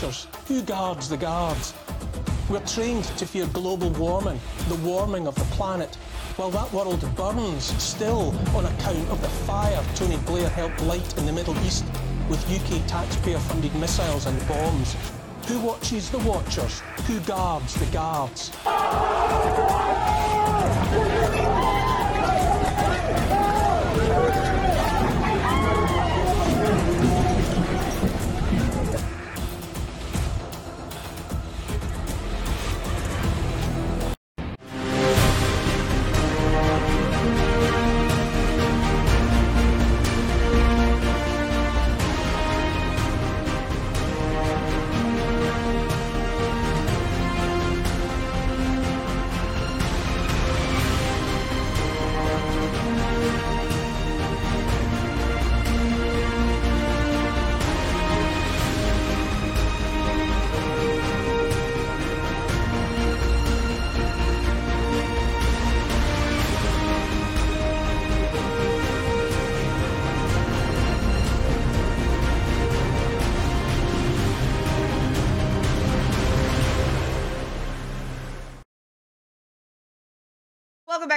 watchers? Who guards the guards? We're trained to fear global warming, the warming of the planet, while that world burns still on account of the fire Tony Blair helped light in the Middle East with UK taxpayer-funded missiles and bombs. Who watches the watchers? Who guards the guards?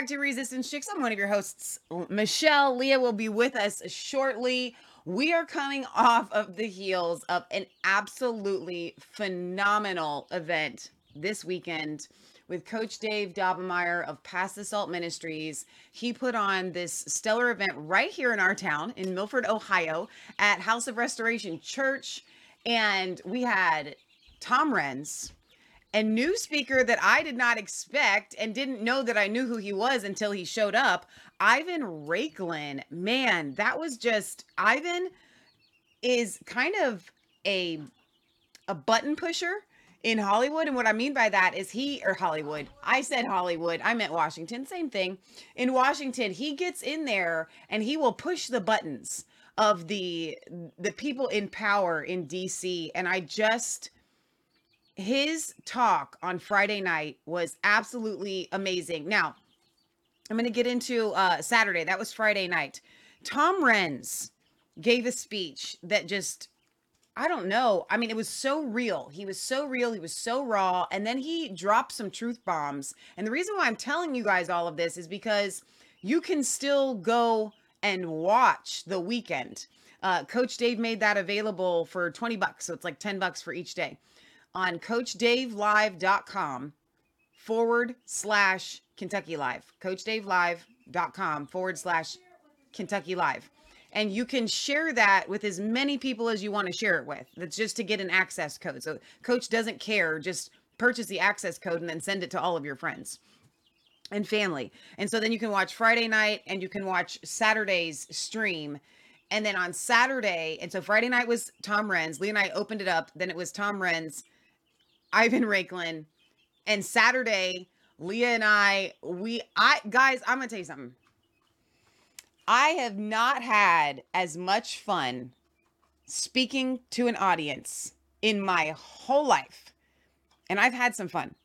Back to Resistance Chicks. I'm one of your hosts, Michelle. Leah will be with us shortly. We are coming off of the heels of an absolutely phenomenal event this weekend with Coach Dave Daubenmire of Pass the Salt Ministries. He put on this stellar event right here in our town in Milford, Ohio at House of Restoration Church. And we had Tom Renz, a new speaker that I did not expect and didn't know that I knew who he was until he showed up. Ivan Raiklin, man, that was just Ivan is kind of a a button pusher in Hollywood and what I mean by that is he or Hollywood. I said Hollywood, I meant Washington, same thing. In Washington, he gets in there and he will push the buttons of the the people in power in DC and I just his talk on Friday night was absolutely amazing. Now, I'm going to get into uh, Saturday. That was Friday night. Tom Renz gave a speech that just, I don't know. I mean, it was so real. He was so real. He was so raw. And then he dropped some truth bombs. And the reason why I'm telling you guys all of this is because you can still go and watch the weekend. Uh, Coach Dave made that available for 20 bucks. So it's like 10 bucks for each day on coachdavelive.com forward slash Kentucky Live. CoachDaveLive.com forward slash Kentucky Live. And you can share that with as many people as you want to share it with. That's just to get an access code. So coach doesn't care. Just purchase the access code and then send it to all of your friends and family. And so then you can watch Friday night and you can watch Saturday's stream. And then on Saturday, and so Friday night was Tom Renz. Lee and I opened it up. Then it was Tom Renz Ivan Raiklin. And Saturday, Leah and I, we, I, guys, I'm to tell you something. I have not had as much fun speaking to an audience in my whole life. And I've had some fun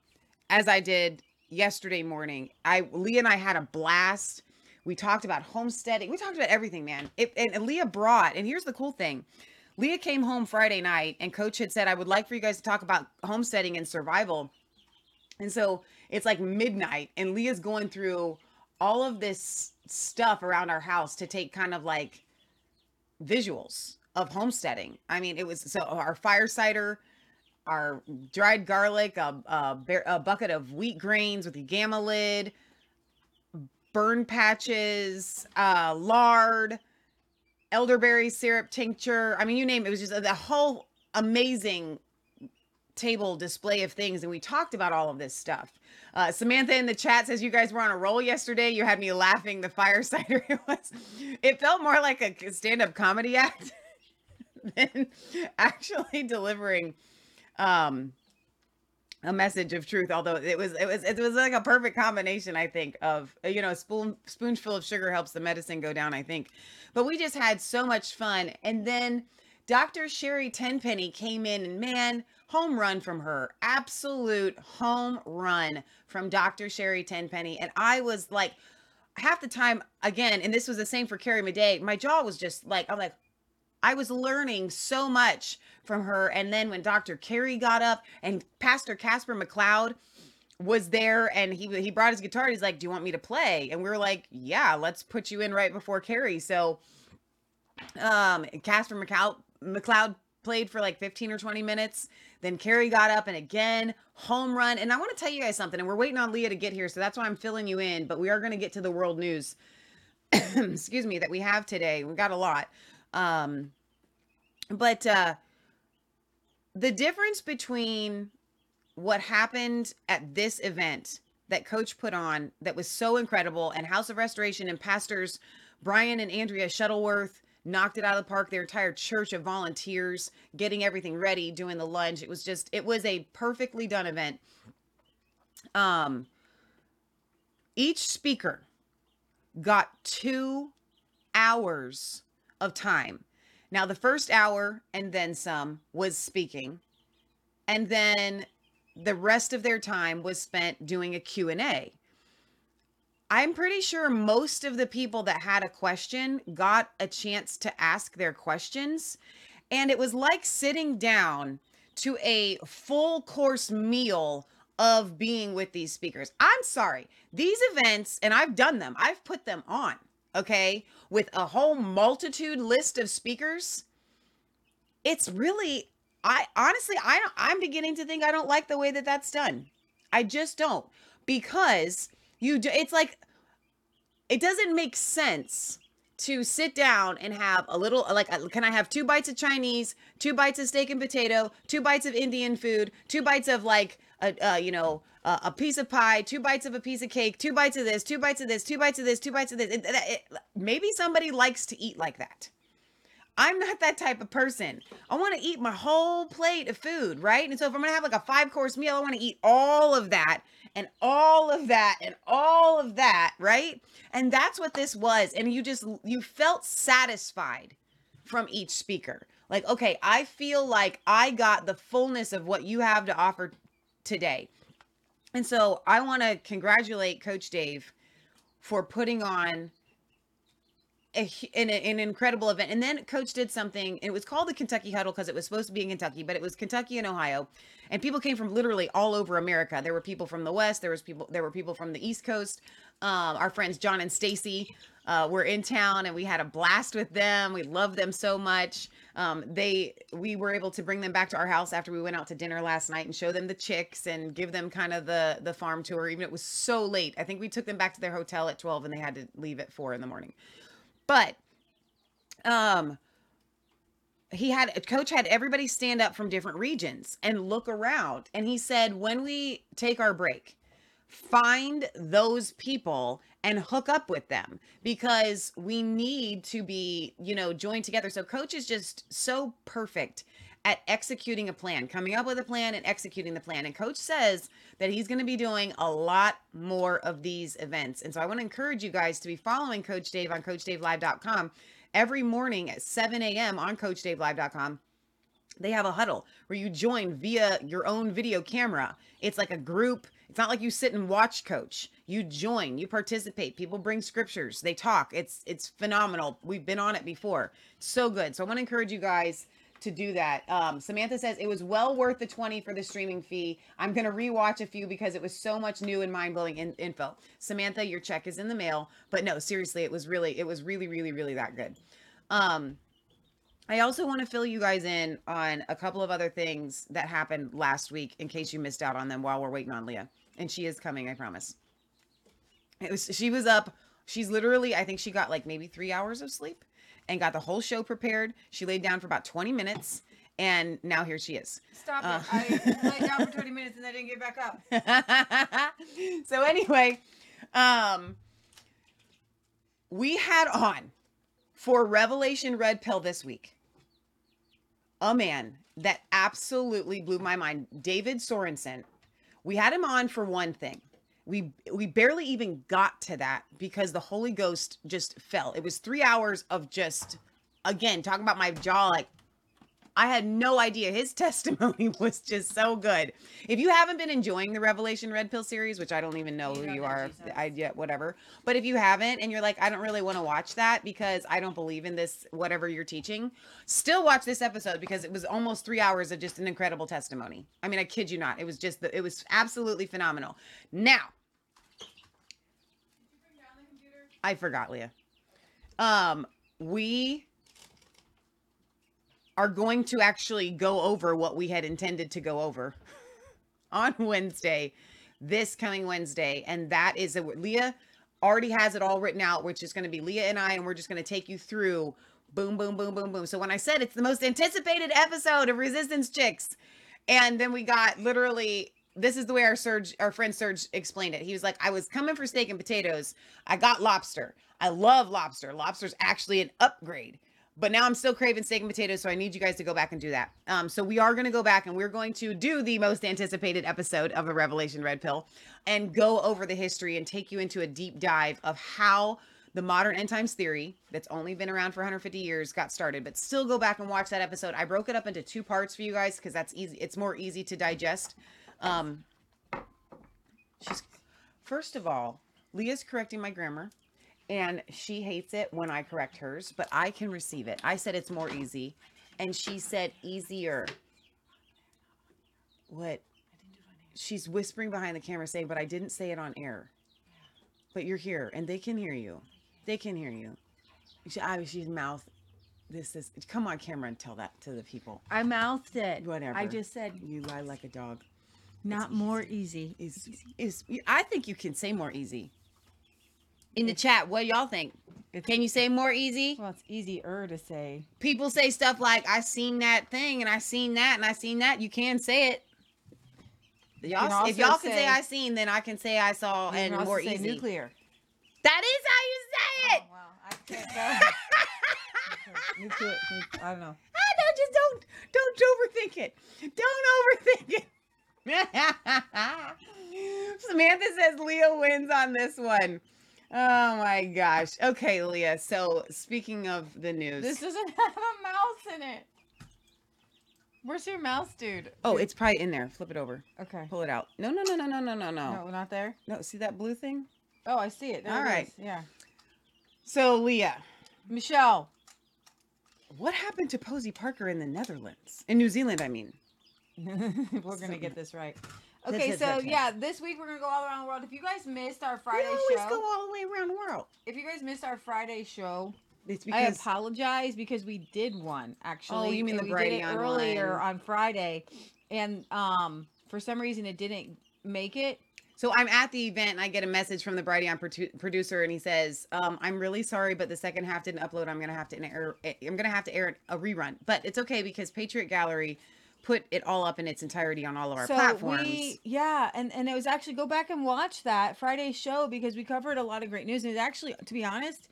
as I did yesterday morning. I, Leah and I had a blast. We talked about homesteading. We talked about everything, man. It, and Leah brought, and here's the cool thing Leah came home Friday night and coach had said, I would like for you guys to talk about homesteading and survival. And so it's like midnight and Leah's going through all of this stuff around our house to take kind of like visuals of homesteading. I mean, it was so our fire cider, our dried garlic, a, a, a bucket of wheat grains with a gamma lid, burn patches, uh, lard, elderberry syrup tincture. I mean, you name it. It was just a, the whole amazing table display of things. And we talked about all of this stuff. Uh, Samantha in the chat says you guys were on a roll yesterday. You had me laughing. The fire cider it was. It felt more like a stand-up comedy act than actually delivering um, a message of truth although it was it was it was like a perfect combination i think of uh, you know a spoon spoonful of sugar helps the medicine go down i think. But we just had so much fun and then dr sherri tenpenny came in and man home run from her absolute home run from dr sherri tenpenny and i was like half the time again and this was the same for carrie madej my jaw was just like i'm like I was learning so much from her. And then when Dr. Carrie got up and Pastor Casper McLeod was there and he he brought his guitar, he's like, Do you want me to play? And we were like, Yeah, let's put you in right before Carrie. So um Casper McLeod McLeod played for like 15 or 20 minutes. Then Carrie got up and again, home run. And I want to tell you guys something, and we're waiting on Leah to get here, so that's why I'm filling you in. But we are going to get to the world news, excuse me, that we have today. We got a lot. Um, but uh, the difference between what happened at this event that coach put on that was so incredible and House of Restoration and pastors Brian and Andrea Shuttleworth knocked it out of the park. Their entire church of volunteers getting everything ready, doing the lunch. It was just, it was a perfectly done event. Um, each speaker got two hours of time. Now, the first hour and then some was speaking, and then the rest of their time was spent doing a Q&A. I'm pretty sure most of the people that had a question got a chance to ask their questions. And it was like sitting down to a full course meal of being with these speakers. I'm sorry, these events, and I've done them, I've put them on, okay, with a whole multitude list of speakers. It's really, I honestly, I I'm beginning to think I don't like the way that that's done. I just don't because you do, it's like, it doesn't make sense to sit down and have a little like uh, can i have two bites of chinese two bites of steak and potato two bites of indian food two bites of like a uh, you know uh, a piece of pie two bites of a piece of cake two bites of this two bites of this two bites of this two bites of this it, it, it, maybe somebody likes to eat like that i'm not that type of person i want to eat my whole plate of food right and so if i'm gonna have like a five course meal i want to eat all of that and all of that and all of that, right? And that's what this was. And you just you felt satisfied from each speaker. Like, okay, I feel like I got the fullness of what you have to offer today. And so I want to congratulate Coach Dave for putting on a, an, an incredible event. And then Coach did something. It was called the Kentucky Huddle because it was supposed to be in Kentucky, but it was Kentucky and Ohio. And people came from literally all over America. There were people from the West. There was people. There were people from the East Coast. Um, our friends John and Stacy uh, were in town, and we had a blast with them. We loved them so much. Um, they we were able to bring them back to our house after we went out to dinner last night and show them the chicks and give them kind of the the farm tour. Even it was so late. I think we took them back to their hotel at twelve, and they had to leave at four in the morning. But um he had coach had everybody stand up from different regions and look around and he said when we take our break find those people and hook up with them because we need to be you know joined together. So coach is just so perfect at executing a plan coming up with a plan and executing the plan and coach says that he's going to be doing a lot more of these events and so i want to encourage you guys to be following coach dave on coachdavelive.com every morning at 7 a.m. on CoachDaveLive.com. They have a huddle where you join via your own video camera. It's like a group. It's not like you sit and watch coach. You join, you participate. People bring scriptures, they talk. It's it's phenomenal. We've been on it before. So good. So I want to encourage you guys to do that. Um, Samantha says it was well worth the 20 for the streaming fee. I'm going to rewatch a few because it was so much new and mind blowing in- info. Samantha, your check is in the mail. But no, seriously, it was really, it was really, really, really that good. Um, I also want to fill you guys in on a couple of other things that happened last week in case you missed out on them while we're waiting on Leah. And she is coming, I promise. It was she was up. She's literally, I think she got like maybe three hours of sleep and got the whole show prepared. She laid down for about 20 minutes and now here she is. Stop uh, it. I laid down for 20 minutes and I didn't get back up. so anyway, um we had on for Revelation Red Pill this week a man that absolutely blew my mind, David Sorensen. We had him on for one thing we we barely even got to that because the holy ghost just fell it was three hours of just again talking about my jaw like I had no idea. His testimony was just so good. If you haven't been enjoying the Revelation Red Pill series, which I don't even know You who don't you are. I yeah, whatever. But if you haven't and you're like, I don't really want to watch that because I don't believe in this, whatever you're teaching, still watch this episode because it was almost three hours of just an incredible testimony. I mean, I kid you not. It was just, the, it was absolutely phenomenal. Now, I forgot, Leah. Um, we are going to actually go over what we had intended to go over on Wednesday, this coming Wednesday, and that is a, Leah already has it all written out, which is going to be Leah and I, and we're just going to take you through boom, boom, boom, boom, boom. So when I said it's the most anticipated episode of Resistance Chicks, and then we got literally this is the way our Serge, our friend Serge explained it. He was like, I was coming for steak and potatoes. I got lobster. I love lobster. Lobster's actually an upgrade. But now I'm still craving steak and potatoes, so I need you guys to go back and do that. Um, so we are going to go back and we're going to do the most anticipated episode of a Revelation Red Pill and go over the history and take you into a deep dive of how the modern end times theory that's only been around for 150 years got started. But still go back and watch that episode. I broke it up into two parts for you guys because that's easy. It's more easy to digest. Um, she's first of all, Leah's correcting my grammar and she hates it when I correct hers, but I can receive it. I said it's more easy, and she said easier. What? She's whispering behind the camera saying, but I didn't say it on air. But you're here, and they can hear you. They can hear you. She, I, she's mouth. This is. Come on, camera, and tell that to the people. I mouthed it. Whatever. I just said You lie like a dog. Not more easy. Is is? I think you can say more easy. In the chat, what y'all think? Can you say more easy? Well, it's easier to say. people say stuff like I seen that thing and I seen that and I seen that. You can say it. Y'all, can if y'all can say, I seen, then I can say I saw and more easy. nuclear. That is how you say it. Oh, wow, I can't nuclear. I don't know. Ah, no, just don't don't overthink it. Don't overthink it. Samantha says Leah wins on this one. Oh my gosh. Okay, Leah. So speaking of the news. This doesn't have a mouse in it. Where's your mouse, dude? oh, it's probably in there. Flip it over. Okay. Pull it out. No, no, no, no, no, no, no, no. No, not there. No, see that blue thing? Oh, I see it. There All it right. is. Yeah. So, Leah, Michelle. what happened to Posie Parker in the Netherlands? In New Zealand, I mean. we're gonna get this right. Okay, so yeah, this week we're gonna go all around the world. If you guys missed our Friday We always show, go all the way around the world. if you guys missed our Friday show, It's I apologize because we did one actually. Oh, you mean the we did it Brighteon earlier on Friday, and um for some reason it didn't make it. so I'm at the event and I get a message from the Brighteon produ- producer and he says, um, "I'm really sorry, but the second half didn't upload. I'm gonna have to air. I'm gonna have to air a rerun, but it's okay because Patriot Gallery put it all up in its entirety on all of our so platforms. we yeah, and and it was actually go back and watch that Friday show because we covered a lot of great news. And it's actually, to be honest.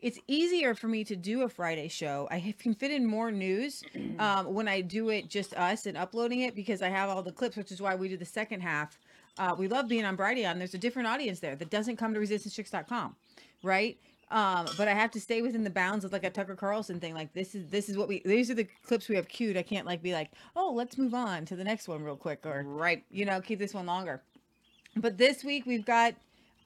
It's easier for me to do a Friday show. I can fit in more news um, when I do it just us and uploading it because I have all the clips, which is why we do the second half. Uh, we love being on Brighteon. There's a different audience there that doesn't come to resistancechicks.com, right? Um, but I have to stay within the bounds of like a Tucker Carlson thing. Like this is this is what we these are the clips we have queued. I can't like be like, oh, let's move on to the next one real quick, or right you know, keep this one longer. But this week we've got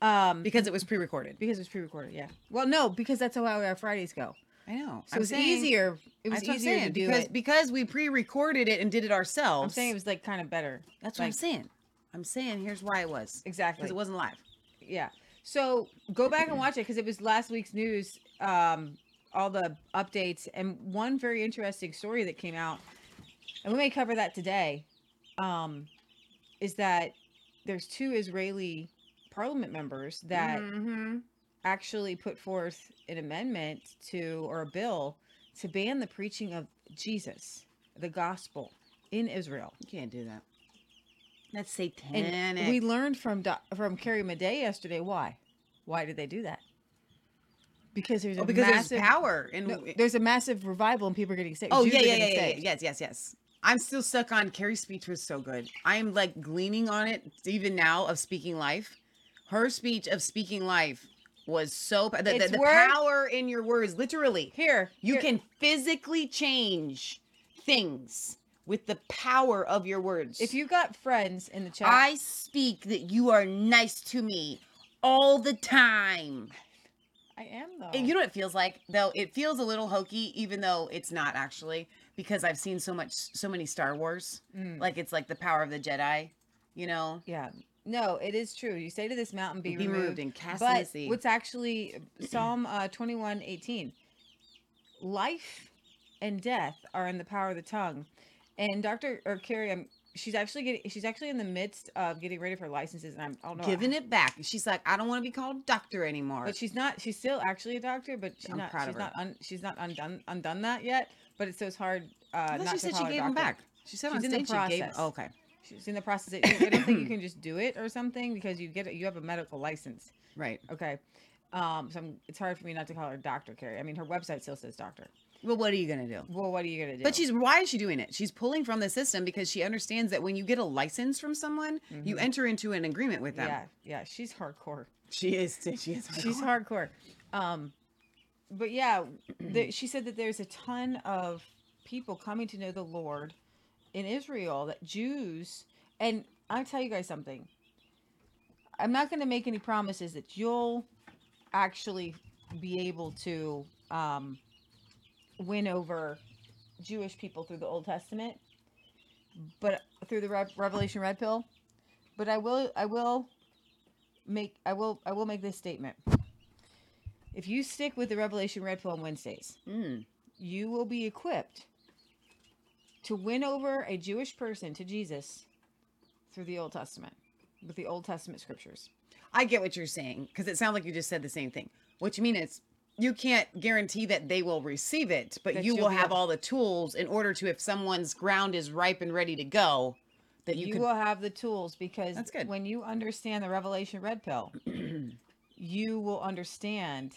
um because it was pre-recorded. because it was pre-recorded. Yeah. Well, no, because that's how our Fridays go. I know. So I'm it's saying- easier. It was That's what I'm easier to do because it. because we pre-recorded it and did it ourselves. I'm saying it was like kind of better. That's what I'm saying. I'm saying here's why it was Exactly. because it wasn't live. yeah. So go back and watch it because it was last week's news. Um, all the updates and one very interesting story that came out, and we may cover that today. Um, is that there's two Israeli parliament members that Mhm. actually put forth an amendment to or a bill to ban the preaching of Jesus, the gospel in Israel. you can't do that. That's satanic. And we learned from Do- from Carrie Madej yesterday why. Why did they do that? Because there's a oh, because massive there's power and no, there's a massive revival and people are getting saved. oh Jews yeah yeah yeah, yeah, saved. yes yes yes. I'm still stuck on Carrie's speech was so good. I'm like gleaning on it even now of speaking life. Her speech of speaking life was so the, the, the power in your words literally Here, You here- can physically change things with the power of your words. If you've got friends in the chat, I speak that you are nice to me all the time. I am though. And You know what it feels like though? It feels a little hokey, even though it's not actually, because I've seen so much, so many Star Wars. Mm. Like it's like the power of the Jedi. You know, Yeah. No, it is true. You say to this mountain, be, be removed. moved and cast in the sea. what's actually Psalm uh, 21 18 life and death are in the power of the tongue. And Dr. or Carrie, um, she's actually getting, she's actually in the midst of getting rid of her licenses. And I'm, I don't know. Giving it back. She's like, I don't want to be called doctor anymore. But she's not, she's still actually a doctor, but she's I'm not, proud she's of her. not, un, she's not undone, undone that yet. But it's so it's hard. Uh, not she said she gave them back. She said She's on in the stage she gave. process. Oh, okay, She's in the process. Of, I don't think you can just do it or something because you get, you have a medical license. right. Okay. Um, so I'm, it's hard for me not to call her Doctor Carrie. I mean, her website still says doctor. Well, what are you gonna do? Well, what are you gonna do? But she's why is she doing it? She's pulling from the system because she understands that when you get a license from someone, you enter into an agreement with them. yeah, yeah, she's hardcore. She is. She is. She's hardcore. Um, but yeah, the, she said that there's a ton of people coming to know the Lord in Israel. That Jews, and I'll tell you guys something. I'm not going to make any promises that you'll actually be able to um, win over Jewish people through the Old Testament, but through the Rev- Revelation Red Pill. But I will, I will make, I will, I will make this statement. If you stick with the Revelation Red Pill on Wednesdays, Mm. you will be equipped to win over a Jewish person to Jesus through the Old Testament, with the Old Testament scriptures. I get what you're saying because it sounds like you just said the same thing. What you mean is you can't guarantee that they will receive it, but That you will have all the tools in order to, if someone's ground is ripe and ready to go, that you, you can. will have the tools because That's good. when you understand the revelation red pill you will understand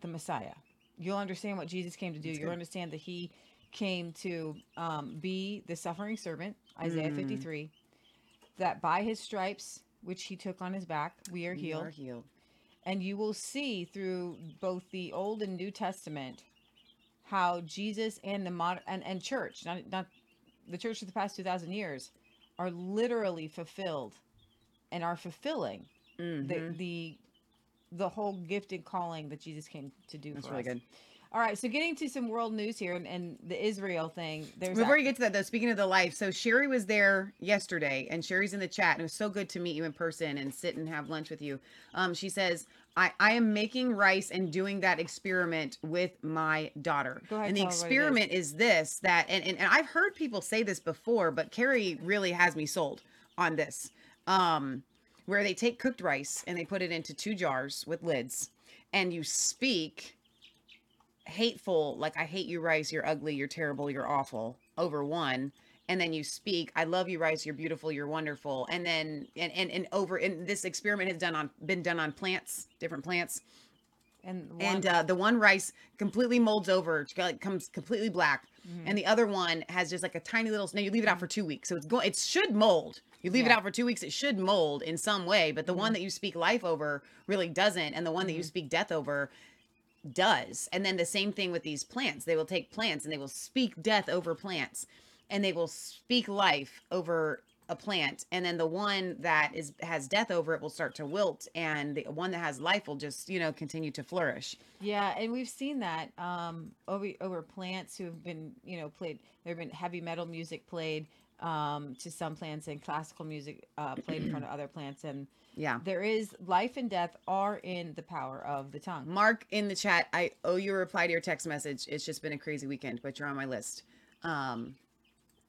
the messiah you'll understand what jesus came to do That's you'll good. understand that he came to um, be the suffering servant isaiah Mm. 53 that by his stripes which he took on his back we are healed are healed. And you will see through both the old and new testament how jesus and the modern and, and church not not the church of the past 2000 years are literally fulfilled and are fulfilling the Mhm. the the whole gifted calling that jesus came to do That's really us good. All right so getting to some world news here and, and the israel thing there's Before a- you get to that, though, speaking of the life, so Sherry was there yesterday, and Sherry's in the chat, and it was so good to meet you in person and sit and have lunch with you. Um, she says, I, I am making rice and doing that experiment with my daughter. Ahead, and the tell her what it is. experiment is. this that, and, and, and I've heard people say this before, but Carrie really has me sold on this. Um, where they take cooked rice and they put it into two jars with lids, and you speak hateful, like I hate you, Rice, you're ugly, you're terrible, you're awful, over one. And then you speak, I love you, Rice, you're beautiful, you're wonderful. And then and and, and over and this experiment has done on been done on plants, different plants. and one, And uh, the one rice completely molds over, it like comes completely black. Mhm. And the other one has just like a tiny little now you leave it out for two weeks. So it's going it should mold. You leave it out for two weeks, it should mold in some way. But the one that you speak life over really doesn't. And the one that you Mhm. speak death over does. And then the same thing with these plants. They will take plants and they will speak death over plants and they will speak life over a plant and then the one that is has death over it will start to wilt and the one that has life will just you know continue to flourish Yeah, and we've seen that um, over over plants who have been, you know, played. There have been heavy metal music played um, to some plants, and classical music uh, played in front of other plants. And yeah. there is life and death are in the power of the tongue. mark in the chat i owe you a reply to your text message. It's just been a crazy weekend but you're on my list. Um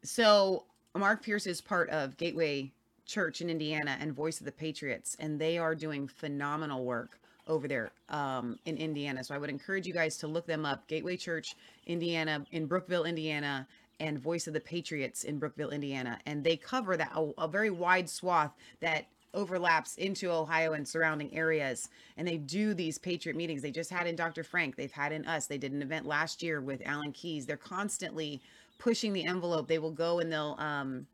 so mark pierce is part of gateway church in indiana and voice of the patriots and they are doing phenomenal work over there um, in indiana. So i would encourage you guys to look them up. Gateway church indiana in brookville indiana and voice of the patriots in brookville indiana and they cover that a, a very wide swath that overlaps into ohio and surrounding areas and they do these patriot meetings. They just had in dr frank. They've had in us. They did an event last year with alan keyes they're constantly pushing the envelope. They will go and they'll um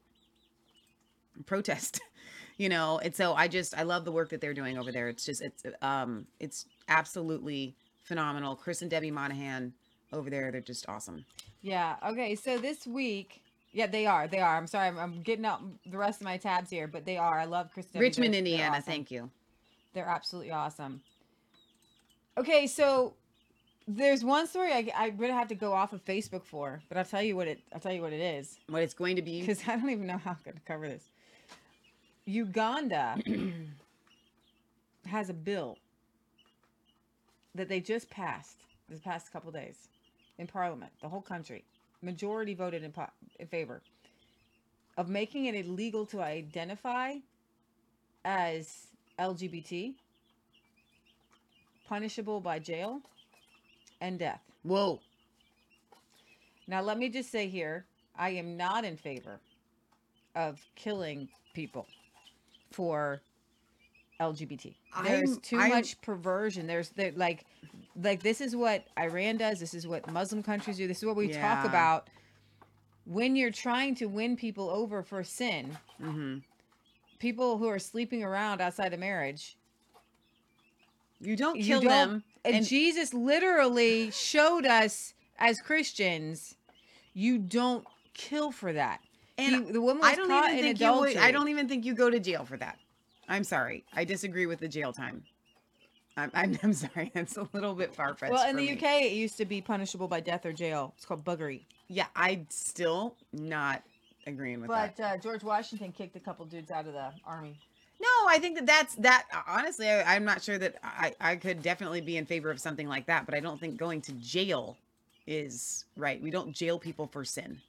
protest you know? And so i just i love the work that they're doing over there. It's just it's um it's absolutely phenomenal. Chris and debbie monahan over there. They're just awesome. Yeah. Okay. So this week, yeah, they are. They are. I'm sorry. I'm, I'm getting out the rest of my tabs here, but they are. I love Kristen. Richmond, Indiana. Thank you. They're absolutely awesome. Okay, so there's one story I, I'm gonna have to go off of Facebook for, but I'll tell you what it. I'll tell you what it is What it's going to be. because I don't even know how I'm gonna cover this. Uganda has a bill that they just passed this past couple days in Parliament. The whole country majority voted in, po- in favor of making it illegal to identify as LGBT, punishable by jail and death. Whoa. Now, let me just say here, I am not in favor of killing people for LGBT. There's I'm- too I'm- much perversion. There's there, like, like this is what Iran does. This is what Muslim countries do. This is what we talk about when you're trying to win people over for sin. hmm People who are sleeping around outside of marriage, You don't you kill don't- them. And, And Jesus literally showed us as Christians, you don't kill for that. And He- the woman was I don't caught even in think you would, I don't even think you go to jail for that. I'm sorry. I disagree with the jail time. I'm, I'm, I'm sorry. That's a little bit far fetched. Well, in the UK, it used to be punishable by death or jail. It's called buggery. yeah, I'm still not agreeing with that. But uh, George Washington kicked a couple dudes out of the army. No, I think that that's that. Honestly, I, I'm not sure that I, I could definitely be in favor of something like that, but I don't think going to jail is right. We don't jail people for sin.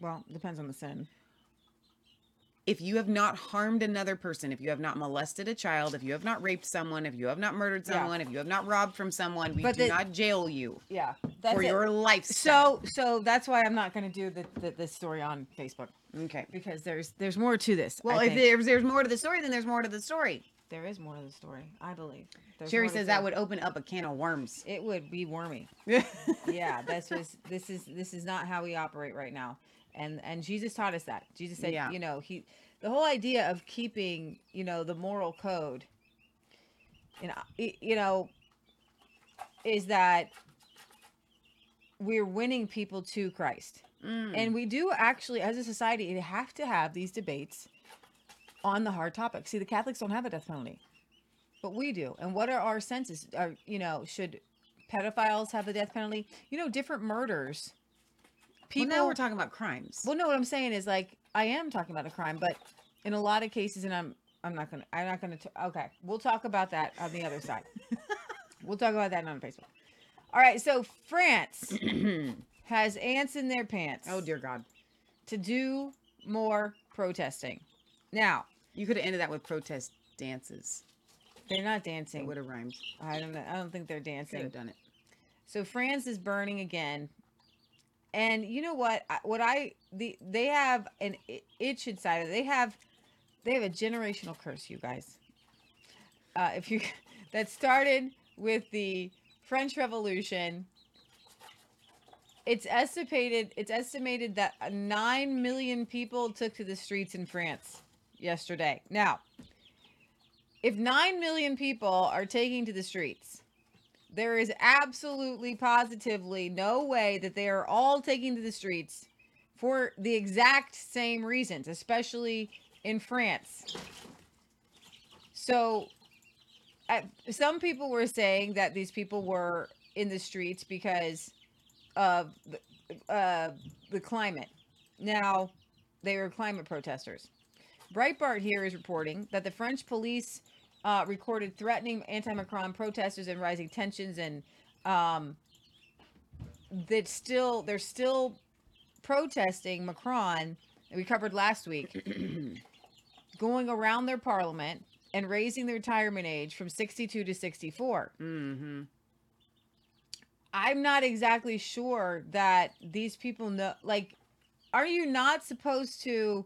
Well, depends on the sin. If you have not harmed another person, if you have not molested a child, if you have not raped someone, if you have not murdered Yeah. someone, if you have not robbed from someone, we But do the- not jail you Yeah, that's for it. your life. So, so that's why I'm not going to do the, the this story on Facebook okay. because there's there's more to this. Well, I if think. there's, there's more to the story, then there's more to the story. there is more to the story, I believe. There's Sherry says that would open up a can of worms. it would be wormy. yeah, this was this is this is not how we operate right now. And and Jesus taught us that. Jesus said, Yeah. you know, he the whole idea of keeping, you know, the moral code you know, you know is that we're winning people to Christ. Mm. And we do actually as a society have to have these debates on the hard topics. See, the Catholics don't have a death penalty. But we do. And what are our senses? Are you know, should pedophiles have the death penalty? You know, different murders. People, People now we're talking about crimes. Well, no, what I'm saying is like I am talking about a crime, but in a lot of cases and I'm I'm not going to I'm not going to okay. We'll talk about that on the other side. we'll talk about that on Facebook. All right, so France has ants in their pants oh dear God, to do more protesting. Now, you could have ended that with protest dances. they're not It dancing. would have rhymed. I don't know. I don't think they're Could dancing. have done it. So France is burning again. And you know what? What I the they have an itch inside of they have they have a generational curse, you guys. Uh, if you that started with the French Revolution. It's estimated it's estimated that uh, 9 million people took to the streets in France yesterday. Now, if 9 million people are taking to the streets, there is absolutely positively no way that they are all taking to the streets for the exact same reasons, especially in France. So, uh, some people were saying that these people were in the streets because of uh, the climate. Now, they were climate protesters. Breitbart here is reporting that the French police uh, recorded threatening anti-Macron protesters and rising tensions, and um, that still they're still protesting Macron. We covered last week, going around their parliament and raising the retirement age from 62 to 64. Mm-hmm. I'm not exactly sure that these people know. Like, are you not supposed to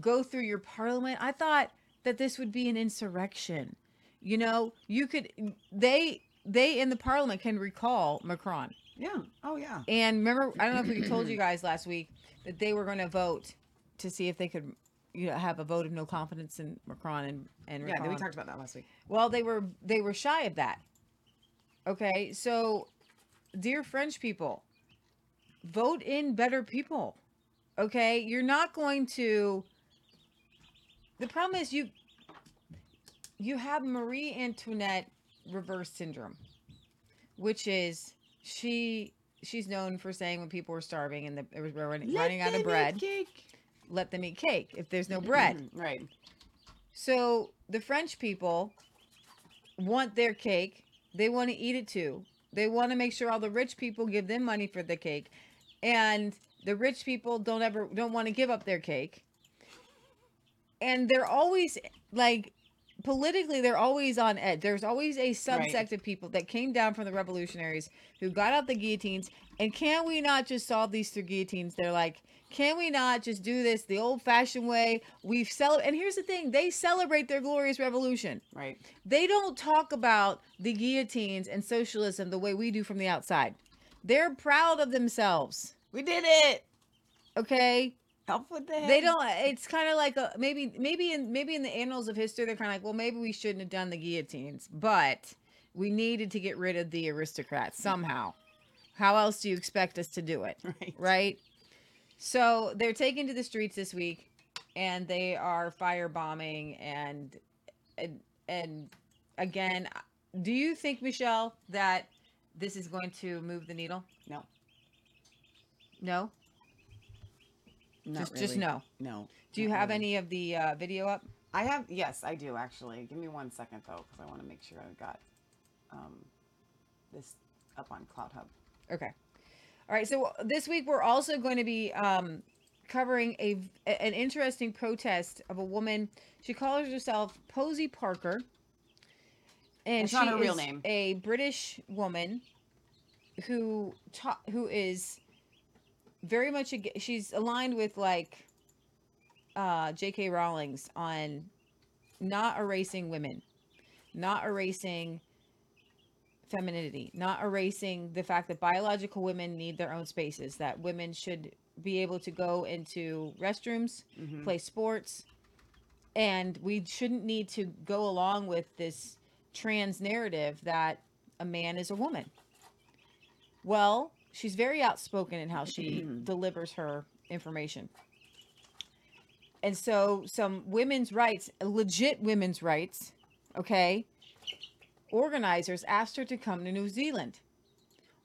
go through your parliament? I thought that this would be an insurrection. You know, you could they they in the parliament can recall Macron. Yeah. Oh yeah. And remember, I don't know if we told you guys last week that they were going to vote to see if they could, you know, have a vote of no confidence in Macron and and Yeah. We talked about that last week. well, they were they were shy of that. Okay, so dear French people, vote in better people. Okay? You're not going to The problem is you you have Marie Antoinette reverse syndrome, which is she she's known for saying when people were starving and the, they were running, running out of bread, let them eat cake if there's no bread. right. So the French people want their cake. They want to eat it too. They want to make sure all the rich people give them money for the cake. And the rich people don't ever don't want to give up their cake. And they're always like politically they're always on edge. There's always a subsect of people that came down from the revolutionaries who got out the guillotines and can we not just solve these through guillotines? They're like, can we not just do this the old-fashioned way? We've celebrated, and here's the thing: they celebrate their glorious revolution. Right. They don't talk about the guillotines and socialism the way we do from the outside. They're proud of themselves. We did it. Okay, Help with the they don't. It's kind of like a maybe, maybe in maybe in the annals of history, they're kind of like, well, maybe we shouldn't have done the guillotines, but we needed to get rid of the aristocrats somehow. How else do you expect us to do it? Right. right? So they're taken to the streets this week, and they are firebombing and and and again, do you think Michelle that this is going to move the needle? No. No. Not just just no. No. Do you have really. any of the uh, video up? I have. Yes, I do actually. Give me one second though, because I want to make sure I've got um, this up on Cloud Hub. Okay. All right. So this week we're also going to be um, covering a an interesting protest of a woman. She calls herself Posie Parker, and That's she not her real is name. a British woman who ta- who is very much ag- she's aligned with like uh, J.K. Rowling's on not erasing women, not erasing femininity, not erasing the fact that biological women need their own spaces, that women should be able to go into restrooms, Mhm. play sports, and we shouldn't need to go along with this trans narrative that a man is a woman. Well, she's very outspoken in how she mm-hmm. delivers her information. And so some women's rights, legit women's rights, okay, organizers asked her to come to New Zealand.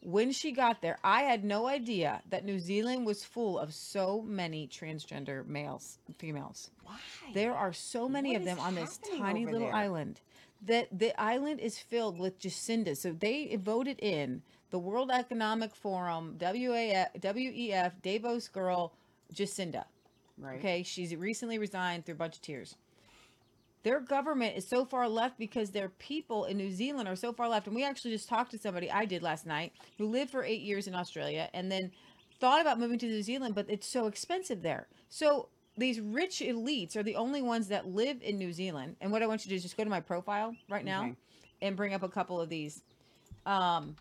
When she got there, I had no idea that New Zealand was full of so many transgender males, females. Why? There are so many What of is them on this happening tiny over little there? island. That the island is filled with Jacinda. So they voted in the World Economic Forum, WAF, WEF, Davos girl, Jacinda. Right. Okay, she's recently resigned through a bunch of tears. Their government is so far left because their people in New Zealand are so far left. And we actually just talked to somebody I did last night who lived for eight years in Australia and then thought about moving to New Zealand, but it's so expensive there. So these rich elites are the only ones that live in New Zealand. And what I want you to do is just go to my profile right now Okay. and bring up a couple of these. Um,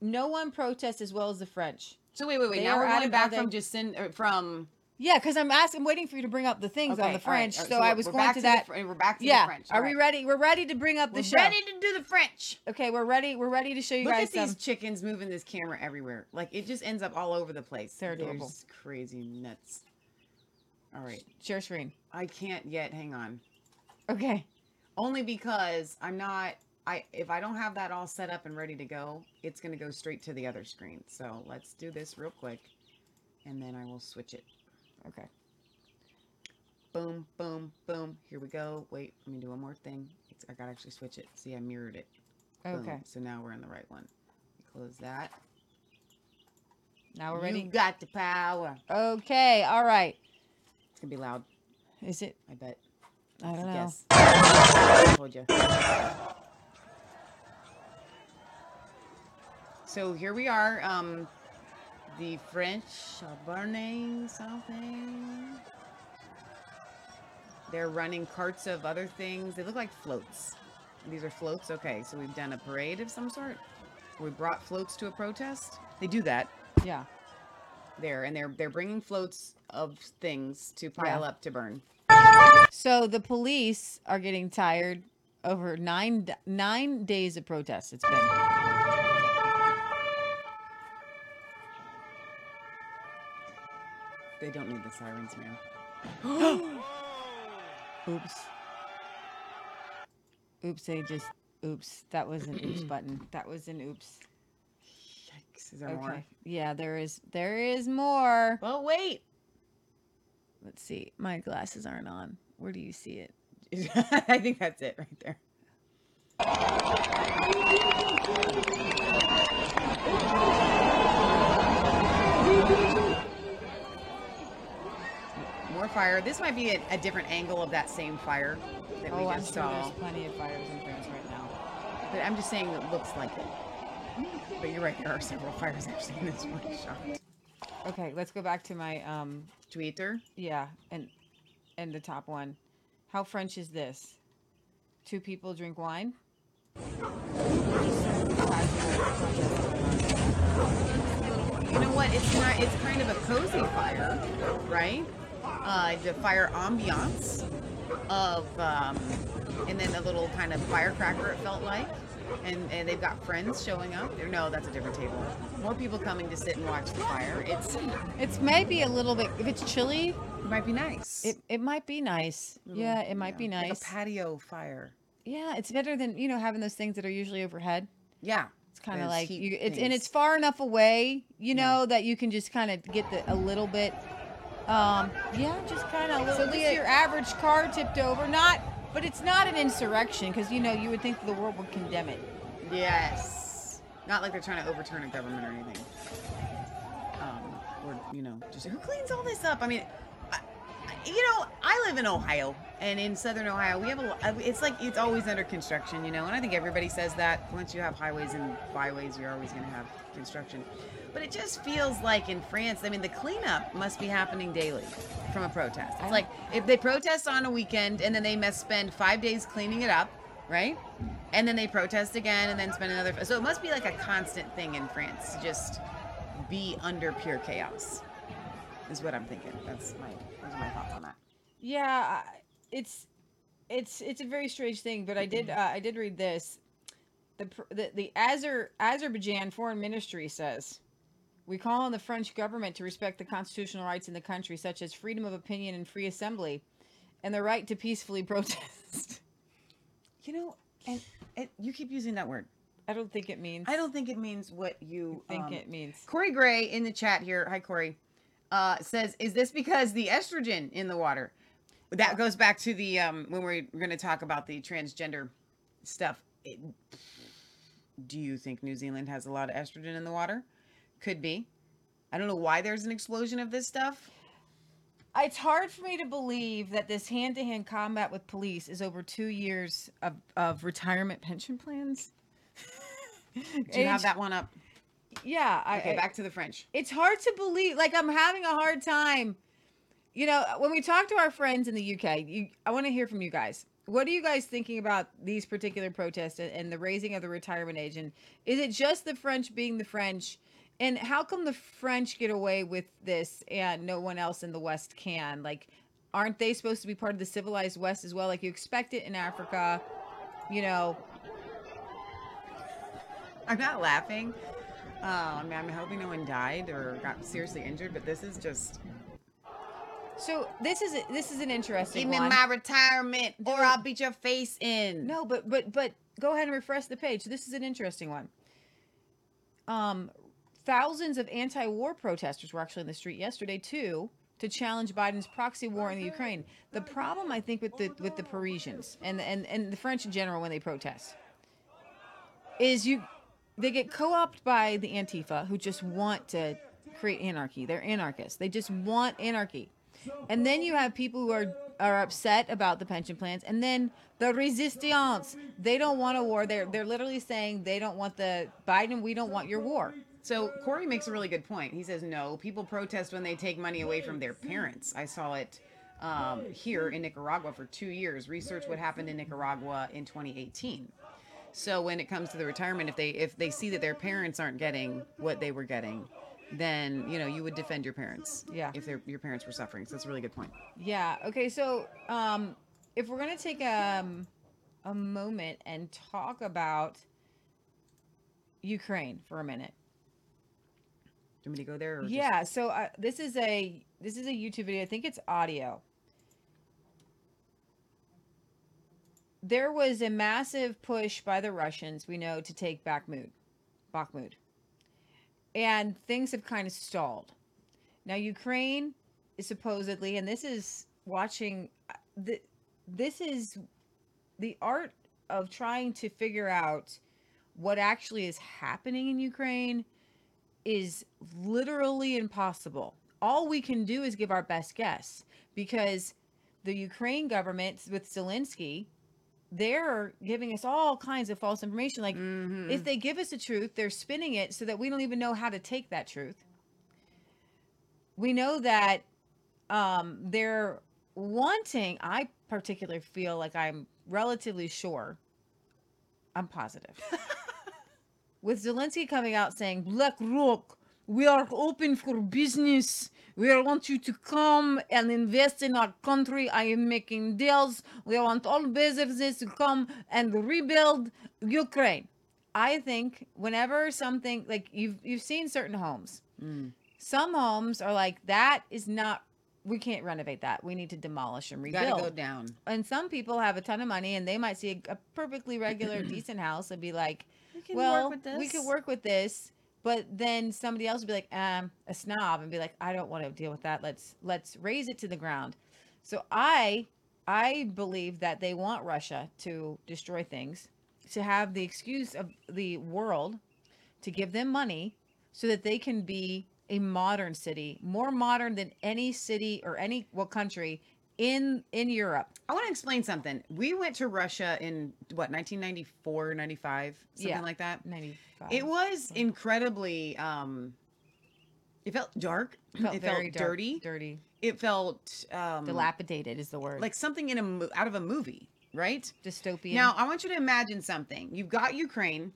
no one protests as well as the French. So wait, wait, wait. They now we're going back from just Jacinda uh, from. Yeah, because I'm asking, I'm waiting for you to bring up the things Okay, on the right, French. Uh, right, so, I was going to the that. Fr- we're back to yeah, the French. are all we ready? We're ready to bring up the We're show. ready to do the French. Okay, we're ready. We're ready to show you Look guys Look at these chickens moving this camera everywhere. Like it just ends up all over the place. They're adorable. just crazy nuts. All right, Share screen. I can't yet. Hang on. Okay. Only because I'm not. I if I don't have that all set up and ready to go, it's gonna go straight to the other screen. So let's do this real quick, and then I will switch it. Okay. Boom, boom, boom. Here we go. Wait, let me do one more thing. It's, I gotta actually switch it. See, I mirrored it. Boom. Okay. So now we're in the right one. Close that. Now we're ready. You got the power. Okay. All right. It's gonna be loud. Is it? I bet. I don't know. Yes. I told you. So here we are. Um, the French are burning something. They're running carts of other things. They look like floats. These are floats. Okay, so we've done a parade of some sort. We brought floats to a protest. They do that Yeah. there, and they're they're bringing floats of things to pile Yeah. up to burn. So the police are getting tired over nine nine days of protests. It's been. They don't need the sirens, man. Oops. Oops, they just oops. That was an oops button. That was an oops. Yikes! Is there more? Yeah, there is there is more. Well, wait. Let's see. My glasses aren't on. Where do you see it? I think that's it right there. fire. This might be a, a different angle of that same fire that we Oh, I'm just sure saw. there's plenty of fires in France right now. But I'm just saying it looks like it. But you're right, there are several fires actually in this one shot. Okay, let's go back to my um Twitter. yeah, and and the top one. How French is this? Two people drink wine? You know what? It's not. It's kind of a cozy fire, right? Uh, the fire ambiance of, um, and then a little kind of firecracker. It felt like, and and they've got friends showing up. No, that's a different table. More people coming to sit and watch the fire. It's It's maybe a little bit if it's chilly, it might be nice. it, it might be nice. Yeah, it might be Yeah, nice. Like a patio fire. yeah, it's better than, you know, having those things that are usually overhead. Yeah, It's kind of Those like heat you it's and things. it's far enough away, you know, that you can just kind of get the a little bit um yeah, just kind of so Leah- your average car tipped over, not but it's not an insurrection because you know you would think the world would condemn it. Yes. Not like they're trying to overturn a government or anything. Um, or, you know, just who cleans all this up? I mean, I- you know, I live in Ohio, and in southern Ohio, we have a. lo- uh, It's like it's always under construction, you know, and I think everybody says that. Once you have highways and byways, you're always going to have construction. But it just feels like in France, I mean, the cleanup must be happening daily from a protest. It's like if they protest on a weekend and then they must spend five days cleaning it up, right? And then they protest again and then spend another. So it must be like a constant thing in France to just be under pure chaos, is what I'm thinking. That's my, those my thoughts on that. Yeah, I- it's it's it's a very strange thing, but I did uh, I did read this. The the, the Azer, Azerbaijan Foreign Ministry says, "We call on the French government to respect the constitutional rights in the country, such as freedom of opinion and free assembly, and the right to peacefully protest." You know, and, and you keep using that word. I don't think it means. I don't think it means what you think um, it means. Corey Gray in the chat here, hi Corey, uh, says, "Is this because the estrogen in the water?" That goes back to the um, when we're going to talk about the transgender stuff. It, do you think New Zealand has a lot of estrogen in the water? Could be. I don't know why there's an explosion of this stuff. It's hard for me to believe that this hand-to-hand combat with police is over two years of, of retirement pension plans. Do you have that one up? Yeah. I, Okay, I- back to the French. it's hard to believe like i'm having a hard time you know when we talk to our friends in the uk you, i want to hear from you guys. What are you guys thinking about these particular protests and, and the raising of the retirement age? And is it just the french being the french? And how come the french get away with this and no one else in the west can? Like aren't they supposed to be part of the civilized west as well? Like you expect it in africa you know? I'm not laughing. Uh, I mean, I'm hoping no one died or got seriously injured, but this is just so this is this is an interesting Give me one. my retirement, or I'll beat your face in. No, but but but go ahead and refresh the page. This is an interesting one. Um, thousands of anti-war protesters were actually in the street yesterday too to challenge Biden's proxy war in the Ukraine. The problem, I think, with the with the Parisians and and and the French in general when they protest is you they get co-opted by the Antifa who just want to create anarchy. They're anarchists. They just want anarchy. And then you have people who are are upset about the pension plans, and then the resistance. They don't want a war. They're they're literally saying they don't want the Biden. We don't want your war. So Corey makes a really good point. He says no, people protest when they take money away from their parents. I saw it um, here in Nicaragua for two years. Research what happened in Nicaragua in 2018. So when it comes to the retirement, if they if they see that their parents aren't getting what they were getting, then you know you would defend your parents. Yeah. If your parents were suffering, so that's a really good point. Yeah. Okay. So um, if we're gonna take um a moment and talk about Ukraine for a minute. Do you want me to go there? Or just- Yeah, so uh, this is a this is a YouTube video. I think it's audio. There was a massive push by the Russians, we know, to take Bakhmut, Bakhmut, and things have kind of stalled. Now Ukraine is supposedly, and this is watching, uh, the, this is the art of trying to figure out what actually is happening in Ukraine is literally impossible. All we can do is give our best guess because the Ukraine government with Zelensky, they're giving us all kinds of false information. Like, Mhm. if they give us the truth, they're spinning it so that we don't even know how to take that truth. We know that um, they're wanting, I particularly feel like I'm relatively sure, I'm positive. With Zelensky coming out saying, BlackRock, we are open for business. We want you to come and invest in our country. I am making deals. We want all businesses to come and rebuild Ukraine. I think whenever something like you've you've seen certain homes, Mm. some homes are like that is not. We can't renovate that. We need to demolish and rebuild gotta go down. and some people have a ton of money and they might see a, a perfectly regular decent house and be like We can well work with this. we could work with this but then somebody else would be like um a snob and be like i don't want to deal with that. Let's let's raze it to the ground. So i i believe that they want russia to destroy things to have the excuse of the world to give them money so that they can be a modern city more modern than any city or any well country in in europe I want to explain something. We went to Russia in what 1994, 95, something Yeah. like that. 95 It was incredibly. um It felt dark. felt it very felt dark- dirty. dirty It felt um dilapidated is the word like something in a mo- out of a movie, right? dystopian Now, I want you to imagine something. You've got Ukraine,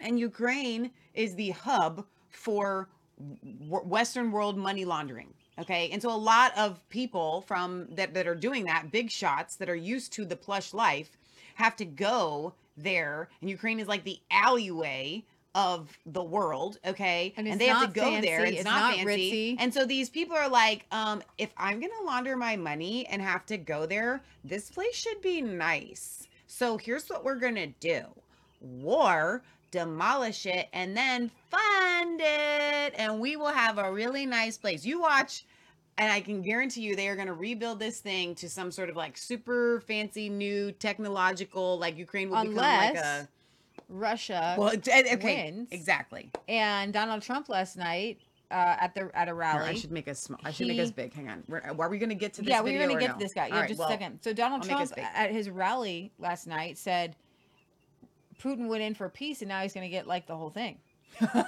and Ukraine is the hub for w- Western world money laundering. Okay, and so a lot of people from that that are doing that, big shots that are used to the plush life, have to go there, and Ukraine is like the alleyway of the world. Okay, And it's they have to go there. It's, it's not, not fancy, ritzy. and so these people are like, um, if I'm gonna launder my money and have to go there, this place should be nice. So here's what we're gonna do: war, demolish it, and then fund it, and we will have a really nice place. You watch. And I can guarantee you they are going to rebuild this thing to some sort of like super fancy new technological, like Ukraine will become like a. russia Well, okay, wins. exactly. and donald trump last night uh, at the at a Here, rally I should make us small. I should make us big. Hang on. We're, are we going to get to this? Guy? Yeah we're gonna get no? to this guy yeah right, just well, a second so donald I'll trump at his rally last night said putin went in for peace and now he's gonna get like the whole thing so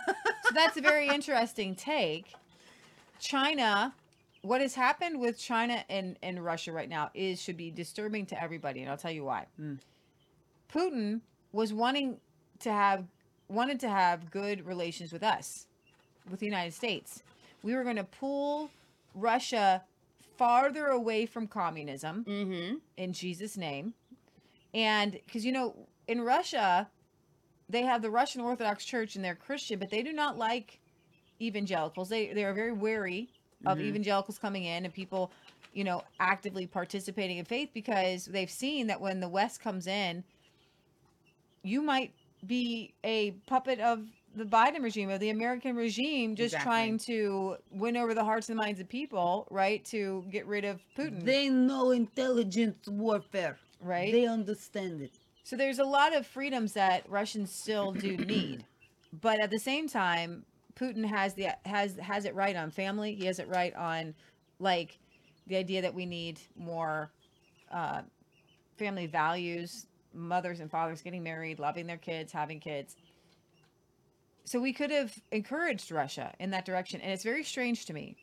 that's a very interesting take china what has happened with china and, and russia right now is should be disturbing to everybody and i'll tell you why Mm. putin was wanting to have wanted to have good relations with us with the united states we were going to pull russia farther away from communism Mm-hmm. in jesus name and because you know in russia they have the russian orthodox church and they're christian but they do not like evangelicals they they are very wary of Mhm. evangelicals coming in and people you know actively participating in faith because they've seen that when the west comes in you might be a puppet of the biden regime of the american regime just Exactly. trying to win over the hearts and minds of people right to get rid of putin They know intelligence warfare. right They understand it. So there's a lot of freedoms that Russians still do need. But at the same time, Putin has the has has it right on family. He has it right on like the idea that we need more uh, family values, mothers and fathers getting married, loving their kids, having kids. So we could have encouraged Russia in that direction. And it's very strange to me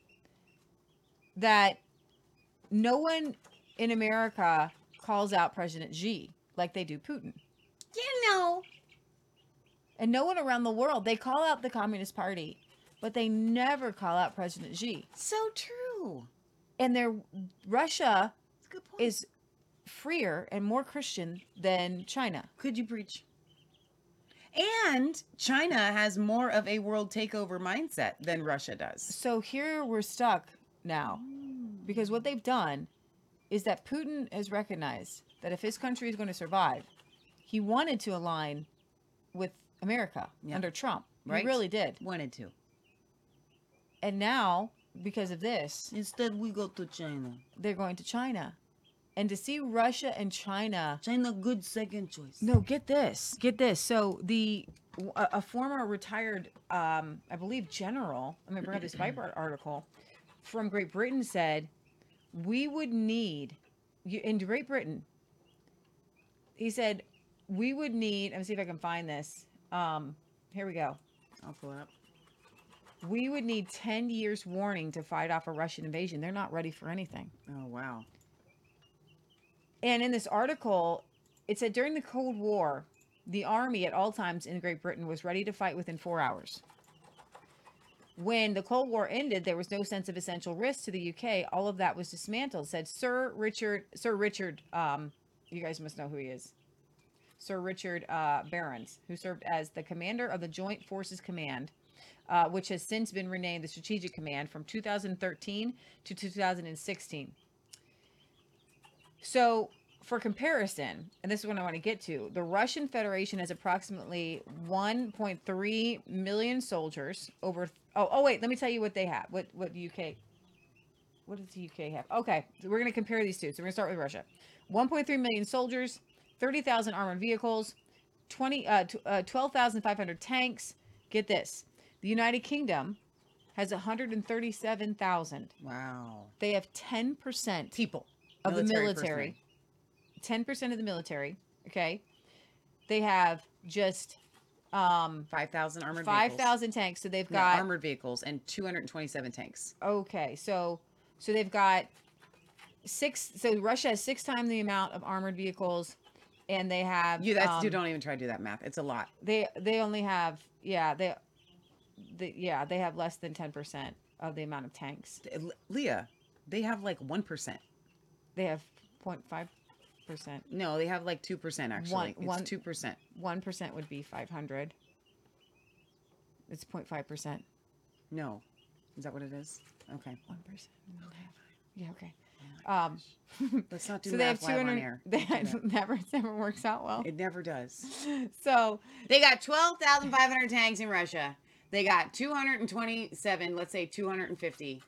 that no one in America calls out President Xi like they do Putin. You know. And no one around the world, they call out the Communist Party, but they never call out President Xi. So true. And their Russia is freer and more Christian than China. Could you preach? And China has more of a world takeover mindset than Russia does. So here we're stuck now because what they've done is that Putin has recognized that if his country is going to survive, he wanted to align with America Yeah. under Trump. Right. He really did. Wanted to. And now, because of this, Instead, we go to China. they're going to China. And to see Russia and China China, good second choice. No, get this. Get this. So the a, a former retired, um, I believe, general. Bring up this Viper article from Great Britain said we would need in Great Britain. He said we would need. Let me see if I can find this. Um, here we go. I'll pull it up. We would need 10 years warning to fight off a Russian invasion. They're not ready for anything. Oh wow. And in this article, it said during the Cold War, the army at all times in Great Britain was ready to fight within four hours. When the Cold War ended, there was no sense of essential risk to the UK. All of that was dismantled, said Sir Richard. Sir Richard, um, you guys must know who he is. Sir Richard uh, Barrons, who served as the commander of the Joint Forces Command, uh, which has since been renamed the Strategic Command from 2013 to 2016. So, for comparison, and this is what I want to get to, the Russian Federation has approximately 1.3 million soldiers. Over oh oh wait, let me tell you what they have. What what UK? What does the UK have? Okay, so we're going to compare these two. So we're going to start with Russia. 1.3 million soldiers, 30,000 armored vehicles, 20 uh, t- uh 12,500 tanks. Get this. The United Kingdom has 137,000. Wow. They have 10% People of the Military military. Ten percent of the military. Okay, they have just um Five thousand armored. five vehicles. thousand tanks. So they've No, got armored vehicles and two hundred and twenty-seven tanks. okay. So so they've got six. So Russia has six times the amount of armored vehicles, and they have You that's um, dude. Don't even try to do that math. It's a lot. they they only have yeah they, they yeah they have less than ten percent of the amount of tanks. Leah, they have like one percent. They have 0.5 percent. No, they have like two percent actually. One- it's two percent. One percent would be five hundred. It's 0.5 percent. No, is that what it is? Okay, One percent. Yeah. Okay. Um. let's not do so they have on 200. air. They Don't do that. never never works out well. It never does. So They got 12,500 tanks in Russia. They got 227, let's say 250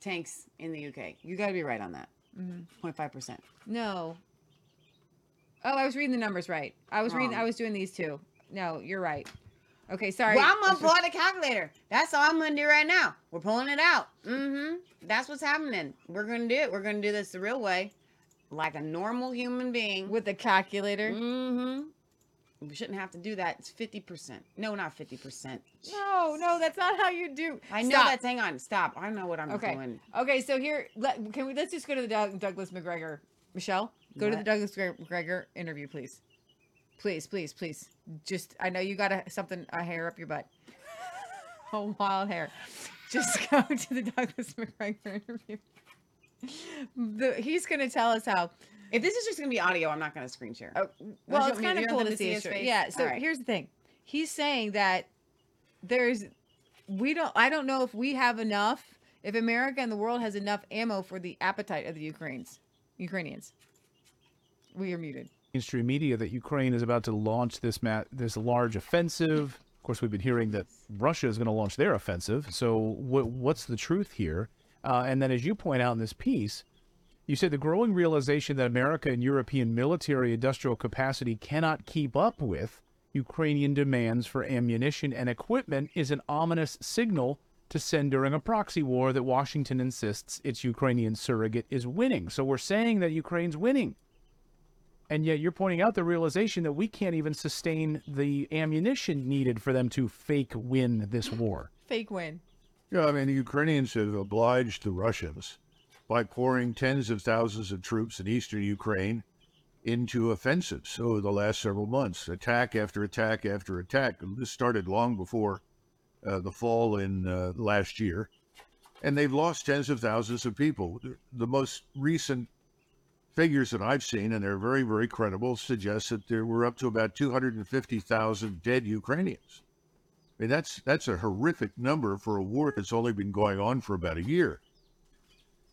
tanks in the UK. You got to be right on that. mhm. 0.5%. no. Oh, I was reading the numbers right. I was reading. I was doing these two. No, you're right. Okay, sorry. Well, I'm to pull out a calculator. That's all I'm to do right now. We're pulling it out. Mm-hmm. That's what's happening. We're going to do it. We're going to do this the real way. Like a normal human being. with a calculator. Mm-hmm. We shouldn't have to do that. It's 50%. No, not 50%. No, no, that's not how you do. I know Stop. that's, hang on, stop. I know what I'm Okay. doing. Okay, Okay, so here, let, can we? Let's just go to the Doug, Douglas Macgregor. Michelle, go to the Douglas Macgregor interview, please. Please, please, please. Just, I know you got a, something a hair up your butt. a wild hair. Just go to the Douglas Macgregor interview. The, he's going to tell us how. If this is just going to be audio, I'm not going to screen share. Oh, well, it's kind of cool to see his face. Yeah. So Alright. here's the thing. He's saying that there's, we don't. I don't know if we have enough. If America and the world has enough ammo for the appetite of the Ukrainians, Ukrainians. We are muted. Mainstream media that Ukraine is about to launch this ma- this large offensive. Of course, we've been hearing that Russia is going to launch their offensive. So, what what's the truth here? Uh, and then, as you point out in this piece, you said the growing realization that America and European military industrial capacity cannot keep up with Ukrainian demands for ammunition and equipment is an ominous signal to send during a proxy war that Washington insists its Ukrainian surrogate is winning. So, we're saying that Ukraine's winning. And yet you're pointing out the realization that we can't even sustain the ammunition needed for them to fake win this war. Fake win. Yeah, I mean, the Ukrainians have obliged the Russians by pouring tens of thousands of troops in eastern Ukraine into offensives over the last several months, attack after attack after attack. And this started long before uh, the fall in uh, last year. And they've lost tens of thousands of people. The- The most recent figures that I've seen, and they're very, very credible, suggest that there were up to about 250,000 dead Ukrainians. I mean, that's that's a horrific number for a war that's only been going on for about a year.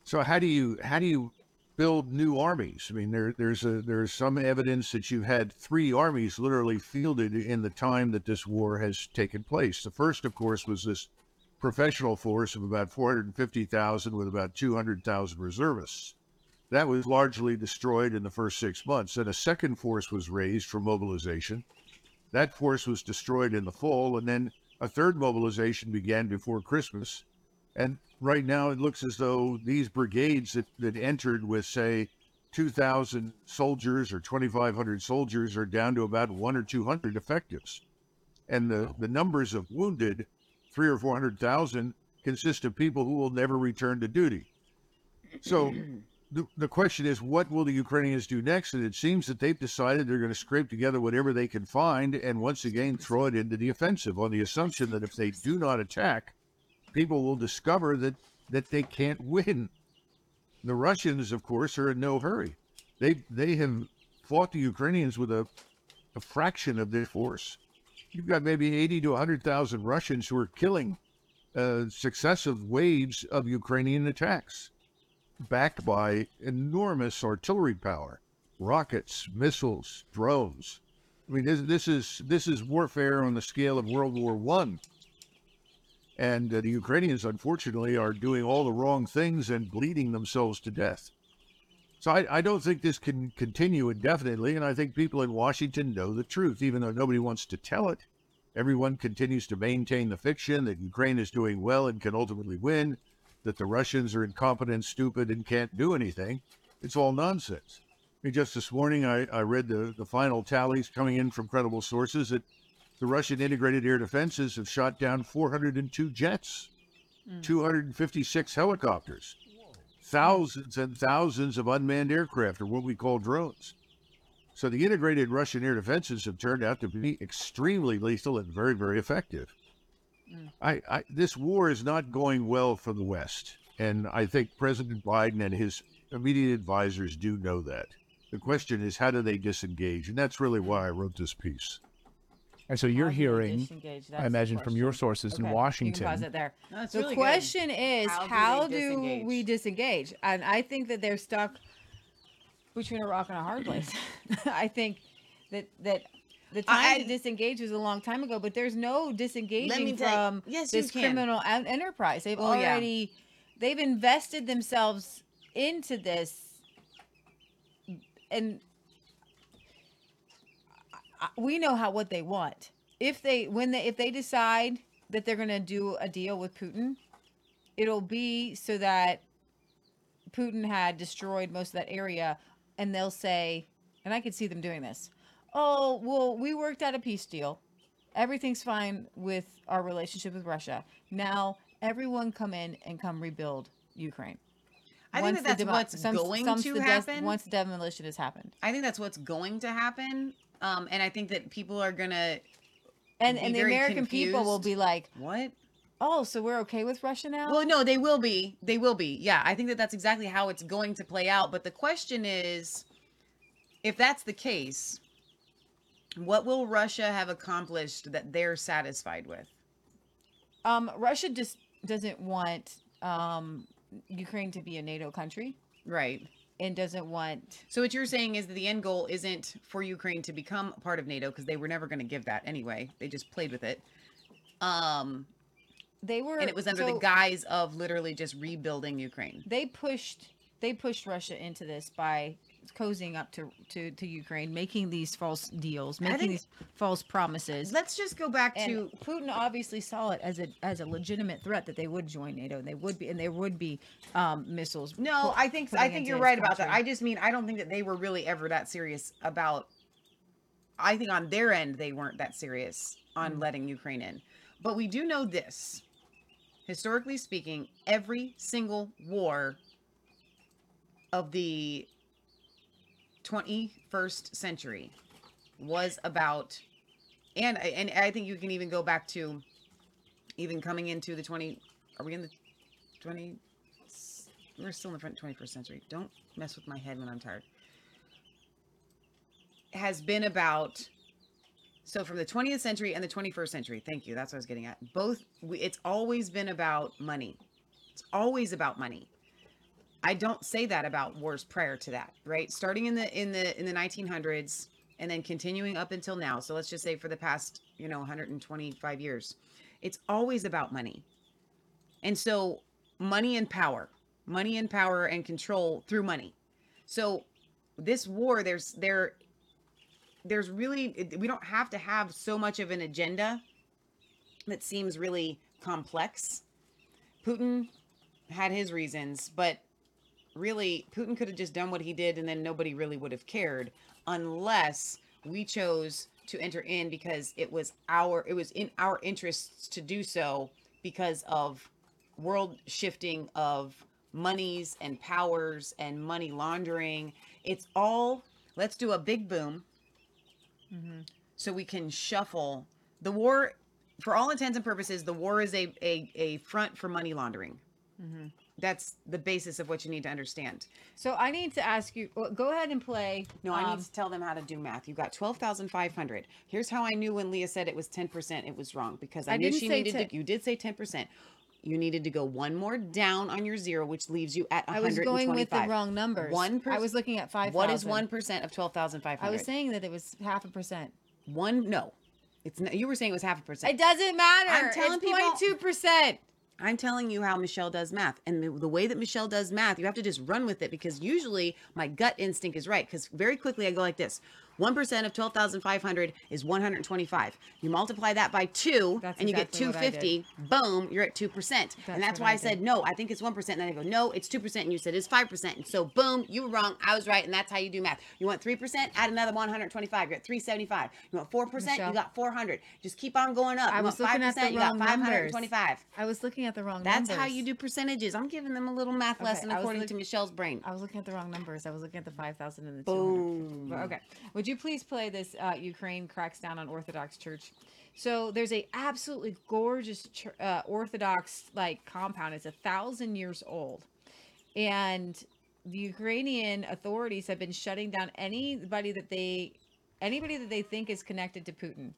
So how do you how do you build new armies? I mean, there there's a there's some evidence that you've had three armies literally fielded in the time that this war has taken place. The first, of course, was this professional force of about 450,000 with about 200,000 reservists. That was largely destroyed in the first six months. Then a second force was raised for mobilization. That force was destroyed in the fall, and then a third mobilization began before Christmas. And right now, it looks as though these brigades that, that entered with, say, 2,000 soldiers or 2,500 soldiers are down to about one or 200 effectives. And the, the numbers of wounded, three or 400,000, consist of people who will never return to duty. So the, question is, what will the Ukrainians do next? And it seems that they've decided they're going to scrape together whatever they can find and once again throw it into the offensive on the assumption that if they do not attack, people will discover that, that they can't win. The Russians, of course, are in no hurry. They, they have fought the Ukrainians with a, a fraction of their force. You've got maybe 80 to 100,000 Russians who are killing uh, successive waves of Ukrainian attacks backed by enormous artillery power, rockets, missiles, drones. I mean, this, this is this is warfare on the scale of World War One. And uh, the Ukrainians, unfortunately, are doing all the wrong things and bleeding themselves to death. So I, I don't think this can continue indefinitely, and I think people in Washington know the truth, even though nobody wants to tell it. Everyone continues to maintain the fiction that Ukraine is doing well and can ultimately win, that the Russians are incompetent, stupid, and can't do anything. It's all nonsense. I mean, just this morning, I, I read the, the final tallies coming in from credible sources that the Russian integrated air defenses have shot down 402 jets, hmm. 256 helicopters, thousands and thousands of unmanned aircraft, or what we call drones. So the integrated Russian air defenses have turned out to be extremely lethal and very, very effective. Mm. I, I this war is not going well for the West, and I think President Biden and his immediate advisors do know that. The question is, how do they disengage? And that's really why I wrote this piece. And so you're How do they hearing, I imagine from your sources Okay, in You Washington. can pause it there. No, the really good. question is, How do how they do, disengage? we disengage? And I think that they're stuck between a rock and a hard place. I think that that the time I- to disengage was a long time ago, but there's no disengaging from yes, this criminal en- enterprise. They've Oh, yeah. already they've invested themselves into this, and we know how what they want. If they when they if they decide that they're going to do a deal with Putin, it'll be so that Putin had destroyed most of that area, and they'll say, and I could see them doing this. Oh, well, we worked out a peace deal. Everything's fine with our relationship with Russia. Now everyone come in and come rebuild Ukraine. I think Once that the that's demo- what's going some- to happen. once the demolition has happened. I think that's what's going to happen. Um, and I think that people are gonna And and the American people will be like, what? "Oh, so we're okay with Russia now?" Well, no, they will be. They will be. Yeah, I think that that's exactly how it's going to play out. But the question is, if that's the case, what will Russia have accomplished that they're satisfied with? Um, Russia just doesn't want um, Ukraine to be a NATO country Right. and doesn't want. So what you're saying is that the end goal isn't for Ukraine to become part of NATO because they were never going to give that anyway. They just played with it. Um, They were, and it was under the guise of literally just rebuilding Ukraine. They pushed. They pushed Russia into this by cozying up to to, to Ukraine, making these false deals, making think- these false promises. Let's just go back and to Putin obviously saw it as a as a legitimate threat that they would join NATO and they would be and there would be um, missiles. No, I think I think you're right about that. I just mean I don't think that they were really ever that serious about. I think on their end they weren't that serious on Mm. letting Ukraine in, but we do know this. Historically speaking, every single war of the 21st century was about, and and I think you can even go back to, even coming into the 20. Are we in the 20? we're still in the front 21st century. Don't mess with my head when I'm tired. Has been about so from the 20th century and the 21st century. Thank you. That's what I was getting at. Both it's always been about money. It's always about money. I don't say that about wars prior to that, right? Starting in the in the in the 1900s and then continuing up until now. So let's just say for the past, you know, 125 years. It's always about money. And so money and power, money and power and control through money. So this war there's there there's really we don't have to have so much of an agenda that seems really complex. Putin had his reasons, but really Putin could have just done what he did and then nobody really would have cared unless we chose to enter in because it was our it was in our interests to do so because of world shifting of monies and powers and money laundering. It's all let's do a big boom mm-hmm. so we can shuffle. The war for all intents and purposes the war is a a, a front for money laundering mm-hmm. That's the basis of what you need to understand So I need to ask you. Well, go ahead and play. no i um, need to tell them how to do math you got 12500 here's how i knew when leah said it was 10% it was wrong because i, I knew she needed 10 to you did say 10% you needed to go one more down on your zero which leaves you at I was going with the wrong numbers. One I was looking at five. what is 1% of 12500 I was saying that it was half a percent. one no it's not, you were saying it was half a percent It doesn't matter. I'm telling it's people- 0.2 percent. I'm telling you how Michelle does math. And the, way that Michelle does math, you have to just run with it because usually my gut instinct is right. Because very quickly I go like this 1% of 12,500 is 125. You multiply that by two That's and you exactly get 250. Boom, you're at 2%. and that's why I I, said, no, I think it's 1%. And then I go, no, it's 2%. And you said it's 5%. And so, boom, you were wrong. I was right. And that's how you do math. You want 3%? Add another 125. You're at 375. You want 4%? Michelle. You got 400. Just keep on going up. I you was want looking at 5%? the you got wrong numbers. I was looking at the wrong That's numbers. how you do percentages. I'm giving them a little math Okay, lesson according look- to Michelle's brain. I was looking at the wrong numbers. I was looking at the 5,000 and the 200. Boom. Okay. Would you please play this uh, Ukraine cracks down on Orthodox Church? So there's a absolutely gorgeous chur- uh, Orthodox like compound. It's a thousand years old, and the Ukrainian authorities have been shutting down anybody that they anybody that they think is connected to Putin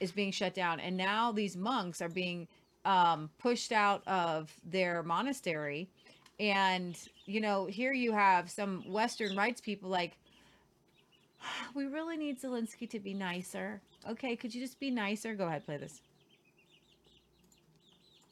is being shut down, and now these monks are being um, pushed out of their monastery. And you know, here you have some Western rights people like, we really need Zelensky to be nicer. Okay, could you just be nicer? Go ahead, play this.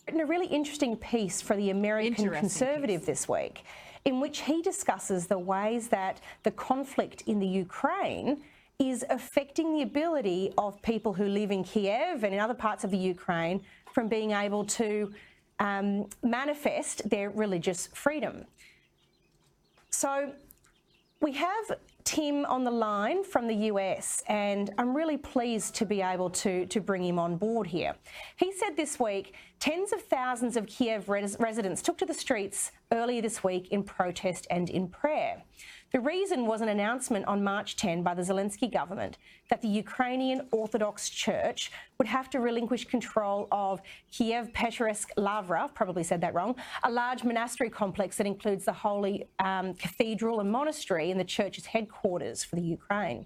written a really interesting piece for the American Conservative piece. this week, in which he discusses the ways that the conflict in the Ukraine is affecting the ability of people who live in Kiev and in other parts of the Ukraine from being able to um, manifest their religious freedom. So we have Tim on the line from the US, and I'm really pleased to be able to, to bring him on board here. He said this week tens of thousands of Kiev res- residents took to the streets earlier this week in protest and in prayer. The reason was an announcement on March 10 by the Zelensky government that the Ukrainian Orthodox Church would have to relinquish control of Kiev Petroresk Lavra, probably said that wrong, a large monastery complex that includes the Holy um, Cathedral and Monastery and the church's headquarters for the Ukraine.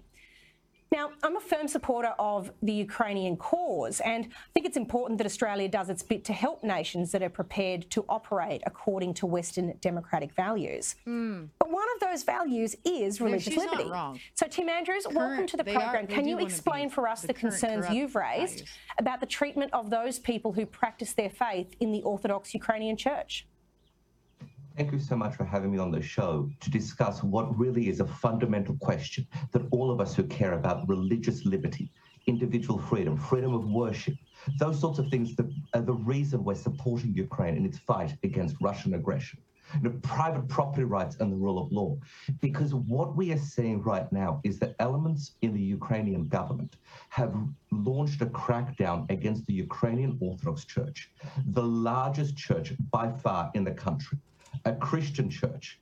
Now, I'm a firm supporter of the Ukrainian cause, and I think it's important that Australia does its bit to help nations that are prepared to operate according to Western democratic values. But one of those values is religious not liberty. So, Tim Andrews, welcome to the they are- program. Can you explain for us the the, concerns you've raised values. about the treatment of those people who practice their faith in the Orthodox Ukrainian Church? Thank you so much for having me on the show to discuss what really is a fundamental question that all of us who care about religious liberty, individual freedom, freedom of worship, those sorts of things that are the reason we're supporting Ukraine in its fight against Russian aggression. You know, private property rights and the rule of law. Because what we are seeing right now is that elements in the Ukrainian government have launched a crackdown against the Ukrainian Orthodox Church, the largest church by far in the country a Christian church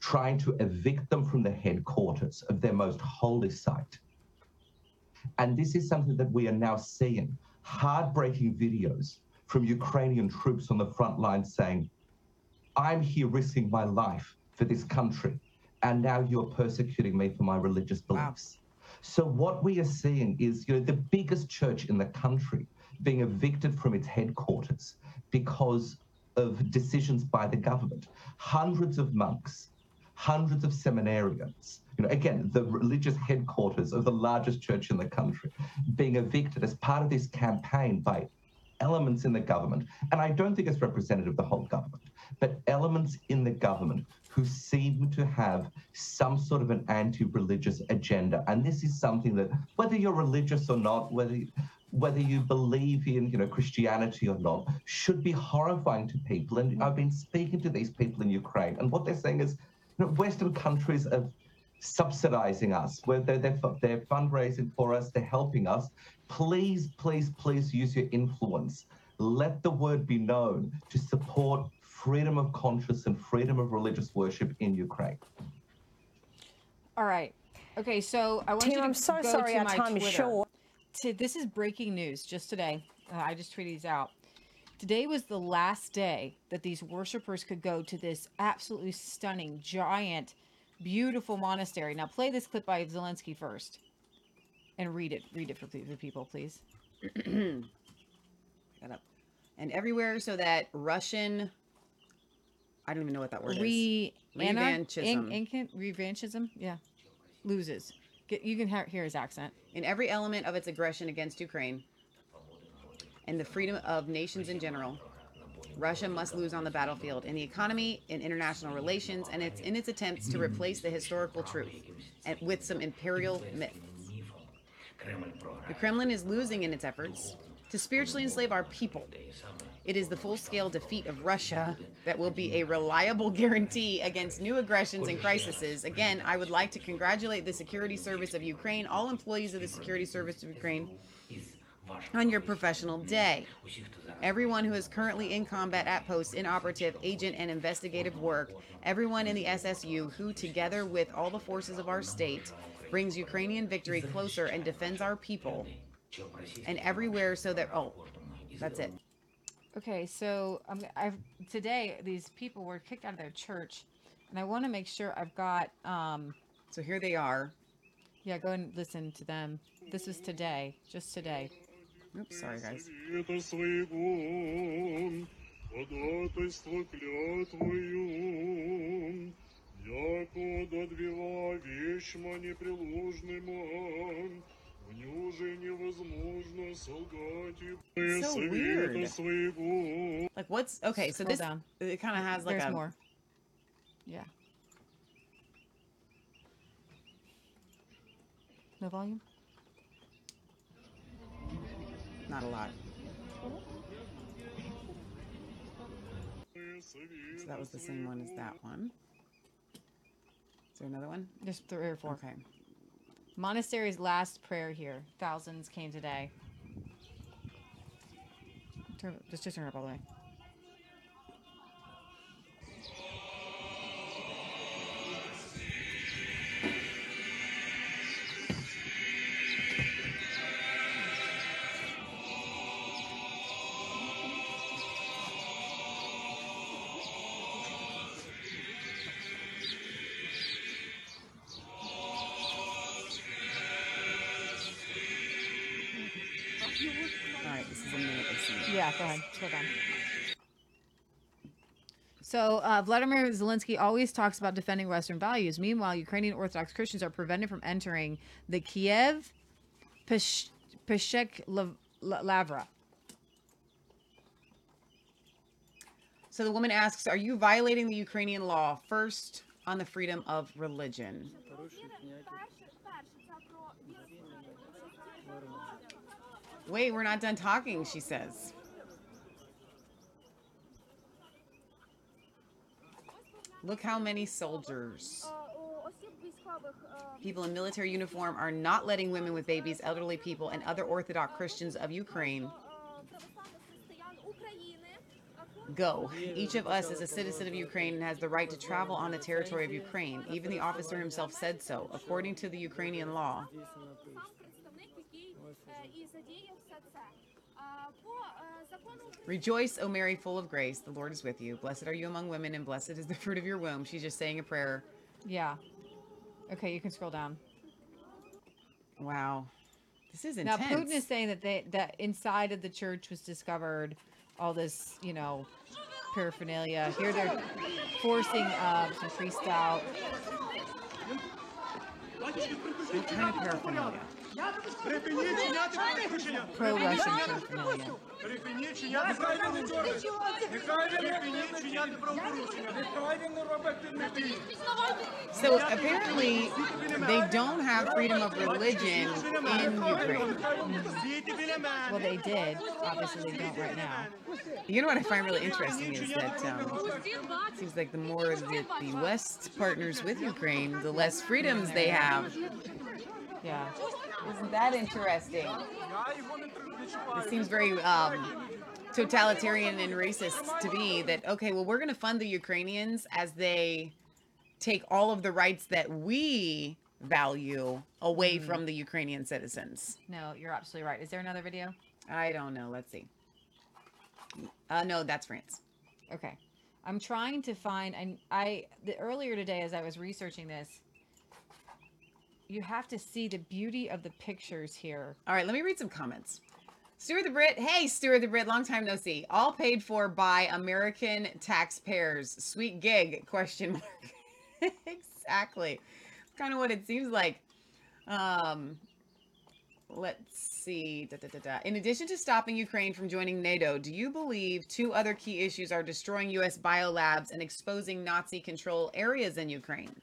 trying to evict them from the headquarters of their most holy site. And this is something that we are now seeing heartbreaking videos from Ukrainian troops on the front line saying, I'm here risking my life for this country, and now you're persecuting me for my religious beliefs. So what we are seeing is, you know, the biggest church in the country being evicted from its headquarters because of decisions by the government. Hundreds of monks, hundreds of seminarians, you know, again, the religious headquarters of the largest church in the country, being evicted as part of this campaign by elements in the government, and I don't think it's representative of the whole government, but elements in the government who seem to have some sort of an anti-religious agenda. And this is something that, whether you're religious or not, whether whether you believe in you know Christianity or not, should be horrifying to people. And I've been speaking to these people in Ukraine, and what they're saying is, you know, Western countries are subsidizing us, where they're, they're, they're fundraising for us, they're helping us. Please, please, please use your influence. Let the word be known to support freedom of conscience and freedom of religious worship in Ukraine. All right. Okay, so I want Tim, you to I'm so go sorry to our my time is Twitter. short. To, this is breaking news just today. Uh, I just tweeted these out. Today was the last day that these worshipers could go to this absolutely stunning, giant, beautiful monastery. Now, play this clip by Zelensky first and read it. Read it for the people, please. Up. And everywhere so that Russian I don't even know what that word is. Re anar- Revanchism. in- incan- revanchism. Yeah, loses. Get, you can hear, his accent. in every element of its aggression against Ukraine and the freedom of nations in general. Russia must lose on the battlefield in the economy, in international relations, and it's in its attempts to replace the historical truth with some imperial myths. The Kremlin is losing in its efforts to spiritually enslave our people. It is the full scale defeat of Russia that will be a reliable guarantee against new aggressions and crises. Again, I would like to congratulate the Security Service of Ukraine, all employees of the Security Service of Ukraine, on your professional day. Everyone who is currently in combat at post, in operative, agent, and investigative work, everyone in the SSU who, together with all the forces of our state, brings Ukrainian victory closer and defends our people, and everywhere so that, oh, that's it. Okay, so um, I've today these people were kicked out of their church, and I want to make sure I've got. Um, So here they are. yeah, go and listen to them. This is today, just today. Oops, sorry, guys. Света своего, ходатайство клятвою, яко додвела вещма непреложныма, мне уже невозможно солгать и So света weird. своего. Like, what's okay? So Scroll this down. it kind of has like There's a more. Yeah. No volume. not a lot. So that was the same one as that one. Is there another one? There's three or four. Okay. Monastery's last prayer here. Thousands came today. Turn, just, just turn it up all the way. Go ahead. So, uh, Vladimir Zelensky always talks about defending Western values. Meanwhile, Ukrainian Orthodox Christians are prevented from entering the Kiev Pesh- Peshek Lavra. So the woman asks, "Are you violating the Ukrainian law first on the freedom of religion?" Wait, we're not done talking. She says. Look how many soldiers. People in military uniform are not letting women with babies, elderly people, and other Orthodox Christians of Ukraine go. Each of us is a citizen of Ukraine and has the right to travel on the territory of Ukraine. Even the officer himself said so, according to the Ukrainian law. Rejoice, O Mary, full of grace. The Lord is with you. Blessed are you among women, and blessed is the fruit of your womb. She's just saying a prayer. Yeah. Okay, you can scroll down. Wow. This is intense. Now. Putin is saying that they that inside of the church was discovered all this, you know, paraphernalia. Here they're forcing uh, some priests out. What kind of paraphernalia? Pro-Russian paraphernalia. So apparently, they don't have freedom of religion in Ukraine. Well, they did. Obviously, they don't right now. You know what I find really interesting is that um, it seems like the more that the West partners with Ukraine, the less freedoms they have. Yeah. Isn't that interesting? It seems very um, totalitarian and racist to me that, okay, well, we're going to fund the Ukrainians as they take all of the rights that we value away from the Ukrainian citizens. No, you're absolutely right. Is there another video? I don't know. Let's see. Uh, no, that's France. Okay. I'm trying to find and I the earlier today as I was researching this you have to see the beauty of the pictures here. All right, let me read some comments. Stuart the Brit, hey Stuart the Brit, long time no see. All paid for by American taxpayers. Sweet gig? Question mark. exactly. Kind of what it seems like. Um, let's see. Da, da, da. In addition to stopping Ukraine from joining NATO, do you believe two other key issues are destroying U.S. biolabs and exposing Nazi control areas in Ukraine?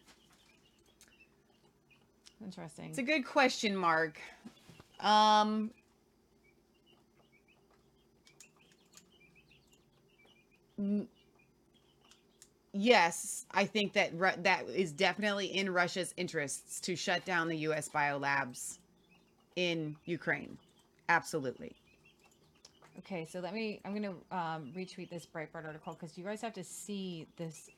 Interesting. It's a good question, Mark. Um, yes, I think that Ru- that is definitely in Russia's interests to shut down the U.S. biolabs in Ukraine. Absolutely. Okay, so let me. I'm gonna um, retweet this Breitbart article because you guys have to see this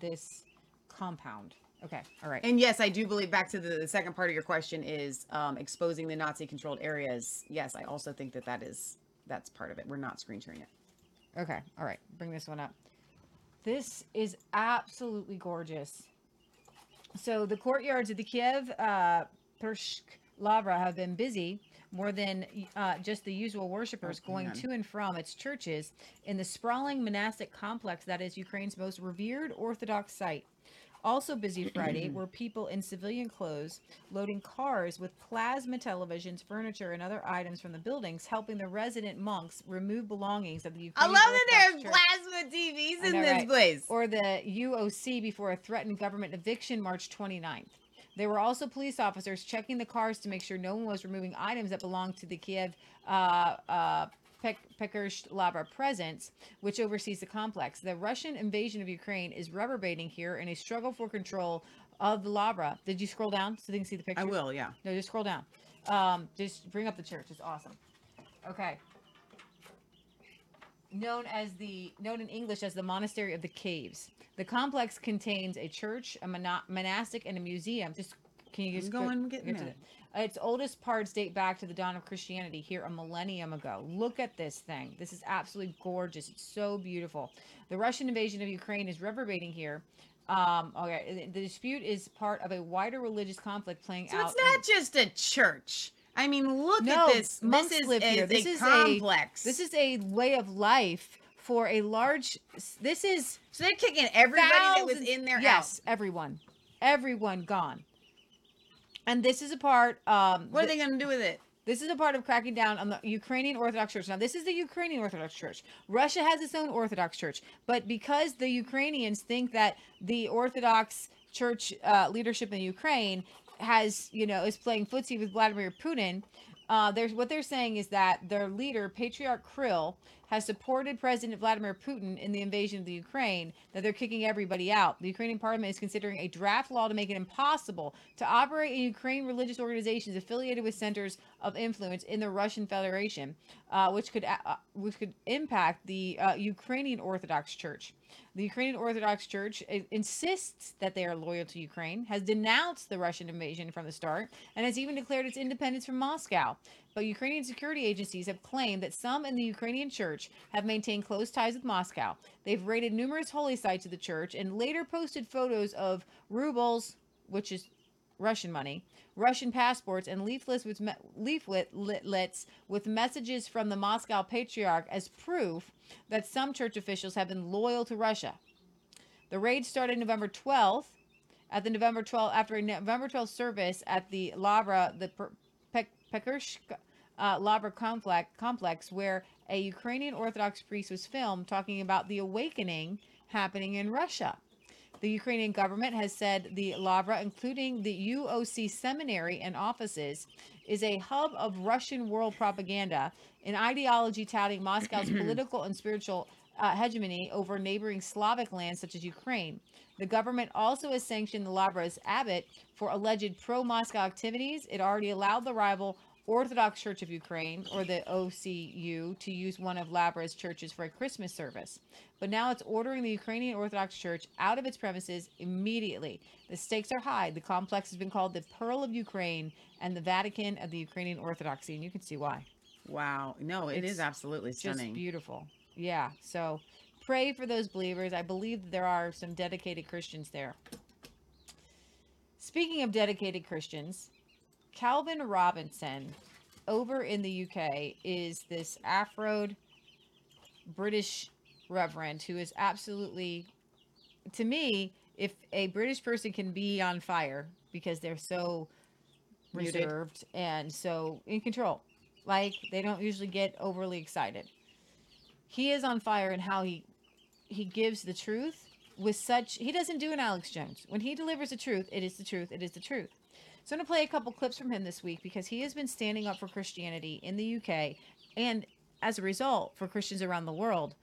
this compound. Okay, all right. And yes, I do believe back to the, the second part of your question is um, exposing the Nazi-controlled areas. Yes, I also think that that is that's part of it. We're not screen sharing it. Okay, all right. Bring this one up. This is absolutely gorgeous. So the courtyards of the Kiev uh, Pershk Lavra have been busy more than uh, just the usual worshippers Oh, going to and from its churches in the sprawling monastic complex that is Ukraine's most revered Orthodox site. Also busy Friday were people in civilian clothes loading cars with plasma televisions, furniture, and other items from the buildings, helping the resident monks remove belongings of the Ukrainian. I love that there's plasma TVs in know, this right? place. or the UOC before a threatened government eviction March 29th. There were also police officers checking the cars to make sure no one was removing items that belonged to the Kiev uh, uh, Pek- Pekersh Lavra presence, which oversees the complex. The Russian invasion of Ukraine is reverberating here in a struggle for control of the Lavra. Did you scroll down so they can see the picture? I will, yeah. No, just scroll down. Um, just bring up the church. It's awesome. Okay. Known as the known in English as the Monastery of the Caves. The complex contains a church, a monastic, and a museum. Just can you I'm just go, getting get there. Its oldest parts date back to the dawn of Christianity here a millennium ago. Look at this thing. This is absolutely gorgeous. It's so beautiful. The Russian invasion of Ukraine is reverberating here. Um, okay, the dispute is part of a wider religious conflict playing So out. it's not just a church. I mean, look No, at this. monks this is, live here. is This a is a- complex. This is a way of life for a large. This is so they're kicking everybody that was thousands- in there Yes, everyone, everyone gone. And this is a part. Um, What are th- they going to do with it? This is a part of cracking down on the Ukrainian Orthodox Church. Now, this is the Ukrainian Orthodox Church. Russia has its own Orthodox Church, but because the Ukrainians think that the Orthodox Church uh, leadership in Ukraine has, you know, is playing footsie with Vladimir Putin, uh, there's what they're saying is that their leader, Patriarch Kirill, has supported President Vladimir Putin in the invasion of the Ukraine. That they're kicking everybody out. The Ukrainian parliament is considering a draft law to make it impossible to operate in Ukraine religious organizations affiliated with centers of influence in the Russian Federation, uh, which could uh, which could impact the uh, Ukrainian Orthodox Church. The Ukrainian Orthodox Church insists that they are loyal to Ukraine, has denounced the Russian invasion from the start, and has even declared its independence from Moscow. But Ukrainian security agencies have claimed that some in the Ukrainian church have maintained close ties with Moscow. They've raided numerous holy sites of the church and later posted photos of rubles, which is Russian money, Russian passports, and leaflets with me- with messages from the Moscow Patriarch as proof that some church officials have been loyal to Russia. The raid started November 12th. At the November 12th, after a November 12th service at the Lavra, the Pe- Pekersk uh, Lavra complex, complex, where a Ukrainian Orthodox priest was filmed talking about the awakening happening in Russia. The Ukrainian government has said the Lavra, including the UOC seminary and offices, is a hub of Russian world propaganda, an ideology touting Moscow's political and spiritual uh, hegemony over neighboring Slavic lands such as Ukraine. The government also has sanctioned the Lavra's abbot for alleged pro Moscow activities. It already allowed the rival Orthodox Church of Ukraine, or the OCU, to use one of Lavra's churches for a Christmas service. But now it's ordering the Ukrainian Orthodox Church out of its premises immediately. The stakes are high. The complex has been called the Pearl of Ukraine and the Vatican of the Ukrainian Orthodoxy, and you can see why. Wow. No, it It's is absolutely Just stunning. beautiful. Yeah. So pray for those believers. I believe there are some dedicated Christians there. Speaking of dedicated Christians, Calvin Robinson over in the UK is this Afro British reverend who is absolutely, to me, if a British person can be on fire because they're so Muted. reserved and so in control, like they don't usually get overly excited. He is on fire in how he he gives the truth with such he doesn't do an Alex Jones. When he delivers the truth, it is the truth, it is the truth. So I'm going to play a couple clips from him this week because he has been standing up for Christianity in the UK and as a result for Christians around the world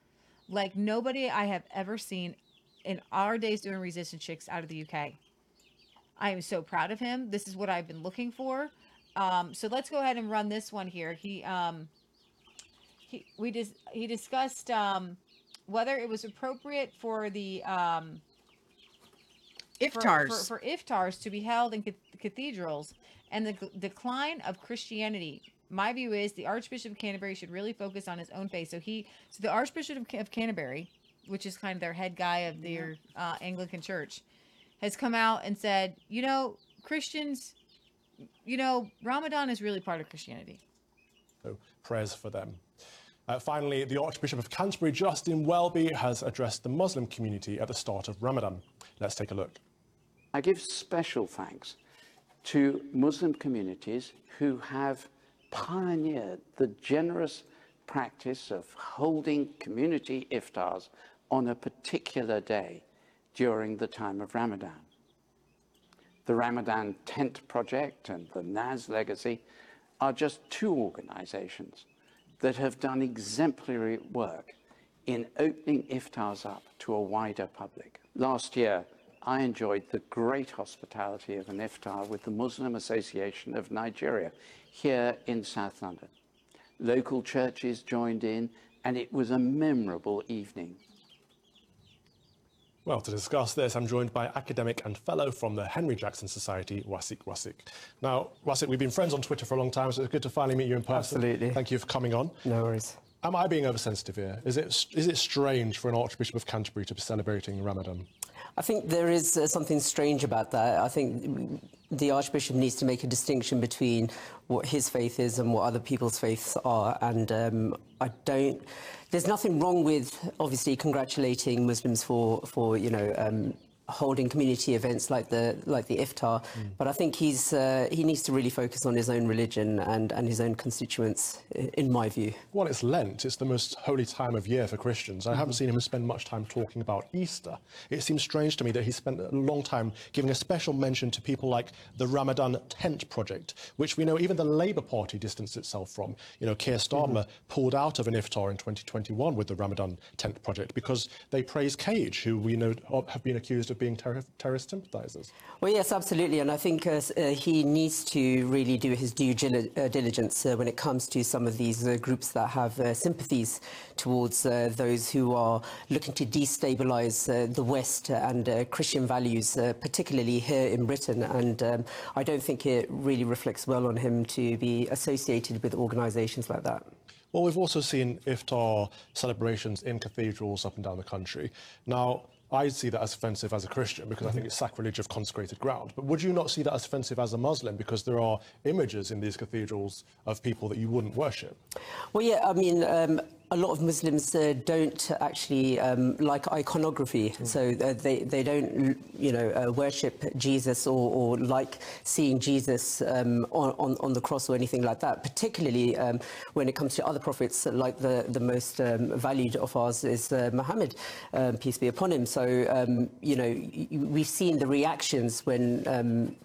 like nobody I have ever seen in our days doing resistance chicks out of the UK. I am so proud of him. This is what I've been looking for. Um, so let's go ahead and run this one here. He um, he we dis- he discussed um, whether it was appropriate for the um, for- Iftars. for, for, iftars to be held in cath- cathedrals and the g- decline of Christianity. My view is the Archbishop of Canterbury should really focus on his own faith. So he, so the Archbishop of, Ca- of Canterbury, which is kind of their head guy of their uh, Anglican Church, has come out and said, you know, Christians, you know, Ramadan is really part of Christianity. So prayers for them. Uh, finally, the Archbishop of Canterbury, Justin Welby, has addressed the Muslim community at the start of Ramadan. Let's take a look. I give special thanks to Muslim communities who have pioneered the generous practice of holding community iftars on a particular day during the time of Ramadan. The Ramadan Tent Project and the NAS Legacy are just two organizations that have done exemplary work in opening iftars up to a wider public. Last year, I enjoyed the great hospitality of an iftar with the Muslim Association of Nigeria here in South London. Local churches joined in, and it was a memorable evening. Well, to discuss this, I'm joined by academic and fellow from the Henry Jackson Society, Wasiq Wasiq. Now, Wasiq, we've been friends on Twitter for a long time, so it's good to finally meet you in person. Absolutely. Thank you for coming on. No worries. Am I being oversensitive here? Is it, is it strange for an Archbishop of Canterbury to be celebrating Ramadan? I think there is uh, something strange about that. I think the Archbishop needs to make a distinction between what his faith is and what other people's faiths are. And um, I don't. There's nothing wrong with obviously congratulating Muslims for for you know. Um, holding community events like the like the iftar, but I think he's uh, he needs to really focus on his own religion and, and his own constituents, in my view. Well, it's Lent. It's the most holy time of year for Christians. I Mm-hmm. haven't seen him spend much time talking about Easter. It seems strange to me that he spent a long time giving a special mention to people like the Ramadan Tent Project, which we know even the Labour Party distanced itself from. You know, Keir Starmer Mm-hmm. pulled out of an iftar in 2021 with the Ramadan Tent Project because they praise Cage, who we know have been accused of being terror- terrorist sympathisers. Well, yes, absolutely. And I think uh, uh, he needs to really do his due uh, diligence uh, when it comes to some of these uh, groups that have uh, sympathies towards uh, those who are looking to destabilise uh, the West and uh, Christian values, uh, particularly here in Britain. And um, I don't think it really reflects well on him to be associated with organisations like that. Well, we've also seen iftar celebrations in cathedrals up and down the country. Now, I see that as offensive as a Christian because I think it's sacrilege of consecrated ground. But would you not see that as offensive as a Muslim because there are images in these cathedrals of people that you wouldn't worship? Well, yeah, I mean, um, a lot of Muslims uh, don't actually um, like iconography, so uh, they, they don't, you know, uh, worship Jesus or, or like seeing Jesus um, on, on, on the cross or anything like that, particularly um, when it comes to other prophets, like the, the most um, valued of ours is uh, Muhammad, um, peace be upon him. So, um, you know, we've seen the reactions when um,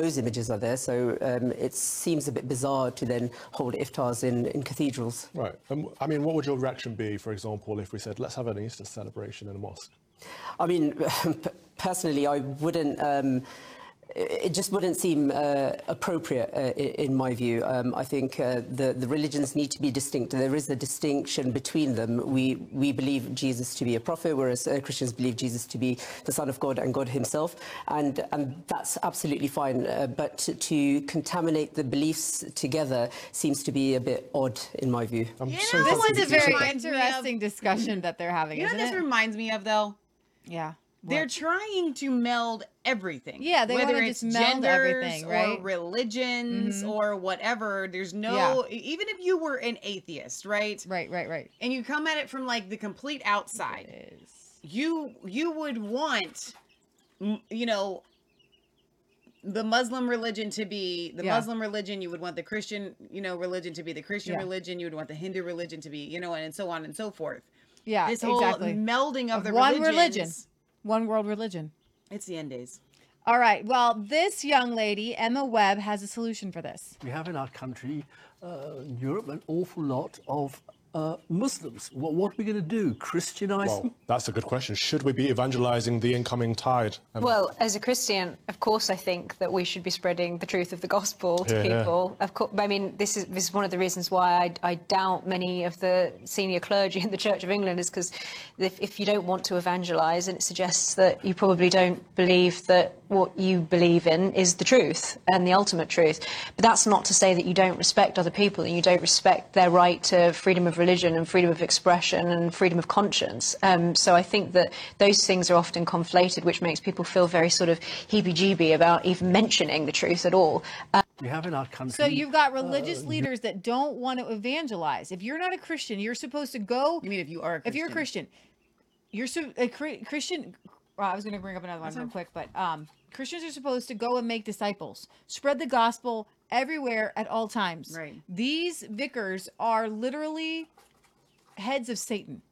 those images are there. So um, it seems a bit bizarre to then hold iftars in, in cathedrals. Right. Um, I mean, what would your reaction be, for example, if we said, let's have an Easter celebration in a mosque? I mean, personally, I wouldn't. Um, it just wouldn't seem uh, appropriate, uh, in my view. Um, I think uh, the, the religions need to be distinct. There is a distinction between them. We, we believe Jesus to be a prophet, whereas uh, Christians believe Jesus to be the Son of God and God Himself, and, and that's absolutely fine. Uh, but to, to contaminate the beliefs together seems to be a bit odd, in my view. You This know what is a this very reminds me of? interesting discussion that they're having, You know what isn't this it? reminds me of though? Yeah. They're trying to meld everything. Yeah, they whether it's just meld everything, or right? religions Mhm. or whatever. There's no Yeah. even if you were an atheist, right? Right, right, right. And you come at it from like the complete outside. You you would want you know the Muslim religion to be the Yeah. Muslim religion, you would want the Christian, you know, religion to be the Christian Yeah. religion, you would want the Hindu religion to be, you know, and so on and so forth. Yeah, this whole exactly. melding of, Of the one religion. Religions, One world religion. It's the end days. All right. Well, this young lady, Emma Webb, has a solution for this. We have in our country, uh, Europe, an awful lot of uh, Muslims. What, what are we going to do? Christianize Well, them? that's a good question. Should we be evangelizing the incoming tide? Um, Well, as a Christian, of course, I think that we should be spreading the truth of the gospel to Yeah, yeah. people. Of course, I mean, this is this is one of the reasons why I, I doubt many of the senior clergy in the Church of England is because if, if you don't want to evangelise, and it suggests that you probably don't believe that what you believe in is the truth and the ultimate truth. But that's not to say that you don't respect other people and you don't respect their right to freedom of religion and freedom of expression and freedom of conscience. Um, so I think that those things are often conflated, which makes people feel very sort of heebie-jeebie about even mentioning the truth at all. Um, We have in our country. So you've got religious uh, leaders that don't want to evangelize. If you're not a Christian, you're supposed to go. You mean if you are a If you're a Christian. Christian, you're so, a Chri- Christian. Well, I was going to bring up another one That's real quick, but um, Christians are supposed to go and make disciples, spread the gospel everywhere at all times. Right. These vicars are literally heads of Satan.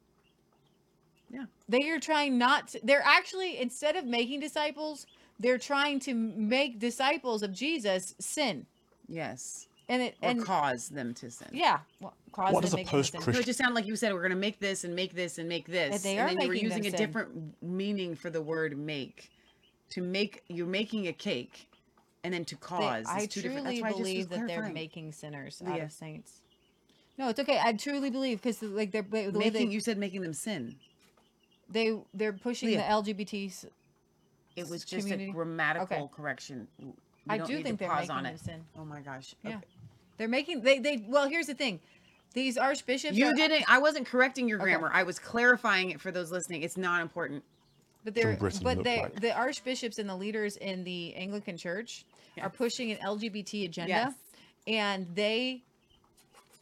Yeah. They are trying not to, they're actually, instead of making disciples, they're trying to make disciples of Jesus sin. Yes. And it Or and cause them to sin. yeah, well, cause What does a make them sin. post-Christian- No, it just sounded like you said we're going to make this and make this and make this. And they and are then you were making them using a sin. different meaning for the word make. To make, you're making a cake, and then to They- cause. I is two different. truly that's why I just believe that they're making sinners out Leah. of saints. No, it's okay. I truly believe because like they're the making. they, you said making them sin. they they're pushing Leah. the LGBTs. It was just community. a grammatical Okay. correction. We I do think they're making on them sin. Oh my gosh. Yeah, Okay. they're making they they. Well, here's the thing. These archbishops. You are- didn't. I wasn't correcting your Okay. grammar. I was clarifying it for those listening. It's not important. But they're but look they like? the archbishops and the leaders in the Anglican Church are pushing an LGBT agenda, Yes. and they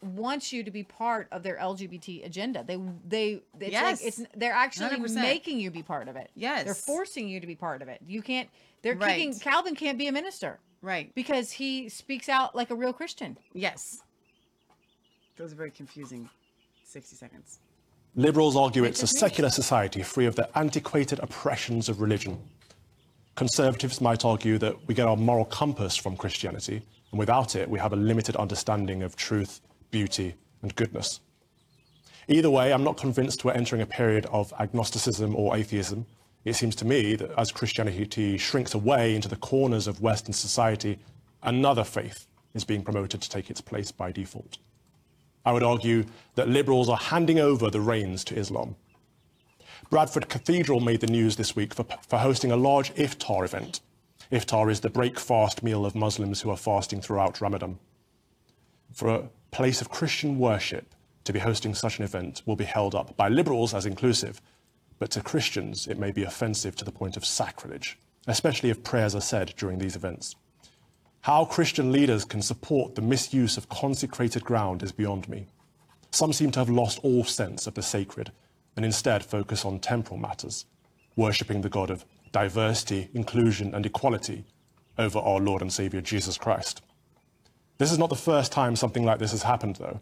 want you to be part of their LGBT agenda. They they it's Yes. like it's they're actually 100%. making you be part of it. Yes. they're forcing you to be part of it. You can't. They're kicking Calvin can't be a minister Right. because he speaks out like a real Christian. Yes. That was very confusing. Sixty seconds. Liberals argue it's a secular society free of the antiquated oppressions of religion. Conservatives might argue that we get our moral compass from Christianity, and without it, we have a limited understanding of truth, beauty, and goodness. Either way, I'm not convinced we're entering a period of agnosticism or atheism. It seems to me that as Christianity shrinks away into the corners of Western society, another faith is being promoted to take its place by default. I would argue that liberals are handing over the reins to Islam. Bradford Cathedral made the news this week for, for hosting a large iftar event. Iftar is the break fast meal of Muslims who are fasting throughout Ramadan. For a place of Christian worship to be hosting such an event will be held up by liberals as inclusive, but to Christians it may be offensive to the point of sacrilege, especially if prayers are said during these events. How Christian leaders can support the misuse of consecrated ground is beyond me. Some seem to have lost all sense of the sacred and instead focus on temporal matters, worshipping the God of diversity, inclusion, and equality over our Lord and Saviour Jesus Christ. This is not the first time something like this has happened, though.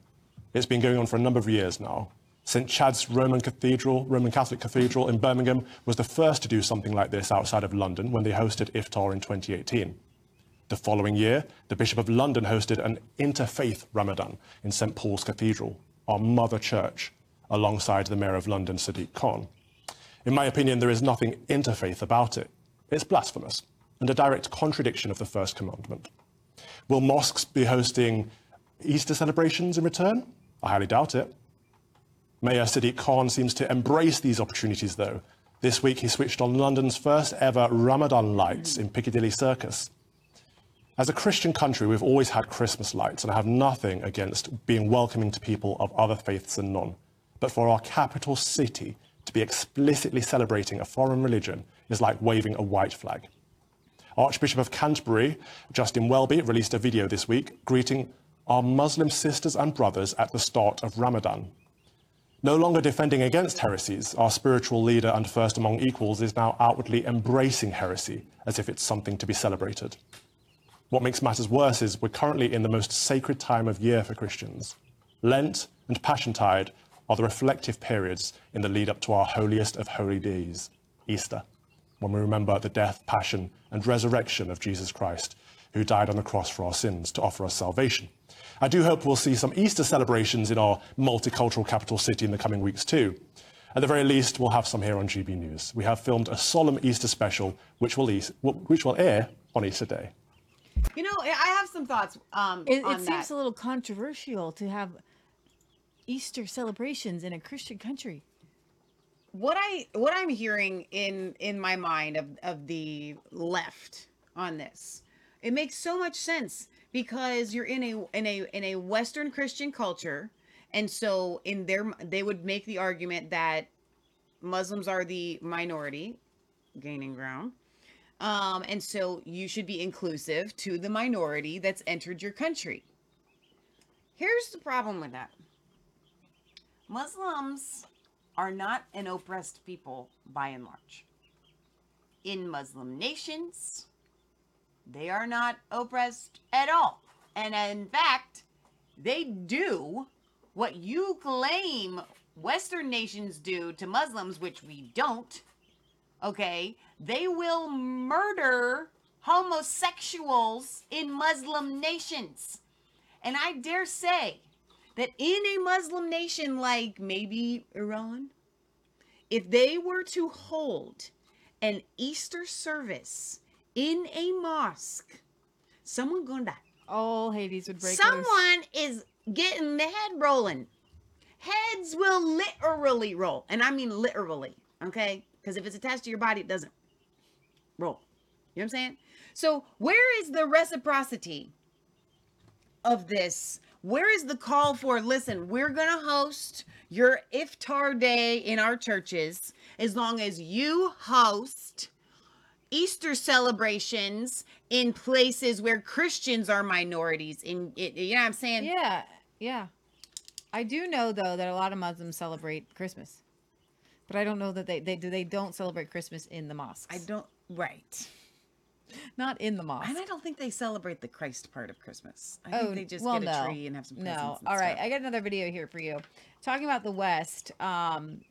It's been going on for a number of years now. St. Chad's Roman Cathedral, Roman Catholic Cathedral in Birmingham was the first to do something like this outside of London when they hosted Iftar in 2018. The following year, the Bishop of London hosted an interfaith Ramadan in St. Paul's Cathedral, our mother church, alongside the Mayor of London, Sadiq Khan. In my opinion, there is nothing interfaith about it. It's blasphemous and a direct contradiction of the first commandment. Will mosques be hosting Easter celebrations in return? I highly doubt it. Mayor Sadiq Khan seems to embrace these opportunities, though. This week he switched on London's first ever Ramadan lights in Piccadilly Circus. As a Christian country, we've always had Christmas lights, and I have nothing against being welcoming to people of other faiths than none. But for our capital city to be explicitly celebrating a foreign religion is like waving a white flag. Archbishop of Canterbury, Justin Welby, released a video this week greeting our Muslim sisters and brothers at the start of Ramadan. No longer defending against heresies, our spiritual leader and first among equals is now outwardly embracing heresy as if it's something to be celebrated. What makes matters worse is we're currently in the most sacred time of year for Christians. Lent and Passiontide are the reflective periods in the lead up to our holiest of holy days, Easter, when we remember the death, passion, and resurrection of Jesus Christ, who died on the cross for our sins to offer us salvation. I do hope we'll see some Easter celebrations in our multicultural capital city in the coming weeks too. At the very least, we'll have some here on GB News. We have filmed a solemn Easter special, which will, which will air on Easter Day. You know, I have some thoughts. Um, It, it seems a little controversial to have Easter celebrations in a Christian country. what I what I'm hearing in in my mind of of the left on this, it makes so much sense because you're in a in a in a Western Christian culture, and so in their they would make the argument that Muslims are the minority, gaining ground. Um, and so you should be inclusive to the minority that's entered your country. Here's the problem with that. Muslims are not an oppressed people by and large. In Muslim nations, they are not oppressed at all. And in fact, they do what you claim Western nations do to Muslims, which we don't. Okay? They will murder homosexuals in Muslim nations. And I dare say that in a Muslim nation like maybe Iran, if they were to hold an Easter service in a mosque, someone gonna die. All Hades would break loose. Someone is getting the head rolling. Heads will literally roll. And I mean literally, okay? Because if it's attached to your body, it doesn't roll. You know what I'm saying? So, where is the reciprocity of this? Where is the call for, listen, we're going to host your iftar day in our churches as long as you host Easter celebrations in places where Christians are minorities. In you know what I'm saying? Yeah, yeah. I do know though that a lot of Muslims celebrate Christmas, but I don't know that they they do they don't celebrate Christmas in the mosques. I don't. Right. Not in the mosque. And I don't think they celebrate the Christ part of Christmas. I oh, think they just well, get a no. tree and have some presents. No. All right. stuff. I got another video here for you. Talking about the West. Um,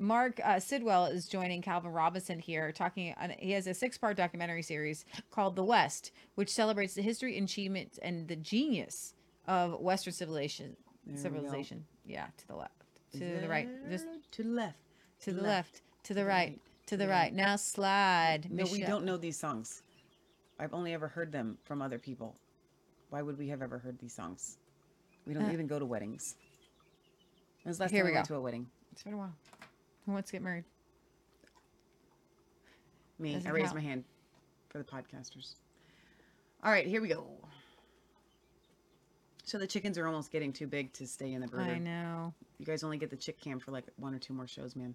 Mark uh, Sidwell is joining Calvin Robinson here. Talking, on, he has a six-part documentary series called "The West," which celebrates the history, achievement, and the genius of Western civilization. There. Civilization. Yeah, to the left, to the right, just to the left, to the left, to the right, to the right. Now slide. No, we don't know these songs. I've only ever heard them from other people. Why would we have ever heard these songs? We don't Uh, even go to weddings. When was last Here time we we went go. to a wedding? It's been a while. Who wants to get married? Me. Doesn't I raised my hand for the podcasters. All right, here we go. So the chickens are almost getting too big to stay in the brooder. I know. You guys only get the chick cam for like one or two more shows, man.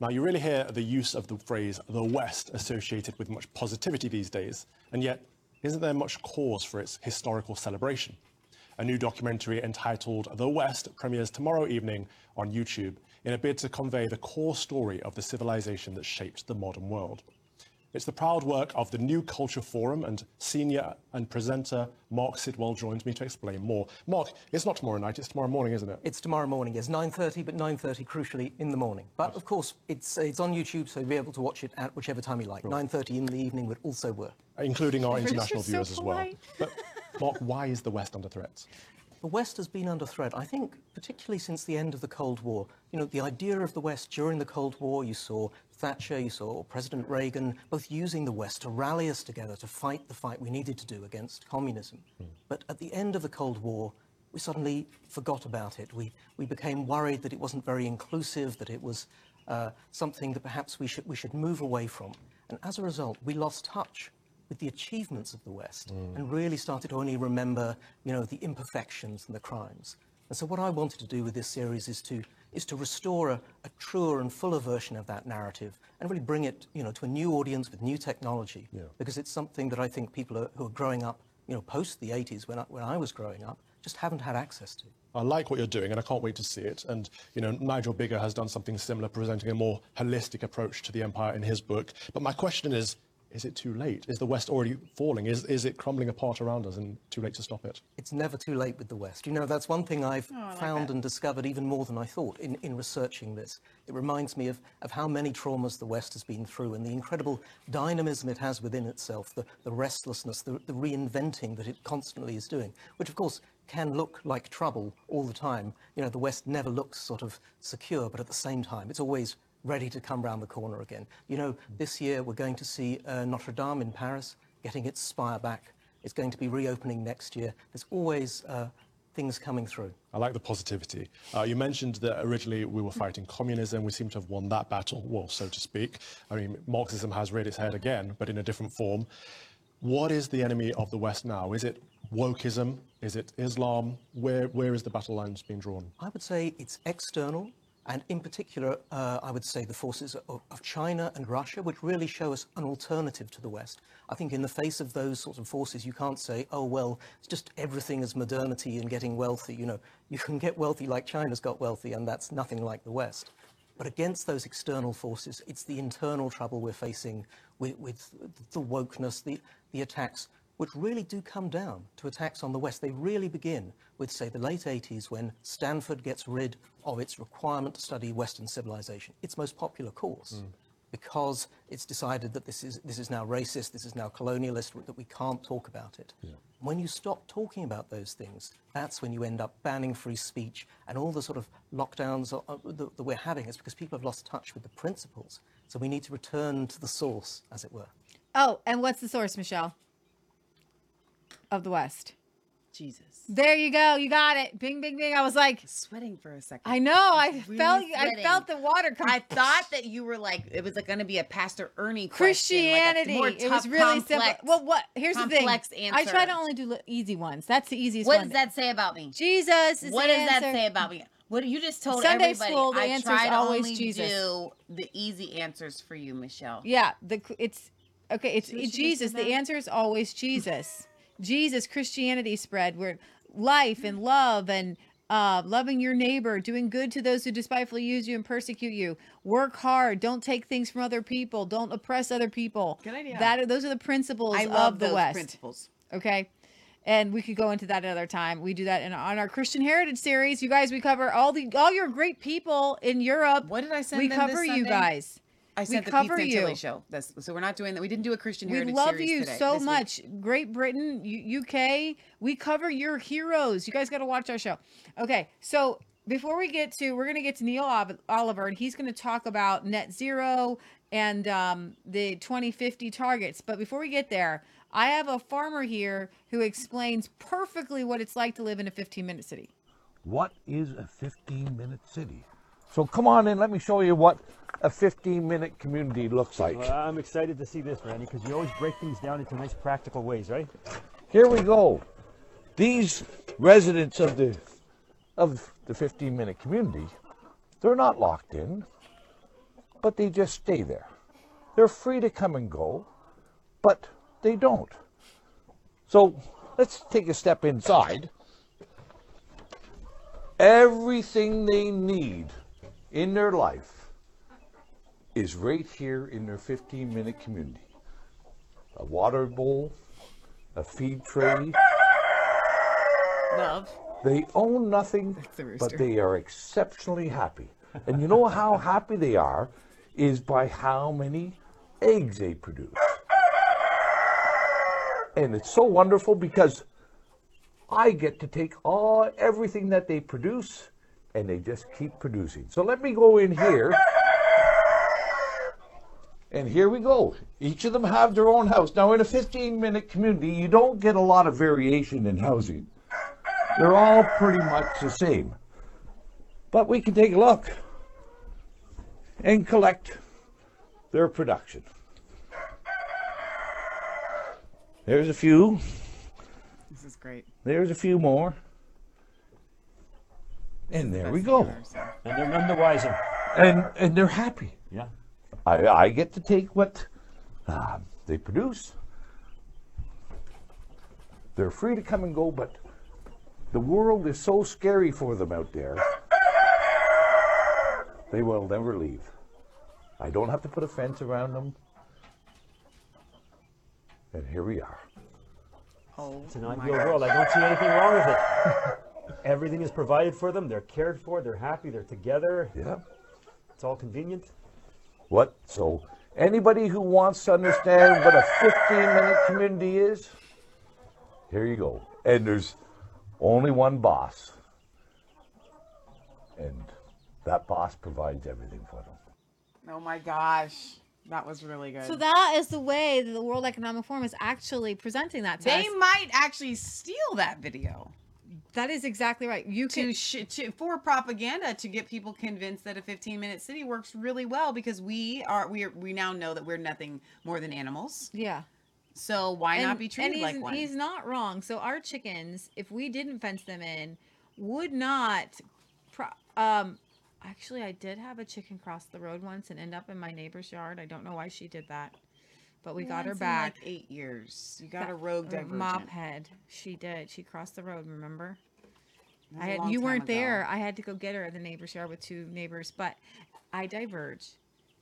Now, you really hear the use of the phrase the West associated with much positivity these days, and yet, isn't there much cause for its historical celebration? A new documentary entitled The West premieres tomorrow evening on YouTube in a bid to convey the core story of the civilization that shaped the modern world. It's the proud work of the New Culture Forum, and senior and presenter Mark Sidwell joins me to explain more. Mark, it's not tomorrow night, it's tomorrow morning, isn't it? It's tomorrow morning. yes. 9.30, but 9.30 crucially in the morning. But of course, it's, it's on YouTube, so you'll be able to watch it at whichever time you like. 9.30 in the evening would also work. including our international just so viewers as well. But Mark, why is the West under threat? The West has been under threat, I think, particularly since the end of the Cold War. You know, the idea of the West during the Cold War, you saw Thatcher, you saw President Reagan, both using the West to rally us together to fight the fight we needed to do against communism. But at the end of the Cold War, we suddenly forgot about it. We, we became worried that it wasn't very inclusive, that it was uh, something that perhaps we should, we should move away from. And as a result, we lost touch with the achievements of the West and really started to only remember, you know, the imperfections and the crimes. And so what I wanted to do with this series is to is to restore a, a truer and fuller version of that narrative and really bring it, you know, to a new audience with new technology. Because it's something that I think people are, who are growing up, you know, post the 80s when I, when I was growing up, just haven't had access to. I like what you're doing, and I can't wait to see it. And you know, Nigel Biggar has done something similar, presenting a more holistic approach to the empire in his book. But my question is: Is it too late? Is the West already falling? Is is it crumbling apart around us, and too late to stop it? It's never too late with the West. You know, that's one thing I've Oh, I like found that. and discovered even more than I thought in, in researching this. It reminds me of, of how many traumas the West has been through and the incredible dynamism it has within itself, the, the restlessness, the, the reinventing that it constantly is doing, which of course can look like trouble all the time. You know, the West never looks sort of secure, but at the same time, it's always ready to come round the corner again. You know, this year we're going to see uh, Notre Dame in Paris getting its spire back. It's going to be reopening next year. There's always uh, things coming through. I like the positivity. Uh, you mentioned that originally we were fighting communism. We seem to have won that battle, well, so to speak. I mean, Marxism has reared its head again, but in a different form. What is the enemy of the West now? Is it wokeism? Is it Islam? Where, where is the battle lines being drawn? I would say it's external, and in particular, uh, I would say the forces of, of China and Russia, which really show us an alternative to the West. I think in the face of those sorts of forces, you can't say, oh, well, it's just everything is modernity and getting wealthy. You know, you can get wealthy like China's got wealthy, and that's nothing like the West. But against those external forces, it's the internal trouble we're facing with, with the wokeness, the, the attacks, which really do come down to attacks on the West. They really begin with, say, the late 80s when Stanford gets rid of its requirement to study Western civilization, its most popular course, hmm. because it's decided that this is, this is now racist, this is now colonialist, that we can't talk about it. When you stop talking about those things, that's when you end up banning free speech and all the sort of lockdowns that, that we're having is because people have lost touch with the principles. So we need to return to the source, as it were. Oh, and what's the source, Michelle? Of the West. Jesus. There you go. You got it. Bing, bing, bing. I was like sweating for a second. I know. I Really felt. I felt the water come. I thought that you were like it was like going to be a Pastor Ernie question, Christianity. Like a it was really simple. Well, what? Here's the thing. complex I try to only do easy ones. That's the easiest What one. does that say about me? Jesus is What does that say about me? What you just told Sunday everybody? school, the I answer's try to always Jesus. do the easy answers for you, Michelle. Yeah, the it's okay. It's See what she just Jesus. The answer is always Jesus. Jesus, Christianity spread where life and love and uh, loving your neighbor, doing good to those who despitefully use you and persecute you. Work hard. Don't take things from other people. Don't oppress other people. Good idea. That those are the principles I love of the those West. principles. Okay. And we could go into that another time. We do that in on our Christian Heritage series. You guys, we cover all the all your great people in Europe. What did I send We cover you guys. I We the cover Pizza and you. Show. That's, so we're not doing that. We didn't do a Christian We Heritage love you today, so this week. much. Great Britain, U- UK. We cover your heroes. You guys got to watch our show. Okay, so before we get to, we're going to get to Neil Ol- Oliver, and he's going to talk about net zero and um, the 2050 targets. But before we get there, I have a farmer here who explains perfectly what it's like to live in a 15 minute city. What is a 15 minute city? So come on in, let me show you what a 15 minute community looks like. Well, I'm excited to see this, Randy, because you always break things down into nice practical ways, right? Here we go. These residents of the of the 15 minute community, they're not locked in, but they just stay there. They're free to come and go, but they don't. So let's take a step inside. Everything they need in their life is right here in their 15 minute community a water bowl, a feed tray. Love. They own nothing, the but they are exceptionally happy. And you know how happy they are is by how many eggs they produce. And it's so wonderful because I get to take all everything that they produce and they just keep producing. So let me go in here. And here we go. Each of them have their own house. Now in a 15 minute community, you don't get a lot of variation in housing. They're all pretty much the same. But we can take a look and collect their production. There's a few. This is great. There's a few more. And there we go. And they're none the wiser. And and they're happy. Yeah. I, I get to take what uh, they produce. They're free to come and go, but the world is so scary for them out there. They will never leave. I don't have to put a fence around them. And here we are. Oh, It's an ideal world. I don't see anything wrong with it. Everything is provided for them. They're cared for. They're happy. They're together. Yeah. It's all convenient. What? So, anybody who wants to understand what a 15 minute community is, here you go. And there's only one boss. And that boss provides everything for them. Oh my gosh. That was really good. So that is the way that the World Economic Forum is actually presenting that to they us. might actually steal that video. That is exactly right. You to, can sh- to for propaganda to get people convinced that a 15 minute city works really well because we are we are, we now know that we're nothing more than animals. Yeah. So why not And- be and treated like one? He's not wrong. So our chickens, if we didn't fence them in, would not. Pro- um, actually, I did have a chicken cross the road once and end up in my neighbor's yard. I don't know why she did that, but we got her back. like eight years. You got That- a rogue divergent. mop head. She did. She crossed the road. Remember? I a had you weren't ago. there. I had to go get her at the neighbor's yard with two neighbors, but I diverged.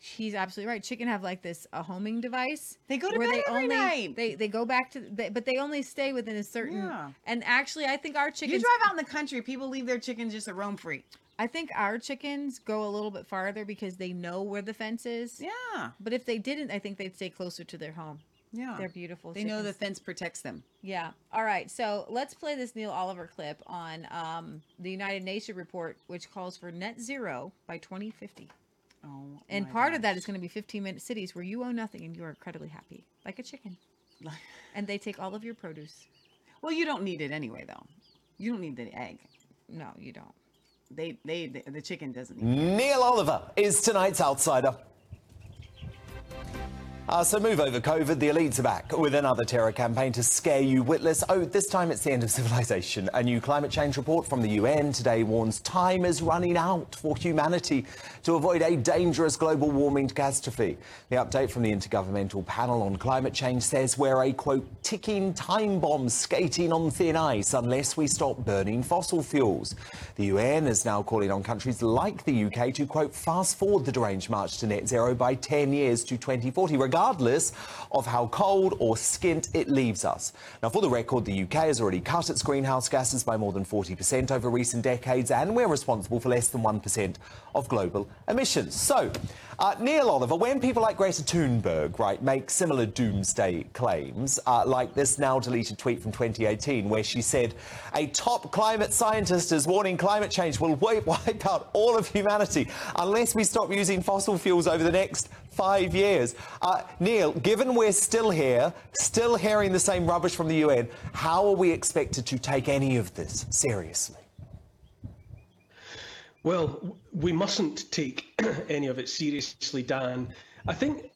She's absolutely right. Chicken have like this a homing device. They go to where bed they every only night. they they go back to they, but they only stay within a certain. Yeah. And actually, I think our chickens. You drive out in the country, people leave their chickens just to roam free. I think our chickens go a little bit farther because they know where the fence is. Yeah. But if they didn't, I think they'd stay closer to their home. Yeah. They're beautiful. They know the fence protects them. Yeah. All right. So let's play this Neil Oliver clip on um, the United Nations report, which calls for net zero by 2050. Oh. And part of that is going to be 15 minute cities where you own nothing and you're incredibly happy, like a chicken. and they take all of your produce. Well, you don't need it anyway, though. You don't need the egg. No, you don't. They, they, the, chicken doesn't. Neil Oliver is tonight's outsider. Uh, so move over COVID. The elites are back with another terror campaign to scare you witless. Oh, this time it's the end of civilization. A new climate change report from the UN today warns time is running out for humanity to avoid a dangerous global warming catastrophe. The update from the Intergovernmental Panel on Climate Change says we're a, quote, ticking time bomb skating on thin ice unless we stop burning fossil fuels. The UN is now calling on countries like the UK to, quote, fast forward the deranged march to net zero by 10 years to 2040. We're regardless of how cold or skint it leaves us. Now, for the record, the UK has already cut its greenhouse gases by more than 40% over recent decades, and we're responsible for less than 1% of global emissions. So, uh, Neil Oliver, when people like Greta Thunberg, right, make similar doomsday claims, uh, like this now deleted tweet from 2018, where she said, a top climate scientist is warning climate change will wipe, wipe out all of humanity unless we stop using fossil fuels over the next five years. Uh, Neil, given we're still here, still hearing the same rubbish from the UN, how are we expected to take any of this seriously? Well, we mustn't take any of it seriously, Dan. I think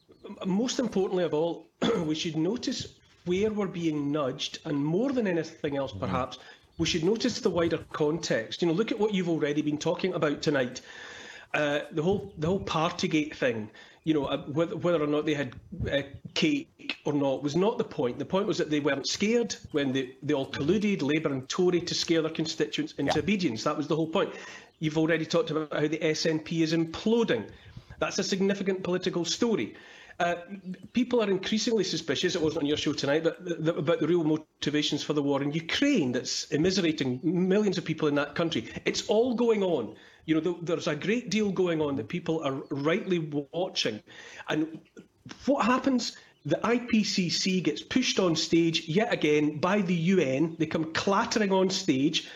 most importantly of all, we should notice where we're being nudged, and more than anything else, perhaps, we should notice the wider context. You know, look at what you've already been talking about tonight. Uh, the whole the whole Partygate thing. You know, uh, whether, whether or not they had uh, cake or not was not the point. The point was that they weren't scared when they, they all colluded, Labour and Tory, to scare their constituents into obedience. That was the whole point. You've already talked about how the SNP is imploding. That's a significant political story. Uh, people are increasingly suspicious, it wasn't on your show tonight, but th- th- about the real motivations for the war in Ukraine that's immiserating millions of people in that country. It's all going on. You know, th- there's a great deal going on that people are rightly watching. And what happens? The IPCC gets pushed on stage yet again by the UN. They come clattering on stage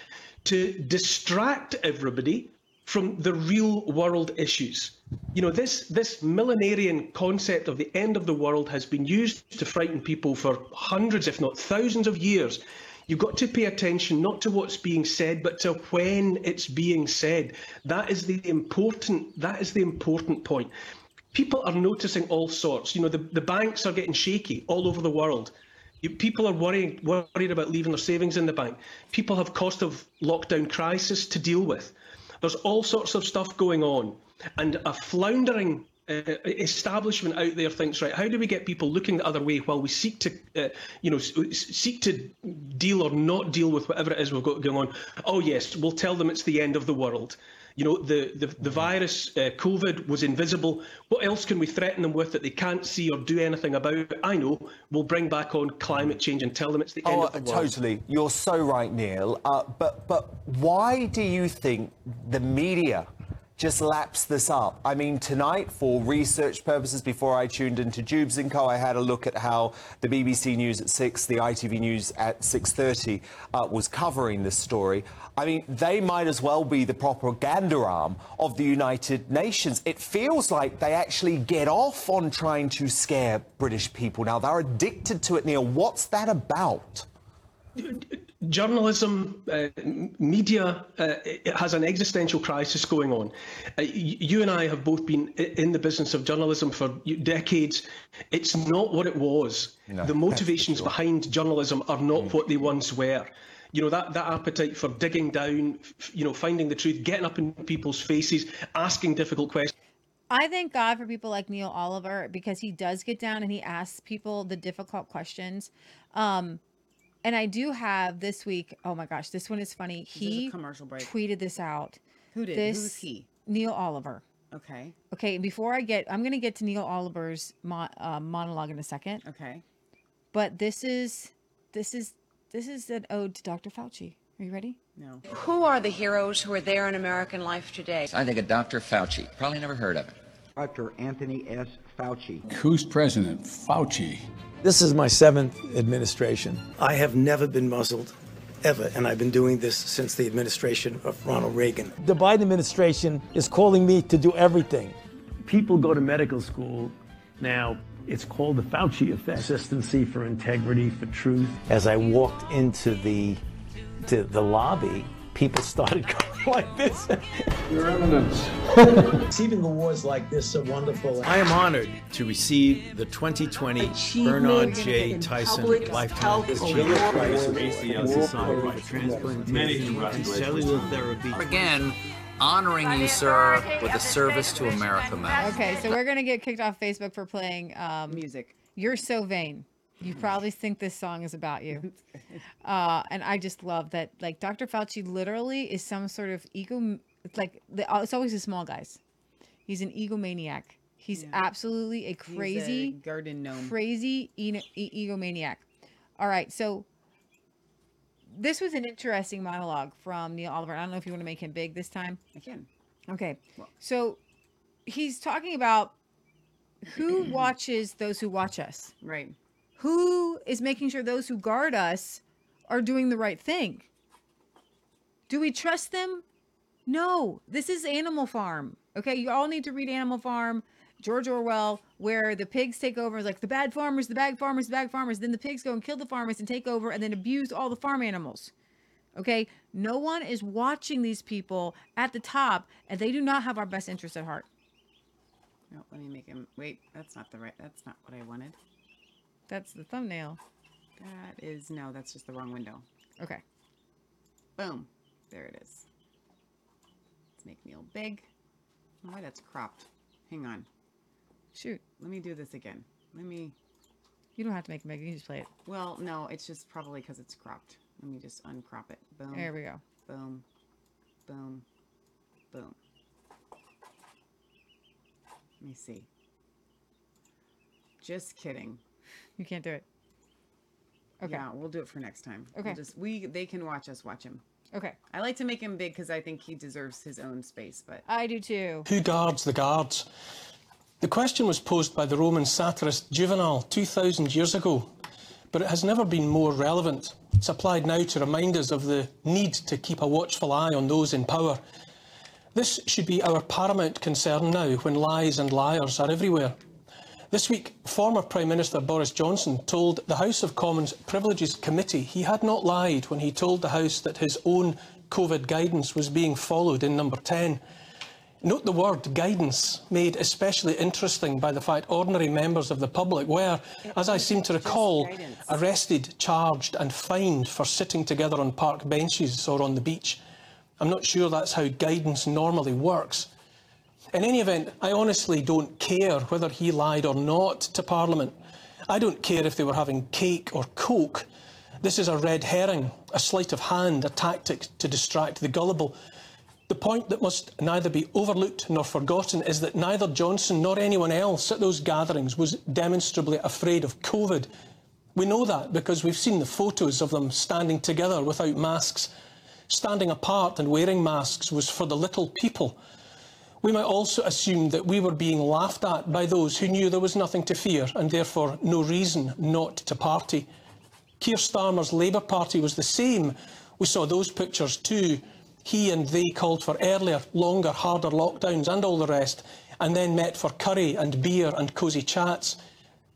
to distract everybody from the real world issues. You know, this this millenarian concept of the end of the world has been used to frighten people for hundreds, if not thousands of years. You've got to pay attention not to what's being said, but to when it's being said. That is the important that is the important point. People are noticing all sorts. You know, the, the banks are getting shaky all over the world. You- People are worrying, worried about leaving their savings in the bank. People have cost of lockdown crisis to deal with. There's all sorts of stuff going on, and a floundering uh, establishment out there thinks, right, how do we get people looking the other way while we seek to, uh, you know, seek to deal or not deal with whatever it is we've got going on? Oh yes, we'll tell them it's the end of the world. You know, the the, the virus, uh, COVID, was invisible. What else can we threaten them with that they can't see or do anything about? I know. We'll bring back on climate change and tell them it's the end Oh, of the world. totally. You're so right, Neil. Uh, but but why do you think the media just laps this up? I mean, tonight, for research purposes, before I tuned into Jubes Co, I had a look at how the BBC News at six, the ITV News at six thirty uh, was covering this story. I mean, they might as well be the propaganda arm of the United Nations. It feels like they actually get off on trying to scare British people now. They're addicted to it, Neil. What's that about? journalism, uh, media, uh, it has an existential crisis going on. Uh, you and I have both been in the business of journalism for decades. It's not what it was. No, the motivations behind journalism are not what they once were. You know that that appetite for digging down, f- you know, finding the truth, getting up in people's faces, asking difficult questions. I thank God for people like Neil Oliver because he does get down and he asks people the difficult questions. Um, and I do have this week. Oh my gosh, this one is funny. This is He commercial break. tweeted this out. Who did? This, Who's he? Neil Oliver. Okay. Okay, before I get, I'm going to get to Neil Oliver's mo- uh, monologue in a second. Okay. But this is, this is, this is an ode to Dr. Fauci. Are you ready? No. Who are the heroes who are there in American life today? I think of Dr. Fauci. Probably never heard of him. Dr. Anthony S. Fauci. Who's president? Fauci. This is my seventh administration. I have never been muzzled, ever, and I've been doing this since the administration of Ronald Reagan. The Biden administration is calling me to do everything. People go to medical school now. It's called the Fauci effect. Consistency for integrity, for truth. As I walked into the to the lobby, people started going like this. Your Eminence. Receiving awards like this are wonderful. I am honored to receive the 2020 Bernard J. Tyson Lifetime Achievement award. Prize for ACL ACL Society for for Transplantation Many and. Cellular Therapy. Again, honoring you, sir, with a service to America medal. Okay, so we're gonna get kicked off Facebook for playing um, music. You're so vain. You probably think this song is about you, uh, and I just love that. Like Dr. Fauci literally is some sort of ego. It's like the, it's always the small guys. He's an egomaniac, He's absolutely a a crazy garden gnome. crazy e- e- egomaniac. All right, so this was an interesting monologue from Neil Oliver. I don't know if you want to make him big this time. I can. Okay. So he's talking about who watches those who watch us. Right. Who is making sure those who guard us are doing the right thing? Do we trust them? No. This is Animal Farm. Okay, you all need to read Animal Farm, George Orwell, where the pigs take over. Like the bad farmers, the bad farmers, the bad farmers. Then the pigs go and kill the farmers and take over and then abuse all the farm animals. Okay, no one is watching these people at the top, and they do not have our best interests at heart. No, let me make him. Wait, that's not the right. That's not what I wanted. That's the thumbnail. That is no. That's just the wrong window. Okay. Boom. There it is. Let's make Neil big. Why that's cropped? Hang on. Shoot. Let me do this again. Let me. You don't have to make it big. You can just play it. Well, no, it's just probably because it's cropped. Let me just uncrop it. Boom. There we go. Boom. Boom. Boom. Let me see. Just kidding. You can't do it. Okay. Yeah, we'll do it for next time. We'll Okay. just we they can watch us watch him. Okay. I like to make him big because I think he deserves his own space. But I do too. Who guards the guards? The question was posed by the Roman satirist Juvenal 2,000 years ago, but it has never been more relevant. It's applied now to remind us of the need to keep a watchful eye on those in power. This should be our paramount concern now when lies and liars are everywhere. This week, former Prime Minister Boris Johnson told the House of Commons Privileges Committee he had not lied when he told the House that his own COVID guidance was being followed in number 10. Note the word guidance, made especially interesting by the fact ordinary members of the public were, as I seem to recall, arrested, charged and fined for sitting together on park benches or on the beach. I'm not sure that's how guidance normally works. In any event, I honestly don't care whether he lied or not to Parliament. I don't care if they were having cake or coke. This is a red herring, a sleight of hand, a tactic to distract the gullible. The point that must neither be overlooked nor forgotten is that neither Johnson nor anyone else at those gatherings was demonstrably afraid of COVID. We know that because we've seen the photos of them standing together without masks. Standing apart and wearing masks was for the little people. We might also assume that we were being laughed at by those who knew there was nothing to fear and therefore no reason not to party. Keir Starmer's Labour Party was the same. We saw those pictures too. He and they called for earlier, longer, harder lockdowns and all the rest, and then met for curry and beer and cosy chats.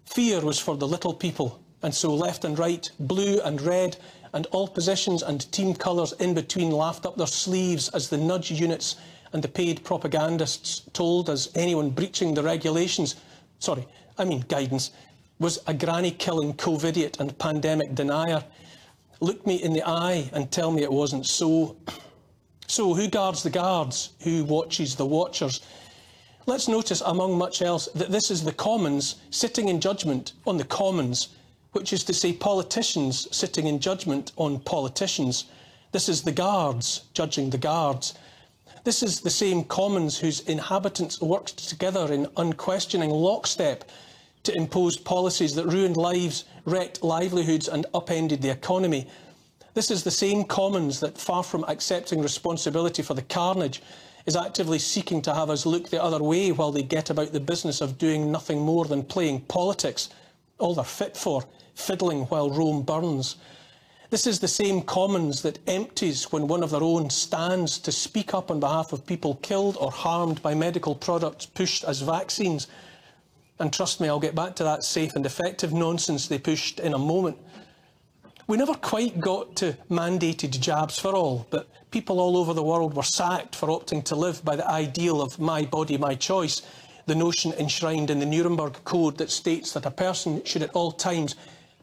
Fear was for the little people, and so left and right, blue and red, and all positions and team colours in between laughed up their sleeves as the nudge units and the paid propagandists told us anyone breaching the regulations, sorry, I mean guidance, was a granny-killing COVIDiot and pandemic denier. Look me in the eye and tell me it wasn't so. So who guards the guards? Who watches the watchers? Let's notice, among much else, that this is the Commons sitting in judgment on the Commons, which is to say politicians sitting in judgment on politicians. This is the guards judging the guards. This is the same Commons whose inhabitants worked together in unquestioning lockstep to impose policies that ruined lives, wrecked livelihoods and upended the economy. This is the same Commons that, far from accepting responsibility for the carnage, is actively seeking to have us look the other way while they get about the business of doing nothing more than playing politics, all they're fit for, fiddling while Rome burns. This is the same Commons that empties when one of their own stands to speak up on behalf of people killed or harmed by medical products pushed as vaccines. And trust me, I'll get back to that safe and effective nonsense they pushed in a moment. We never quite got to mandated jabs for all, but people all over the world were sacked for opting to live by the ideal of my body, my choice, the notion enshrined in the Nuremberg Code that states that a person should at all times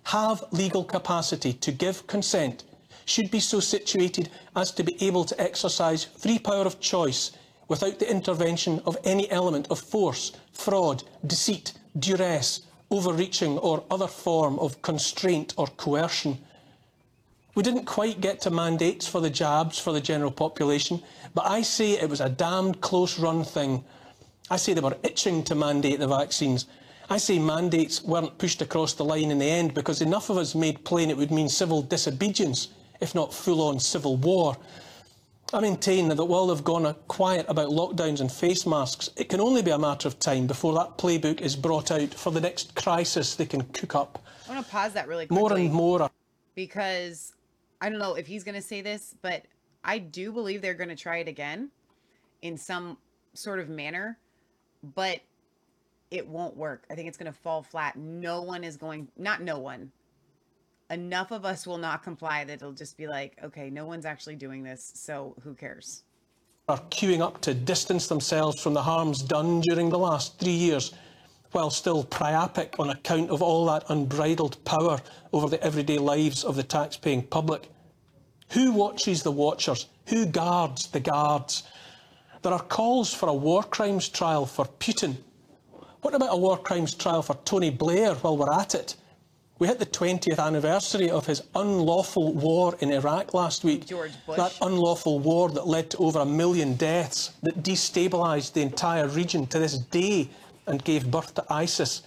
have legal capacity to give consent, should be so situated as to be able to exercise free power of choice without the intervention of any element of force, fraud, deceit, duress, overreaching or other form of constraint or coercion. We didn't quite get to mandates for the jabs for the general population, but I say it was a damned close run thing. I say they were itching to mandate the vaccines. I say mandates weren't pushed across the line in the end because enough of us made plain it would mean civil disobedience, if not full-on civil war. I maintain that while they've gone quiet about lockdowns and face masks, it can only be a matter of time before that playbook is brought out for the next crisis they can cook up. I want to pause that really quickly. More and more. Because I don't know if he's going to say this, but I do believe they're going to try it again in some sort of manner, but it won't work. I think it's going to fall flat. No one is going, not no one, enough of us will not comply that it'll just be like, okay, no one's actually doing this, so who cares? Are queuing up to distance themselves from the harms done during the last three years, while still priapic on account of all that unbridled power over the everyday lives of the tax-paying public. Who watches the watchers? Who guards the guards? There are calls for a war crimes trial for Putin. What about a war crimes trial for Tony Blair while we're at it? We hit the 20th anniversary of his unlawful war in Iraq last week. That unlawful war that led to over a million deaths, that destabilised the entire region to this day and gave birth to ISIS.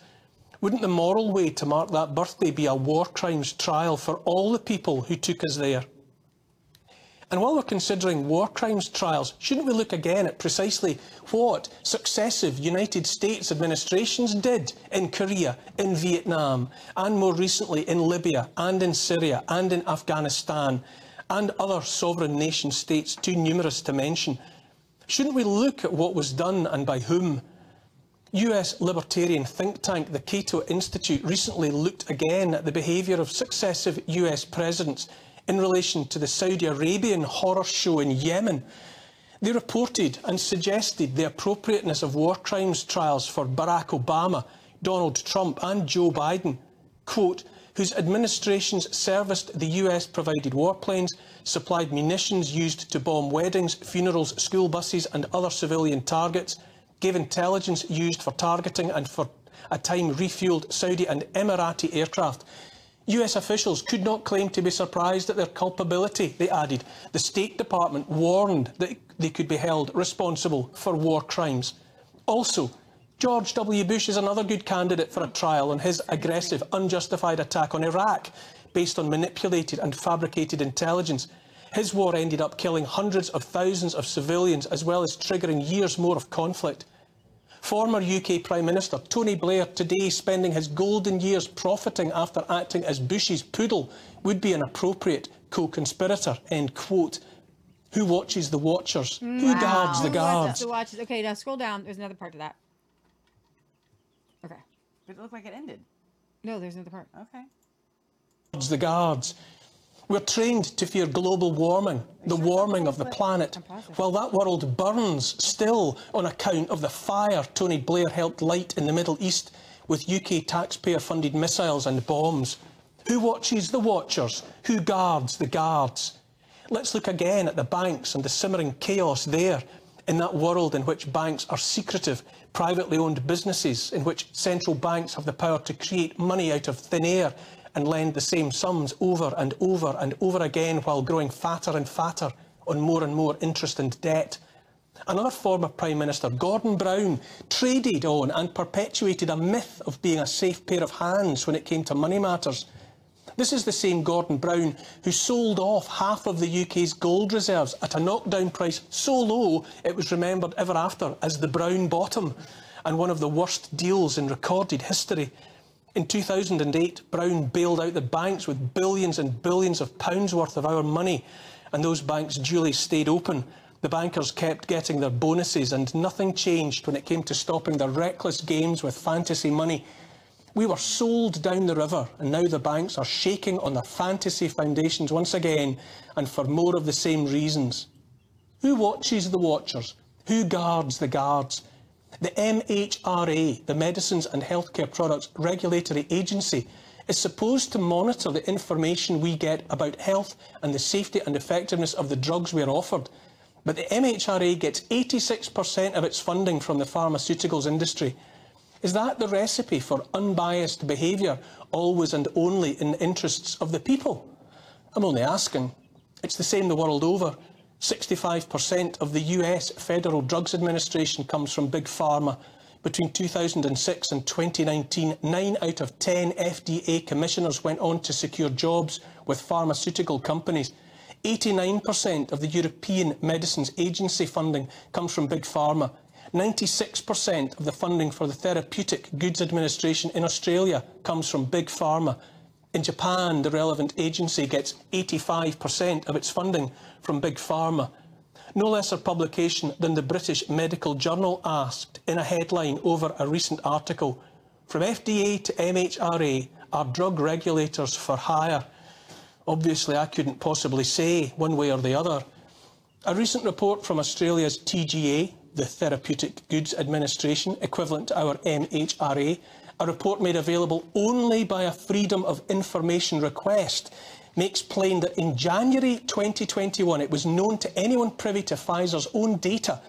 Wouldn't the moral way to mark that birthday be a war crimes trial for all the people who took us there? And while we're considering war crimes trials, shouldn't we look again at precisely what successive United States administrations did in Korea, in Vietnam, and more recently in Libya, and in Syria, and in Afghanistan, and other sovereign nation states too numerous to mention? Shouldn't we look at what was done and by whom? US libertarian think tank the Cato Institute recently looked again at the behaviour of successive US presidents in relation to the Saudi Arabian horror show in Yemen. They reported and suggested the appropriateness of war crimes trials for Barack Obama, Donald Trump and Joe Biden, quote, whose administrations serviced the US-provided warplanes, supplied munitions used to bomb weddings, funerals, school buses and other civilian targets, gave intelligence used for targeting and for a time refuelled Saudi and Emirati aircraft, US officials could not claim to be surprised at their culpability, they added. The State Department warned that they could be held responsible for war crimes. Also, George W. Bush is another good candidate for a trial on his aggressive, unjustified attack on Iraq, based on manipulated and fabricated intelligence. His war ended up killing hundreds of thousands of civilians, as well as triggering years more of conflict. Former UK Prime Minister Tony Blair today spending his golden years profiting after acting as Bush's poodle would be an appropriate co-conspirator, end quote. Who watches the watchers? Who guards the Who guards? watches the watches? Okay, now scroll down. There's another part to that. Okay. But it looked like it ended. No, there's another part. Okay. guards the guards. We're trained to fear global warming, the warming of the planet, while that world burns still on account of the fire Tony Blair helped light in the Middle East with UK taxpayer-funded missiles and bombs. Who watches the watchers? Who guards the guards? Let's look again at the banks and the simmering chaos there in that world in which banks are secretive, privately owned businesses, in which central banks have the power to create money out of thin air and lend the same sums over and over and over again while growing fatter and fatter on more and more interest and debt. Another former Prime Minister, Gordon Brown, traded on and perpetuated a myth of being a safe pair of hands when it came to money matters. This is the same Gordon Brown who sold off half of the UK's gold reserves at a knockdown price so low it was remembered ever after as the brown bottom and one of the worst deals in recorded history. In 2008, Brown bailed out the banks with billions and billions of pounds worth of our money, and those banks duly stayed open. The bankers kept getting their bonuses, and nothing changed when it came to stopping their reckless games with fantasy money. We were sold down the river, and now the banks are shaking on their fantasy foundations once again, and for more of the same reasons. Who watches the watchers? Who guards the guards? The MHRA, the Medicines and Healthcare Products Regulatory Agency, is supposed to monitor the information we get about health and the safety and effectiveness of the drugs we are offered. But the MHRA gets 86% of its funding from the pharmaceuticals industry. Is that the recipe for unbiased behaviour, always and only in the interests of the people? I'm only asking. It's the same the world over. 65% of the US Federal Drugs Administration comes from Big Pharma. Between 2006 and 2019, 9 out of 10 FDA commissioners went on to secure jobs with pharmaceutical companies. 89% of the European Medicines Agency funding comes from Big Pharma. 96% of the funding for the Therapeutic Goods Administration in Australia comes from Big Pharma. In Japan, the relevant agency gets 85% of its funding from Big Pharma. No less a publication than the British Medical Journal asked in a headline over a recent article, From FDA to MHRA, are drug regulators for hire? Obviously, I couldn't possibly say one way or the other. A recent report from Australia's TGA, the Therapeutic Goods Administration, equivalent to our MHRA, a report made available only by a Freedom of Information request, makes plain that in January 2021 it was known to anyone privy to Pfizer's own data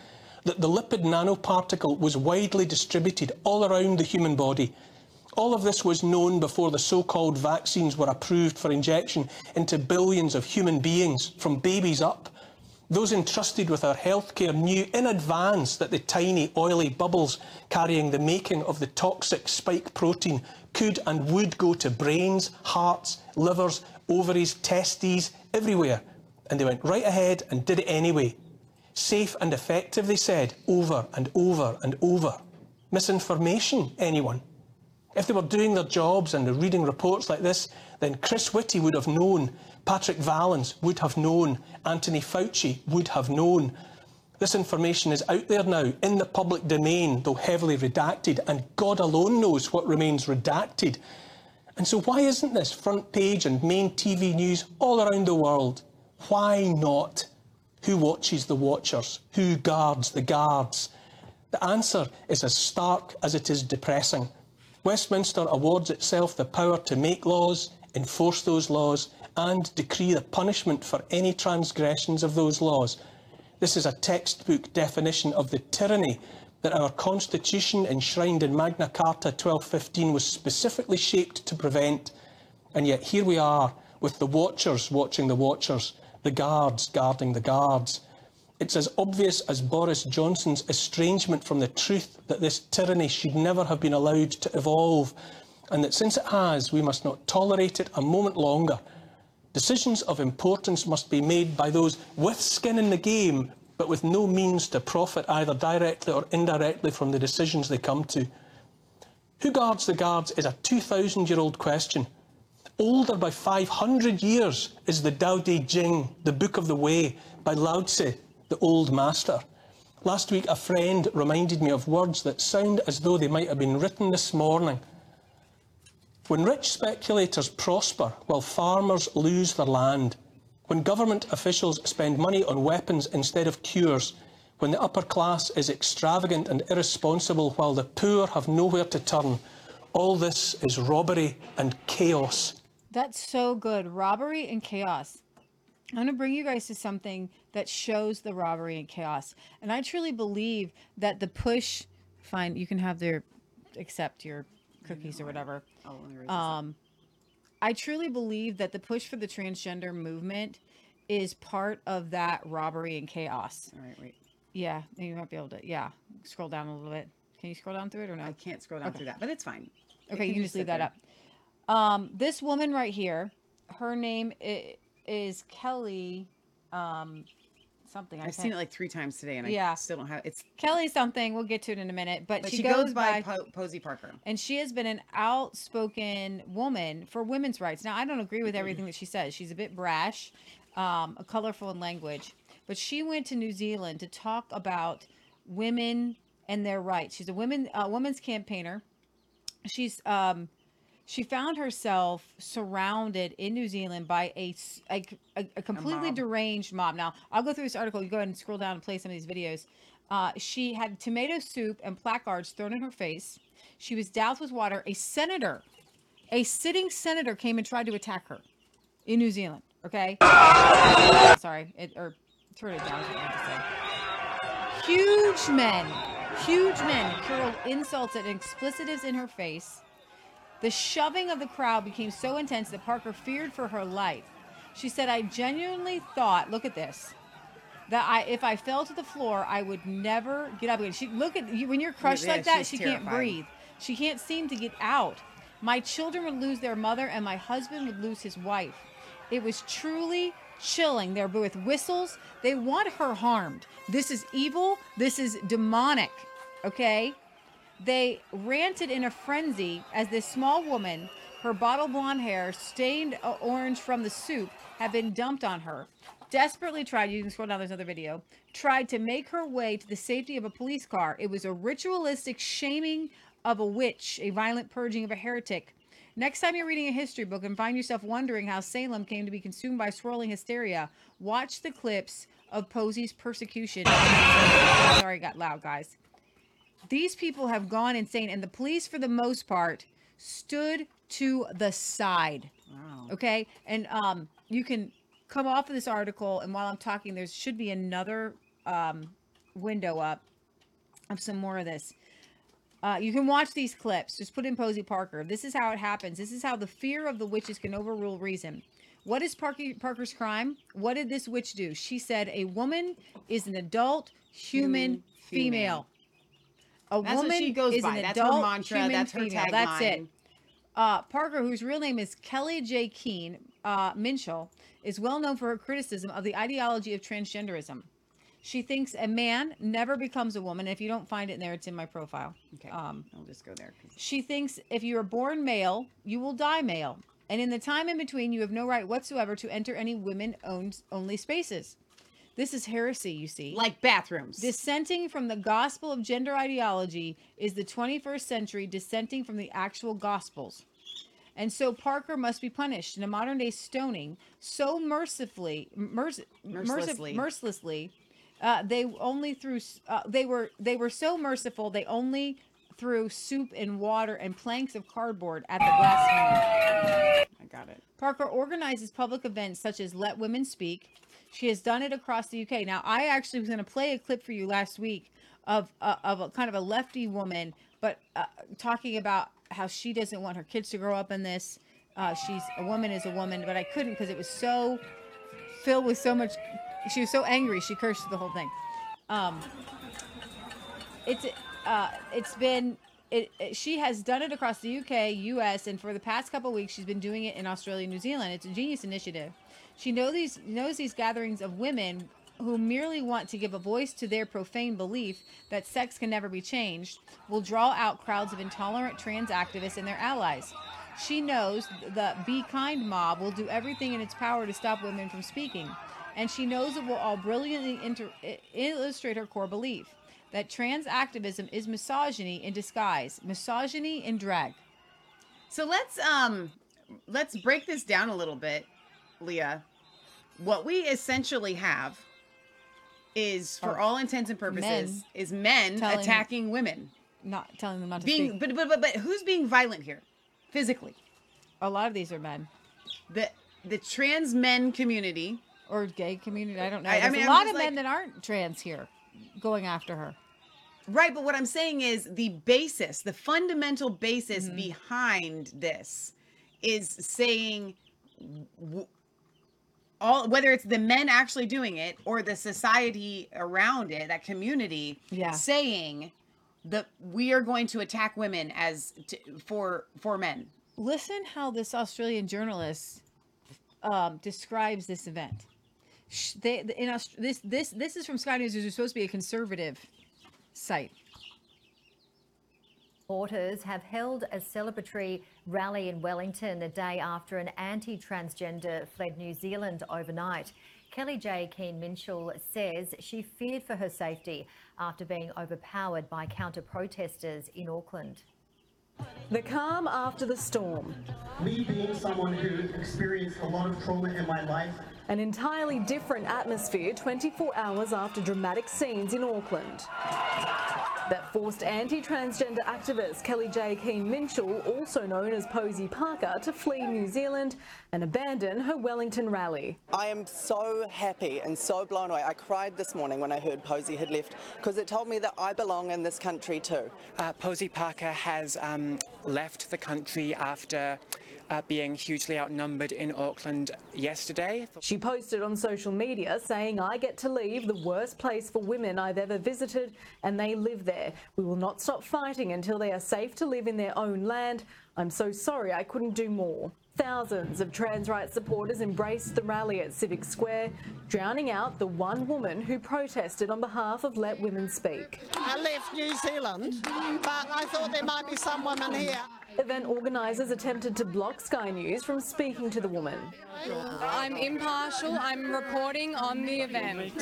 that the lipid nanoparticle was widely distributed all around the human body. All of this was known before the so-called vaccines were approved for injection into billions of human beings, from babies up. Those entrusted with our healthcare knew in advance that the tiny oily bubbles carrying the making of the toxic spike protein could and would go to brains, hearts, livers, ovaries, testes, everywhere. And they went right ahead and did it anyway. Safe and effective, they said, over and over and over. Misinformation, anyone? If they were doing their jobs and reading reports like this, then Chris Whitty would have known, Patrick Vallance would have known, Anthony Fauci would have known. This information is out there now in the public domain, though heavily redacted, and God alone knows what remains redacted. And so why isn't this front page and main TV news all around the world? Why not? Who watches the watchers? Who guards the guards? The answer is as stark as it is depressing. Westminster awards itself the power to make laws, enforce those laws, and decree the punishment for any transgressions of those laws. This is a textbook definition of the tyranny that our Constitution, enshrined in Magna Carta 1215, was specifically shaped to prevent. And yet here we are, with the watchers watching the watchers, the guards guarding the guards. It's as obvious as Boris Johnson's estrangement from the truth that this tyranny should never have been allowed to evolve, and that since it has, we must not tolerate it a moment longer. Decisions of importance must be made by those with skin in the game, but with no means to profit either directly or indirectly from the decisions they come to. Who guards the guards is a 2,000-year-old question. Older by 500 years is the Tao Te Ching, the Book of the Way, by Lao Tse, the old master. Last week, a friend reminded me of words that sound as though they might have been written this morning. When rich speculators prosper while farmers lose their land, when government officials spend money on weapons instead of cures, when the upper class is extravagant and irresponsible while the poor have nowhere to turn, all this is robbery and chaos. That's so good. Robbery and chaos. I'm going to bring you guys to something that shows the robbery and chaos. And I truly believe that the push, fine, you can have their, accept your cookies or whatever. Oh, let me raise. Um, I truly believe that the push for the transgender movement is part of that robbery and chaos. All right, wait. Yeah, you might be able to. Yeah, scroll down a little bit. Can you scroll down through it or no? I can't scroll down Okay. through that, but it's fine. It Okay, you can just leave that there. up. Um, this woman right here, her name is Kelly, um, something. I I've seen it like three times today, and I Yeah. still don't have it's. Kelly something. We'll get to it in a minute. But, But she, she goes, goes by Po- Posie Parker. and she has been an outspoken woman for women's rights. Now, I don't agree with everything that she says. She's a bit brash, um, colorful in language, but she went to New Zealand to talk about women and their rights. She's a women a women's campaigner. She's um, she found herself surrounded in New Zealand by a a completely mob. deranged mob. Now, I'll go through this article. You go ahead and scroll down and play some of these videos. Uh, she had tomato soup and placards thrown in her face. She was doused with water. A senator, a sitting senator, came and tried to attack her in New Zealand. Okay. Sorry, it or turn it down. what I to say. Huge men, huge men hurled insults and explicitives in her face. The shoving of the crowd became so intense that Parker feared for her life. She said, I genuinely thought, look at this. that I if I fell to the floor, I would never get up again. She look at you when you're crushed Yeah, like that, she can't breathe. She can't seem to get out. My children would lose their mother and my husband would lose his wife. It was truly chilling. They're with whistles. They want her harmed. This is evil. This is demonic. Okay? They ranted in a frenzy as this small woman, her bottle blonde hair stained orange from the soup, had been dumped on her. Desperately tried, you can scroll down, there's another video, tried to make her way to the safety of a police car. It was a ritualistic shaming of a witch, a violent purging of a heretic. Next time you're reading a history book and find yourself wondering how Salem came to be consumed by swirling hysteria, watch the clips of Posie's persecution. Sorry, got loud, guys. These people have gone insane, and the police, for the most part, stood to the side. Wow. Okay, and um, you can come off of this article, and while I'm talking, there should be another um, window up of some more of this. Uh, you can watch these clips. Just put in Posie Parker. This is how it happens. This is how the fear of the witches can overrule reason. What is Parker, Parker's crime? What did this witch do? She said a woman is an adult human Human female. female. A That's what woman she goes is by. an That's her adult mantra. human That's her female. That's it. Uh, Parker, whose real name is Kelly J. Keen uh, Minshull, is well known for her criticism of the ideology of transgenderism. She thinks a man never becomes a woman. If you don't find it in there, it's in my profile. Okay. Um, I'll just go there. she thinks if you are born male, you will die male. And in the time in between, you have no right whatsoever to enter any women owned only spaces. This is heresy, you see. Like bathrooms. Dissenting from the gospel of gender ideology is the 21st century dissenting from the actual gospels. And so Parker must be punished in a modern day stoning so mercifully, merc- mercilessly, Mercilessly. uh, they only threw, uh, they were, they were so merciful, they only threw soup and water and planks of cardboard at the blasphemy. I got it. Parker organizes public events such as Let Women Speak. She has done it across the UK. Now, I actually was going to play a clip for you last week of uh, of a kind of a lefty woman, but uh, talking about how she doesn't want her kids to grow up in this. Uh, she's a woman is a woman, but I couldn't because it was so filled with so much. She was so angry, she cursed the whole thing. Um, it's uh, it's been it, it- she has done it across the UK, US, and for the past couple weeks she's been doing it in Australia, New Zealand. It's a genius initiative. She knows these knows these gatherings of women who merely want to give a voice to their profane belief that sex can never be changed will draw out crowds of intolerant trans activists and their allies. She knows the Be Kind mob will do everything in its power to stop women from speaking. And she knows it will all brilliantly inter- illustrate her core belief that trans activism is misogyny in disguise, misogyny in drag. So let's um let's break this down a little bit, Leah. What we essentially have is, for all intents and purposes, men is men telling- attacking women. Not telling them not to Being, speak. but, but but but who's being violent here, physically? A lot of these are men. The the trans men community or gay community. I don't know. I- I There's mean, a I'm lot of men that aren't trans here going after her. Right, but what I'm saying is the basis, the fundamental basis Mm-hmm. behind this is saying w- all whether it's the men actually doing it or the society around it, that community Yeah. saying that we are going to attack women as t- for for men. Listen how this Australian journalist um, describes this event. They in Aust- this this this is from Sky News, which is supposed to be a conservative site. Supporters have held a celebratory rally in Wellington a day after an anti transgender fled New Zealand overnight. Kelly J. Keen Minshull says she feared for her safety after being overpowered by counter protesters in Auckland. The calm after the storm. Me being someone who experienced a lot of trauma in my life, An entirely different atmosphere 24 hours after dramatic scenes in Auckland. That forced anti transgender activist Kelly J. Keen Minshull, also known as Posie Parker, to flee New Zealand and abandon her Wellington rally. I am so happy and so blown away. I cried this morning when I heard Posie had left because it told me that I belong in this country too. Uh, Posie Parker has um, left the country after uh, being hugely outnumbered in Auckland yesterday. She posted on social media saying, I get to leave the worst place for women I've ever visited, and they live there. We will not stop fighting until they are safe to live in their own land. I'm so sorry I couldn't do more. Thousands of trans rights supporters embraced the rally at Civic Square, drowning out the one woman who protested on behalf of Let Women Speak. I left New Zealand, but I thought there might be some women here. Event organisers attempted to block Sky News from speaking to the woman. I'm impartial. I'm reporting on the event.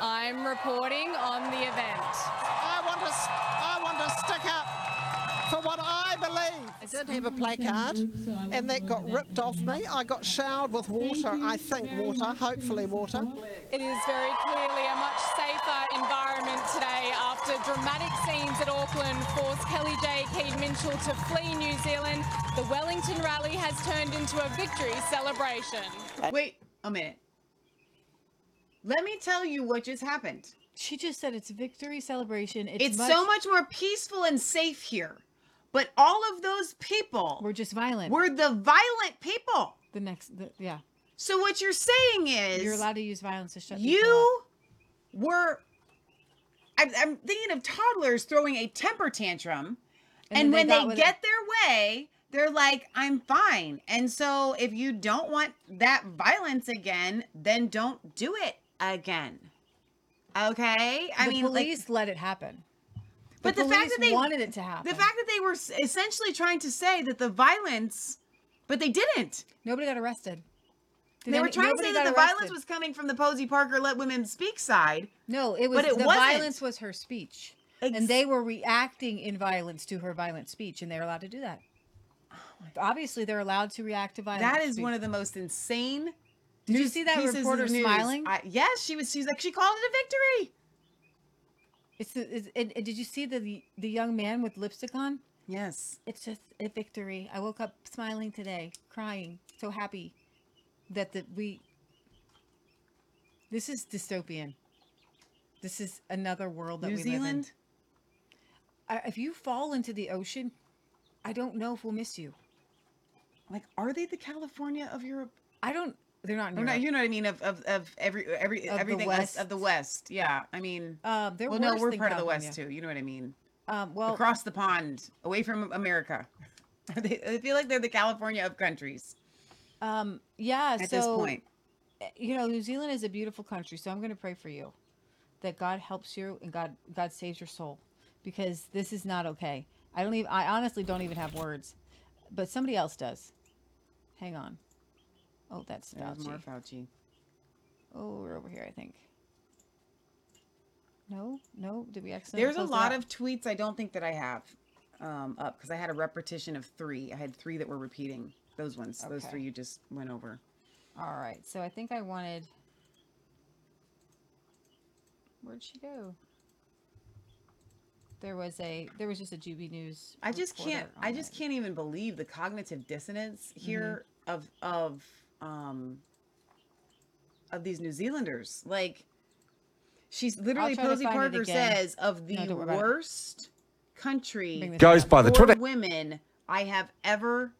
I'm reporting on the event. I want to, I want to stick up for what I believe. I did have a placard, and that got ripped off me. I got showered with water, I think water, hopefully water. It is very clearly a much safer environment today after dramatic scenes at Auckland forced Kelly J. Keen Minshull to flee New Zealand. The Wellington rally has turned into a victory celebration. Wait a minute. Let me tell you what just happened. She just said it's a victory celebration. It's, so much more peaceful and safe here. But all of those people We're just violent. were the violent people. the next, the, yeah. So what you're saying is You're allowed to use violence to shut you were I'm, I'm thinking of toddlers throwing a temper tantrum And and, they when they with get their way they're like i'm fine and so if you don't want that violence again then don't do it again okay i the mean like police let it happen. But the, fact that they wanted it to happen. the fact that they were essentially trying to say that the violence but they didn't Nobody got arrested. Did they were trying to say that the violence was coming from the Posie Parker Let Women Speak side. No, it was but it the wasn't. violence was her speech. and they were reacting in violence to her violent speech, and they're allowed to do that. Obviously, they're allowed to react to violence. That is one of the most insane. Did you see that reporter smiling? I, yes, she was. She's like she called it a victory. It's, it's and, and did you see the the young man with lipstick on? Yes. It's just a victory. I woke up smiling today, crying, so happy that the we. This is dystopian. This is another world that New we Zealand. live in. I, if you fall into the ocean, I don't know if we'll miss you. Like, are they the California of Europe? I don't. They're not. In Or not, you know what I mean? Of of, of every every Of everything else of the West. Yeah, I mean. Um, they're well, no, we're part of the West too. You know what I mean? Um, well, across the pond, away from America. They- I feel like they're the California of countries. Um, yeah. At so, this point. eh, you know, New Zealand is a beautiful country, so I'm going to pray for you that God helps you and God God saves your soul because this is not okay. I don't even. I honestly don't even have words, but somebody else does. Hang on. Oh, that's There's Fauci. more Fauci. Oh, we're over here, I think. No, no. Did we accidentally? There's a lot of tweets I don't think that I have um, up because I had a repetition of three. I had three that were repeating. Those ones. Those three you just went over. All right. So I think I wanted. Where'd she go? There was a. There was just a Juby News. I just can't. I just can't even believe the cognitive dissonance here of of um of these New Zealanders. Like she's literally try to Posie Parker says of the No, don't worry about it. worst country Goes by the Twitter- women I have ever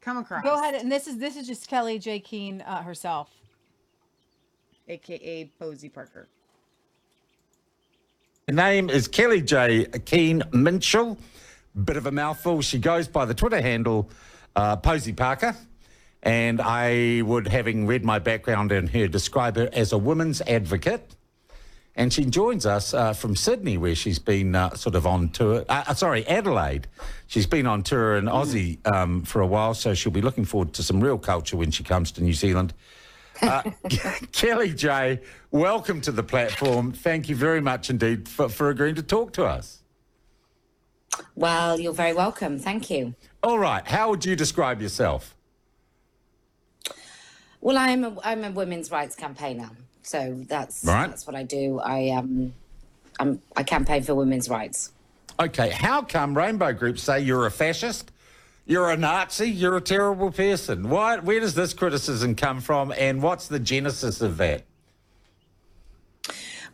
come across. Go ahead, and this is this is just Kellie-Jay Keen uh, herself. aka Posie Parker. Her name is Kellie-Jay Keen Minshull. Bit of a mouthful. She goes by the Twitter handle uh, Posie Parker. And I would, having read my background in her, describe her as a women's advocate. And she joins us uh, from Sydney, where she's been uh, sort of on tour. Uh, uh, sorry, Adelaide. She's been on tour in Aussie um, for a while, so she'll be looking forward to some real culture when she comes to New Zealand. Uh, Kellie-Jay, welcome to the platform. Thank you very much indeed for, for agreeing to talk to us. Well, you're very welcome. Thank you. All right, how would you describe yourself? Well, I'm a, I'm a women's rights campaigner, so that's Right. that's what I do. I um, I'm, I campaign for women's rights. Okay, how come rainbow groups say you're a fascist, you're a Nazi, you're a terrible person? Why, where does this criticism come from, and what's the genesis of that?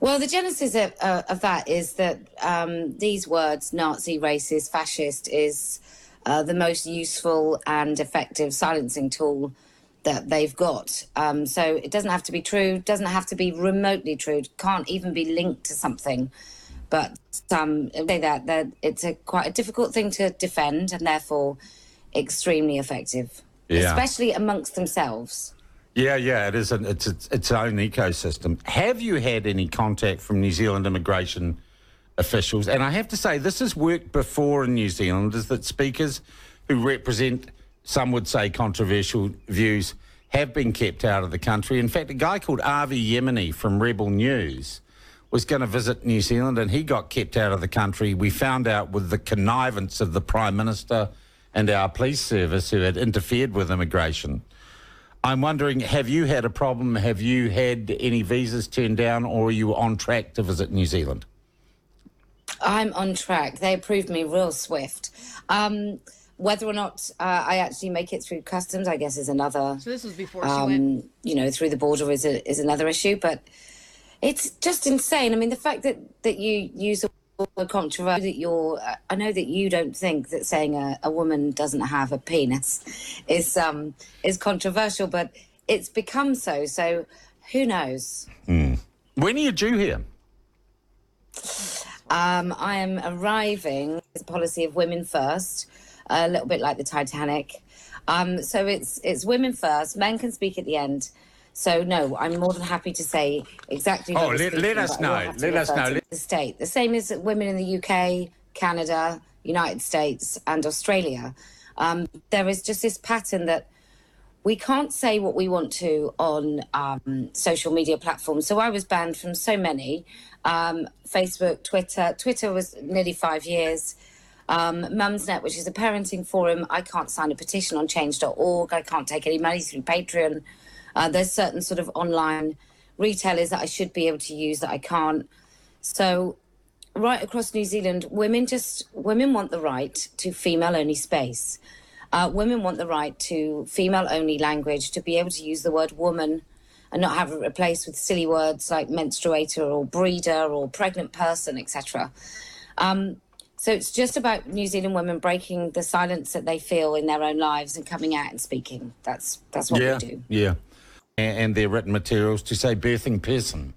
Well, the genesis of, uh, of that is that um, these words, Nazi, racist, fascist, is uh, the most useful and effective silencing tool that they've got. Um, so it doesn't have to be true, doesn't have to be remotely true, can't even be linked to something. But um, say that that it's a quite a difficult thing to defend and therefore extremely effective, Yeah. especially amongst themselves. Yeah, yeah, it is. An, it's its its own ecosystem. Have you had any contact from New Zealand immigration officials? And I have to say, this has worked before in New Zealand. Is that speakers who represent some would say controversial views have been kept out of the country. In fact, a guy called Avi Yemini from Rebel News was going to visit New Zealand and he got kept out of the country. We found out with the connivance of the Prime Minister and our police service who had interfered with immigration. I'm wondering, have you had a problem? Have you had any visas turned down, or are you on track to visit New Zealand? I'm on track. They approved me real swift. Um, whether or not uh, I actually make it through customs, I guess, is another. So this was before she um, went. You know, through the border is a, is another issue, but it's just insane. I mean, the fact that that you use the word controversy, that you're. uh, I know that you don't think that saying a, a woman doesn't have a penis is um is controversial, but it's become so. So who knows? When are you due here? Um, I am arriving with a policy of women first, a little bit like the Titanic. Um, so it's it's women first. Men can speak at the end. So no, I'm more than happy to say exactly. Oh, what we're let- let us but I will know. Let us know. The state, the same as women in the UK, Canada, United States, and Australia. Um, there is just this pattern that we can't say what we want to on um, social media platforms. So I was banned from so many um, Facebook, Twitter. Twitter was nearly five years. Um, Mumsnet, which is a parenting forum, I can't sign a petition on change.org. I can't take any money through Patreon. Uh, there's certain sort of online retailers that I should be able to use that I can't. So right across New Zealand, women just women want the right to female only space. Uh, women want the right to female only language to be able to use the word woman and not have it replaced with silly words like menstruator or breeder or pregnant person, etc. Um, so it's just about New Zealand women breaking the silence that they feel in their own lives and coming out and speaking. That's that's what yeah, we do. yeah. And, and their written materials to say birthing person.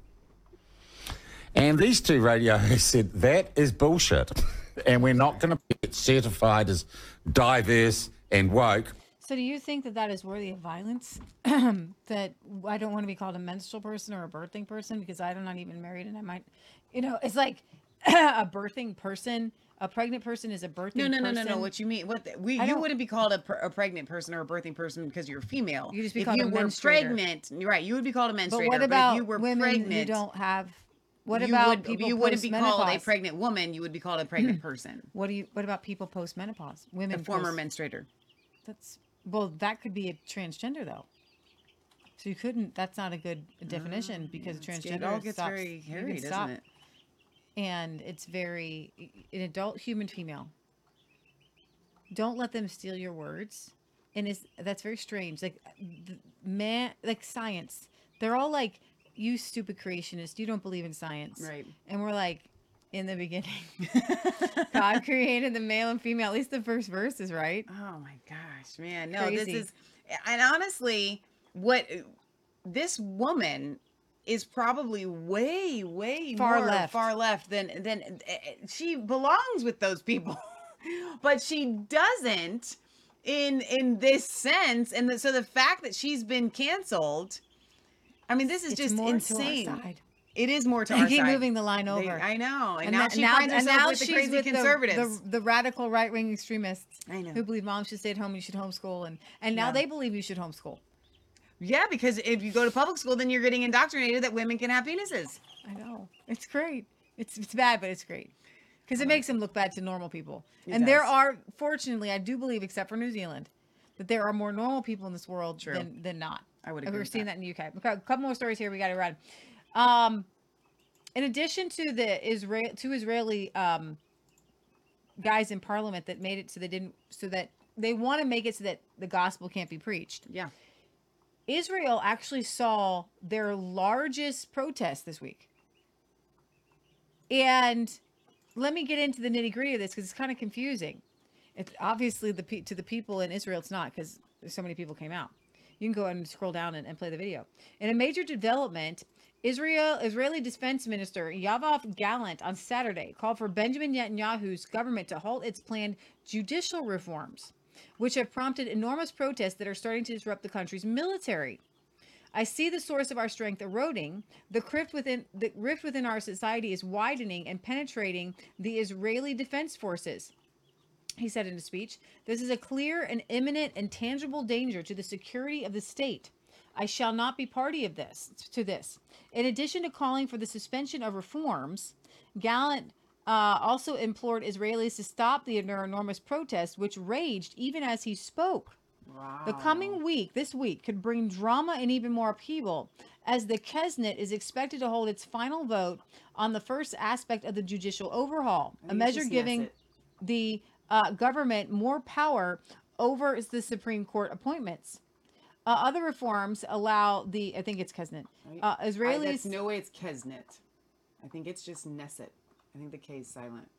And these two radio hosts said that is bullshit, and we're not going to get certified as diverse and woke. So, do you think that that is worthy of violence? that I don't want to be called a menstrual person or a birthing person because I'm not even married, and I might, you know, it's like a birthing person. A pregnant person is a birthing. No, no, no, no, no. What you mean? What the, we? I You don't- wouldn't be called a, pr- a pregnant person or a birthing person because you're female. You just be if called you a were menstruator. pregnant, you're right? You would be called a menstruator. But what if about you were women pregnant, who don't have? What you about would, people You wouldn't be called a post-menopause? pregnant woman. You would be called a pregnant person. What do you? What about people post menopause? Women. Former post- menstruator. That's well, that could be a transgender though. So you couldn't. That's not a good mm, definition because it's- transgender it all gets stops- very you can hairy, doesn't stop. it? And it's very an adult human female. Don't let them steal your words, and it's that's very strange. Like man, like science, they're all like, "You stupid creationist, you don't believe in science." Right. And we're like, in the beginning, God created the male and female. At least the first verse is right. Oh my gosh, man. No, this is and honestly, what this woman is probably way, way Far more left. far left than than eh, eh, she belongs with those people. but she doesn't in in this sense. And the, so the fact that she's been canceled, I mean, this is It's just more to our insane. It is more to They keep side. moving the line They- over. I know. And, And now that- she now- finds herself now with the crazy with the- conservatives. The, the radical right wing extremists. I know. Who believe moms should stay at home and you should homeschool. And, and now Yeah. they believe you should homeschool. Yeah, because if you go to public school, then you're getting indoctrinated that women can have penises. I know. It's great. It's, it's bad, but it's great. Because it makes them look bad to normal people. It and there are, fortunately, I do believe, except for New Zealand, that there are more normal people in this world than, than not. I would agree We're seeing that. that. in the UK. Okay, a couple more stories here. We got to run. Um, in addition to the Israel, two Israeli um, guys in parliament that made it so they didn't, so that they want to make it so that the gospel can't be preached. Yeah. Israel actually saw their largest protest this week. And let me get into the nitty gritty of this because it's kind of confusing. It's obviously the to the people in Israel, it's not because so many people came out. You can go and scroll down and, and play the video. In a major development, Israel Israeli Defense Minister Yoav Gallant on Saturday called for Benjamin Netanyahu's government to halt its planned judicial reforms, which have prompted enormous protests that are starting to disrupt the country's military. I see the source of our strength eroding. The rift within the rift within our society is widening and penetrating the Israeli defense forces. He said in a speech, "This is a clear and imminent and tangible danger to the security of the state. I shall not be party of this to this." In addition to calling for the suspension of reforms, Gallant uh, also implored Israelis to stop the enormous protests, which raged even as he spoke. The coming week, this week, could bring drama and even more upheaval, as the Knesset is expected to hold its final vote on the first aspect of the judicial overhaul, I a measure giving Knesset. the uh, government more power over the Supreme Court appointments. Uh, other reforms allow the, I think it's Knesset, uh, I, Israelis. that's no way it's Kesnet. I think it's just Knesset. I think the K is silent.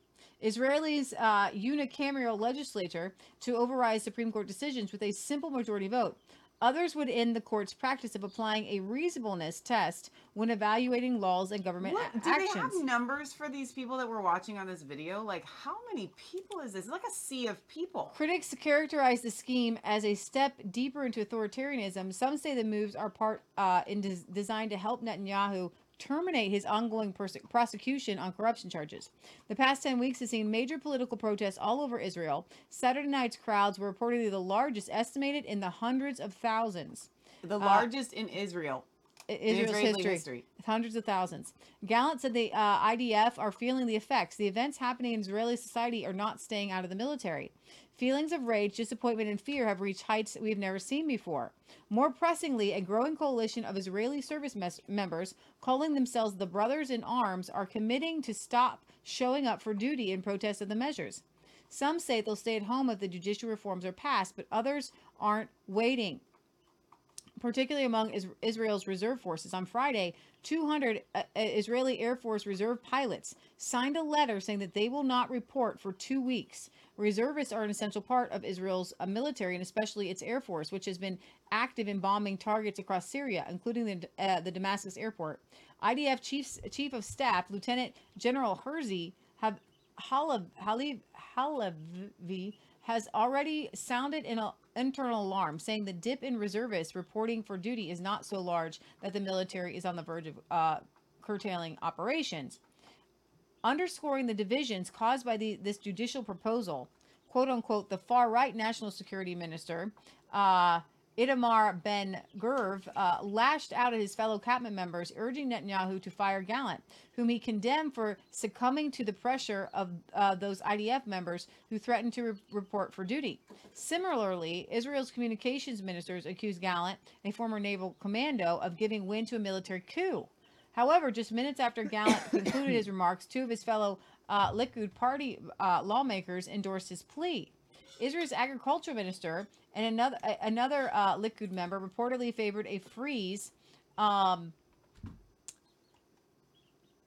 Israelis' uh, unicameral legislature to override Supreme Court decisions with a simple majority vote. Others would end the court's practice of applying a reasonableness test when evaluating laws and government What a- do they have numbers for these people that we're watching on this video? Like, how many people is this? It's like a sea of people. Critics characterize the scheme as a step deeper into authoritarianism. Some say the moves are part uh, in des- designed to help Netanyahu terminate his ongoing perse- prosecution on corruption charges. The past 10 weeks has seen major political protests all over Israel. Saturday night's crowds were reportedly the largest, estimated in the hundreds of thousands. The Uh, largest in Israel. Israel's Israeli history. history. Hundreds of thousands. Gallant said the uh, IDF are feeling the effects. The events happening in Israeli society are not staying out of the military. Feelings of rage, disappointment, and fear have reached heights we have never seen before. More pressingly, a growing coalition of Israeli service mes- members, calling themselves the Brothers in Arms, are committing to stop showing up for duty in protest of the measures. Some say they'll stay at home if the judicial reforms are passed, but others aren't waiting particularly among Israel's reserve forces. On Friday, 200 uh, uh, Israeli Air Force reserve pilots signed a letter saying that they will not report for two weeks. Reservists are an essential part of Israel's uh, military and especially its air force, which has been active in bombing targets across Syria, including the, uh, the Damascus airport. IDF Chief, Chief of Staff Lieutenant General Herzi have Halav, Halev, Halevi has already sounded an internal alarm, saying the dip in reservists reporting for duty is not so large that the military is on the verge of uh, curtailing operations. Underscoring the divisions caused by the, this judicial proposal, quote unquote, the far right national security minister, uh, Itamar Ben Gvir, uh, lashed out at his fellow cabinet members, urging Netanyahu to fire Gallant, whom he condemned for succumbing to the pressure of uh, those IDF members who threatened to re- report for duty. Similarly, Israel's communications ministers accused Gallant, a former naval commando, of giving wind to a military coup. However, just minutes after Gallant concluded his remarks, two of his fellow uh, Likud party uh, lawmakers endorsed his plea. Israel's agriculture minister and another another uh, Likud member reportedly favored a freeze um,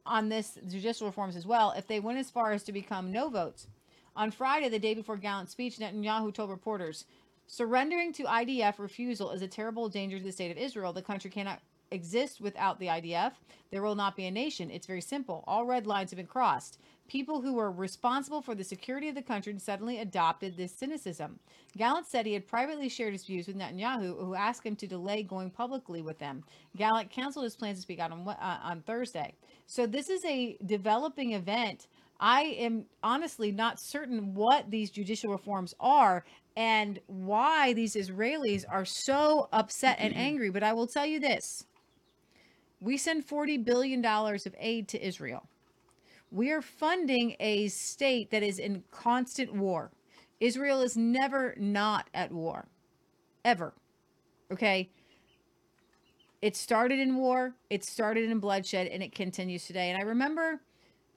on this judicial reforms as well if they went as far as to become no votes. On Friday, the day before Gallant's speech, Netanyahu told reporters, "Surrendering to IDF refusal is a terrible danger to the state of Israel. The country cannot exist without the IDF. There will not be a nation. It's very simple. All red lines have been crossed. People who were responsible for the security of the country suddenly adopted this cynicism. Gallant said he had privately shared his views with Netanyahu, who asked him to delay going publicly with them. Gallant canceled his plans to speak out on, uh, on Thursday. So this is a developing event. I am honestly not certain what these judicial reforms are and why these Israelis are so upset and angry. But I will tell you this we send $40 billion of aid to Israel. We are funding a state that is in constant war. Israel is never not at war, ever. Okay? It started in war, it started in bloodshed, and it continues today. And I remember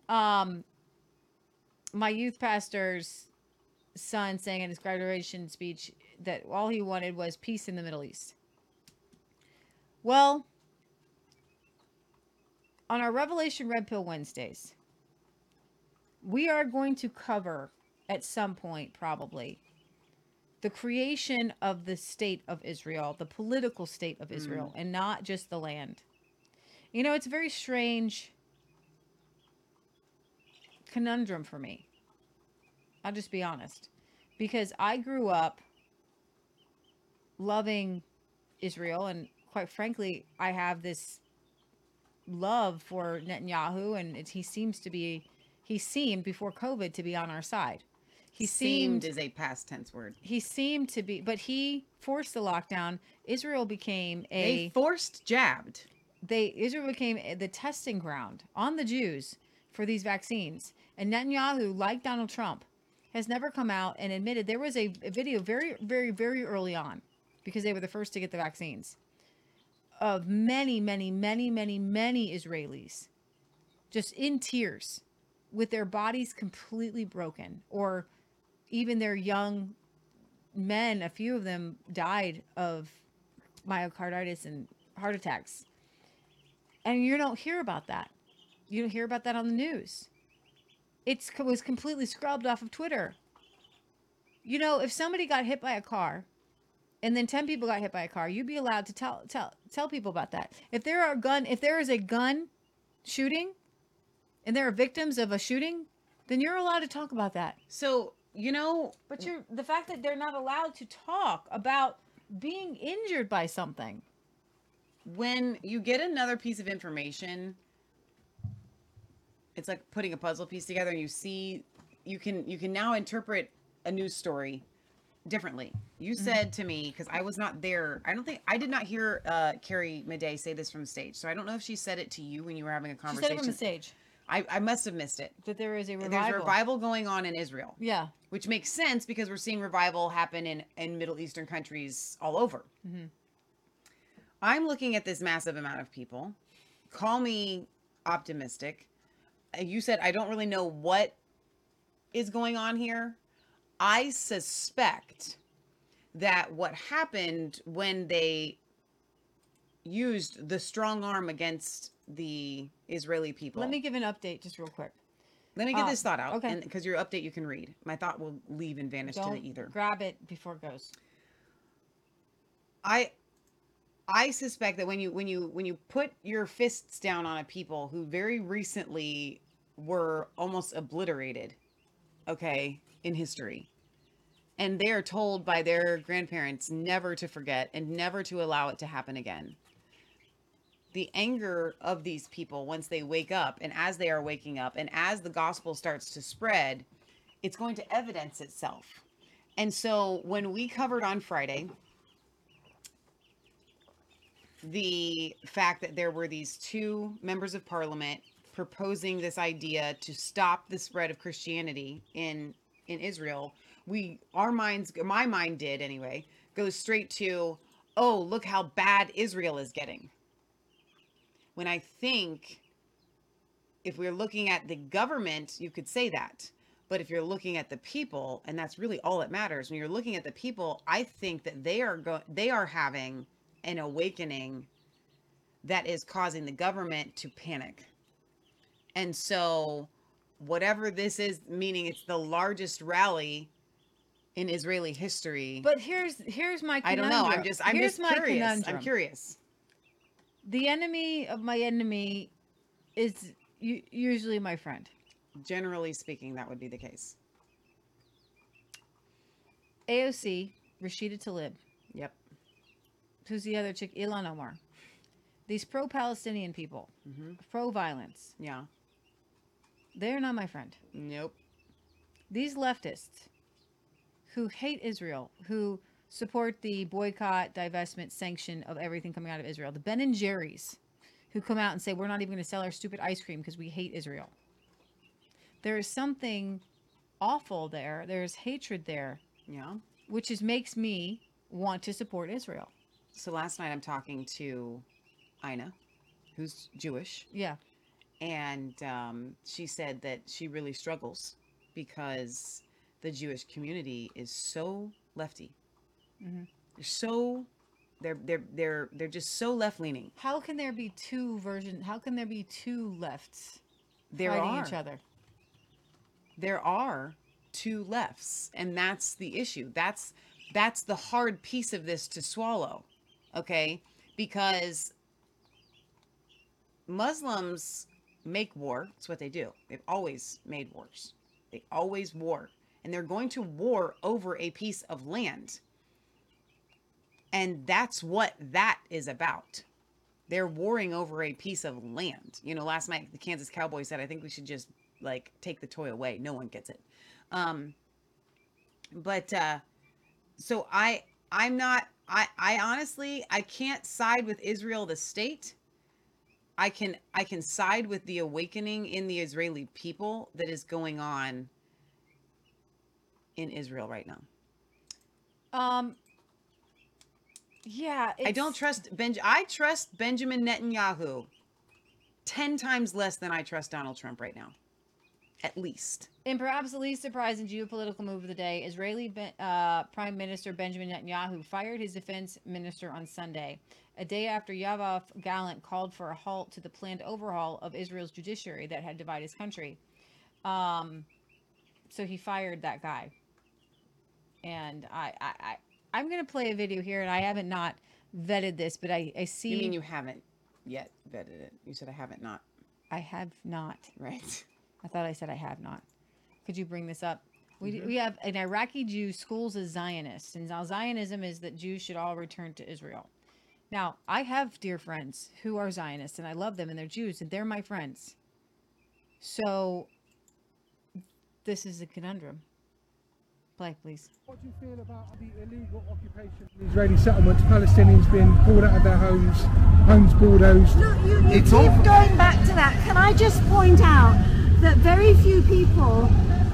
um, my youth pastor's son saying in his graduation speech that all he wanted was peace in the Middle East. Well, on our Revelation Red Pill Wednesdays, we are going to cover at some point, probably. The creation of the state of Israel, the political state of Israel, mm. and not just the land. You know, it's a very strange conundrum for me. I'll just be honest. Because I grew up loving Israel, and quite frankly, I have this love for Netanyahu, and it, he seems to be, he seemed before COVID to be on our side. He seemed seemed, is a past tense word. he seemed to be, but he forced the lockdown. Israel became a They forced jabbed. they Israel became the testing ground on the Jews for these vaccines. And Netanyahu, like Donald Trump, has never come out and admitted there was a, a video very, very, very early on, because they were the first to get the vaccines, of many, many, many, many, many Israelis just in tears with their bodies completely broken or even their young men, a few of them died of myocarditis and heart attacks. And you don't hear about that. You don't hear about that on the news. It's, it was completely scrubbed off of Twitter. You know, if somebody got hit by a car and then 10 people got hit by a car, you'd be allowed to tell tell tell people about that. If there are gun if there is a gun shooting and there are victims of a shooting, then you're allowed to talk about that. So, you know, but you're the fact that they're not allowed to talk about being injured by something. when you get another piece of information it's like putting a puzzle piece together and you see you can you can now interpret a news story differently you Mm-hmm. said to me because i was not there i don't think i did not hear uh carrie midday say this from stage so i don't know if she said it to you when you were having a She conversation said it from the stage I, I must have missed it that there is a there's revival. a revival going on in israel Yeah. which makes sense because we're seeing revival happen in in middle eastern countries all over Mm-hmm. I'm looking at this massive amount of people. Call me optimistic. Uh, You said I don't really know what is going on here. I suspect that what happened when they used the strong arm against the Israeli people. Let me give an update just real quick. let me get uh, this thought out. okay. because your update you can read. My thought will leave and vanish to Don't the ether. grab it before it goes. I I suspect that when you when you when you put your fists down on a people who very recently were almost obliterated, okay, in history. And they are told by their grandparents never to forget and never to allow it to happen again. The anger of these people once they wake up and as they are waking up and as the gospel starts to spread, it's going to evidence itself. And so when we covered on Friday, the fact that there were these two members of parliament proposing this idea to stop the spread of Christianity in in Israel, we our minds my mind did anyway, goes straight to, oh, look how bad Israel is getting. When I think if we're looking at the government, you could say that. But if you're looking at the people, and that's really all that matters, when you're looking at the people, I think that they are go- they are having an awakening that is causing the government to panic. And so whatever this is, meaning it's the largest rally in Israeli history. But here's here's my I don't know. I'm just I'm here's just my curious. conundrum. I'm curious. The enemy of my enemy is usually my friend. Generally speaking, that would be the case. AOC, Rashida Tlaib. Yep. Who's the other chick? Ilhan Omar. These pro-Palestinian people, Mm-hmm. pro-violence. Yeah. They're not my friend. Nope. These leftists who hate Israel, who support the boycott, divestment, sanction of everything coming out of Israel, the Ben and Jerry's, who come out and say we're not even going to sell our stupid ice cream because we hate Israel. There is something awful there. There's hatred there. Yeah. Which is makes me want to support Israel. So last night I'm talking to Ina, who's Jewish. Yeah. And um, she said that she really struggles because the Jewish community is so lefty. Mhm. They're so they're they're they're they're just so left leaning. How can there be two versions? How can there be two lefts There fighting are each other? There are, two lefts and that's the issue that's that's the hard piece of this to swallow okay because muslims make war. It's what they do. They've always made wars. They always war. And they're going to war over a piece of land. And that's what that is about. They're warring over a piece of land. You know last night the kansas cowboys said i think we should just like take the toy away. No one gets it. Um but uh so i i'm not i i honestly i can't side with israel the state i can i can side with the awakening in the israeli people that is going on in israel right now Um. Yeah, i don't trust ben i trust benjamin netanyahu 10 times less than i trust donald trump right now at least In perhaps the least surprising geopolitical move of the day, Israeli uh, Prime Minister Benjamin Netanyahu fired his defense minister on Sunday, a day after Yoav Gallant called for a halt to the planned overhaul of Israel's judiciary that had divided his country. Um, so he fired that guy. And I, I, I I'm gonna play a video here, and I haven't not vetted this, but I, I see. you mean you haven't yet vetted it you said i haven't not I have not. Right. I thought I said I have not. Could you bring this up? We, Mhm. we have an Iraqi Jew schools as Zionists, and now Zionism is that Jews should all return to Israel. Now, I have dear friends who are Zionists, and I love them, and they're Jews, and they're my friends. So, this is a conundrum. Play, please. What do you feel about the illegal occupation of Israeli settlements, Palestinians being pulled out of their homes, homes bulldozed? Look, You it's keep all going back to that. Can I just point out that very few people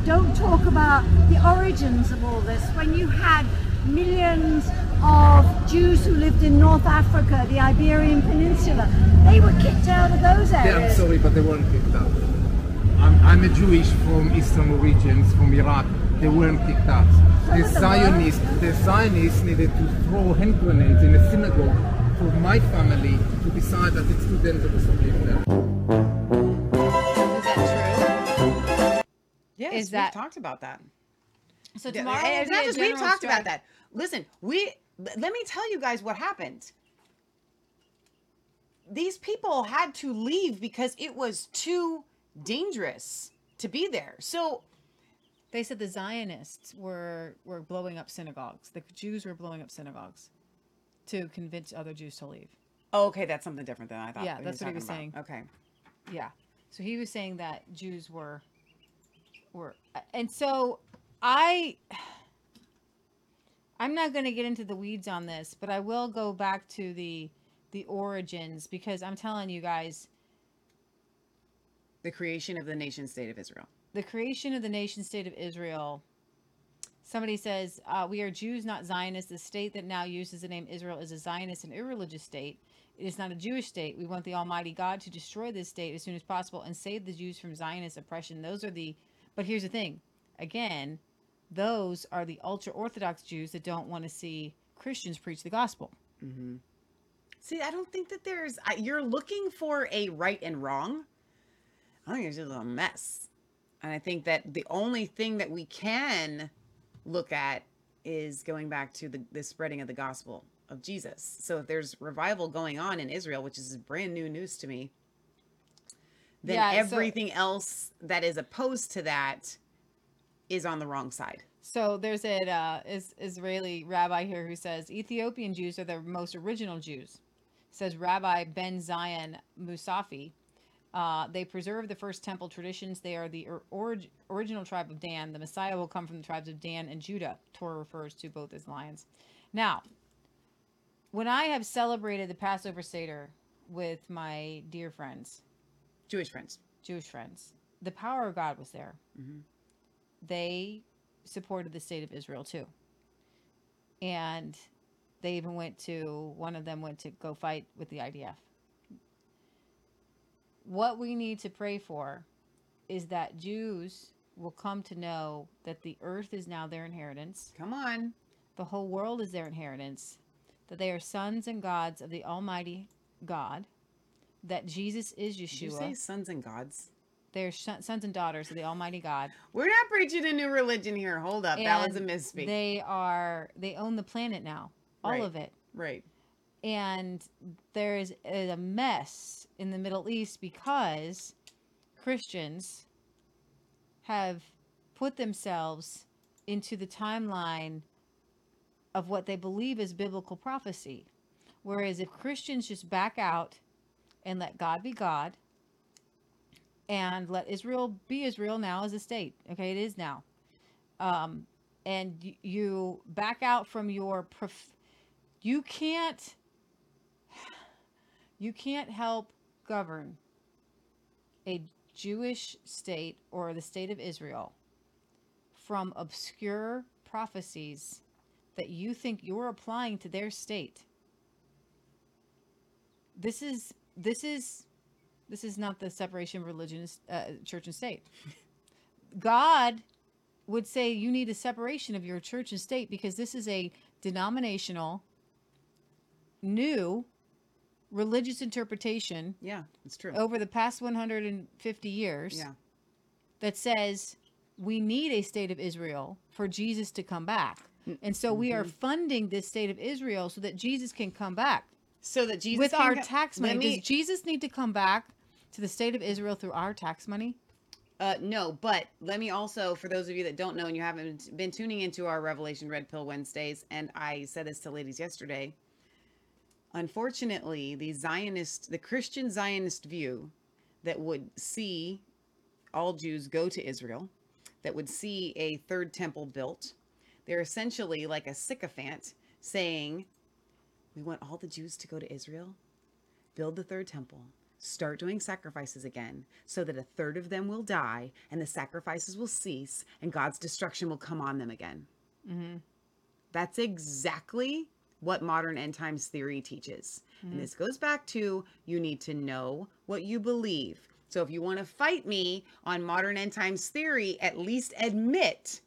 don't talk about the origins of all this. When you had millions of Jews who lived in North Africa, the Iberian Peninsula, they were kicked out of those areas. Yeah, I'm sorry, but they weren't kicked out. I'm, I'm a Jewish from eastern regions, from Iraq. They weren't kicked out. The Zionists, the Zionists needed to throw hand grenades in a synagogue for my family to decide that it's too dangerous to live there. Yes, Is that true? Yes, we've that- talked about that. So Yeah, tomorrow and will it's not just we've general talked about that. Listen, we let me tell you guys what happened. These people had to leave because it was too dangerous to be there. So They said the Zionists were were blowing up synagogues. The Jews were blowing up synagogues to convince other Jews to leave. Oh, okay, that's something different than I thought. Yeah, that's what he was saying. Okay. Yeah. So he was saying that Jews were were and so I I'm not going to get into the weeds on this, but I will go back to the the origins because I'm telling you guys The creation of the nation state of Israel. the creation of the nation state of Israel. Somebody says, uh, We are Jews, not Zionists. The state that now uses the name Israel is a Zionist and irreligious state. It is not a Jewish state. We want the Almighty God to destroy this state as soon as possible and save the Jews from Zionist oppression. Those are the. But here's the thing again, those are the ultra Orthodox Jews that don't want to see Christians preach the gospel. Mm-hmm. See, I don't think that there's. I, you're looking for a right and wrong. I think it's just a mess. And I think that the only thing that we can look at is going back to the, the spreading of the gospel of Jesus. So if there's revival going on in Israel, which is brand new news to me, then Yeah, so- everything else that is opposed to that is on the wrong side. So there's an uh, is, Israeli rabbi here who says Ethiopian Jews are the most original Jews. Says Rabbi Ben Zion Musafi. Uh, they preserve the first temple traditions. They are the or- orig- original tribe of Dan. The Messiah will come from the tribes of Dan and Judah. Torah refers to both as lions. Now, when I have celebrated the Passover Seder with my dear friends, Jewish friends, Jewish friends, the power of God was there Mhm. They supported the state of Israel too. And they even went to, one of them went to go fight with the IDF. What we need to pray for is that Jews will come to know that the earth is now their inheritance. Come on. The whole world is their inheritance. That they are sons and gods of the Almighty God. That Jesus is Did you Yeshua. say sons and gods? They're sons and daughters of the Almighty God. We're not preaching a new religion here. Hold up. that was a and misspeak. They are they own the planet now, all Right. of it. Right. And there is a mess in the Middle East because Christians have put themselves into the timeline of what they believe is biblical prophecy. Whereas if Christians just back out and let God be God and let Israel be Israel now as a state, okay, it is now. Um, and you back out from your prof- you can't you can't help govern a Jewish state or the state of Israel from obscure prophecies that you think you're applying to their state. This is this is this is not the separation of religion, uh, church and state. God would say you need a separation of your church and state because this is a denominational, new religious interpretation. Yeah, it's true. Over the past 150 years. Yeah. That says we need a state of Israel for Jesus to come back. And so we are Mhm. funding this state of Israel so that Jesus can come back. So that Jesus with our co- tax money. me- Does Jesus need to come back to the state of Israel through our tax money? Uh, no, but let me also, for those of you that don't know and you haven't been tuning into our Revelation Red Pill Wednesdays, and I said this to ladies yesterday. Unfortunately, the Zionist, the Christian Zionist view that would see all Jews go to Israel, that would see a third temple built, they're essentially like a sycophant saying, We want all the Jews to go to Israel, build the third temple, start doing sacrifices again, so that a third of them will die and the sacrifices will cease and God's destruction will come on them again. Mm-hmm. That's exactly what modern end times theory teaches. Mhm. And this goes back to you need to know what you believe. So if you want to fight me on modern end times theory, at least admit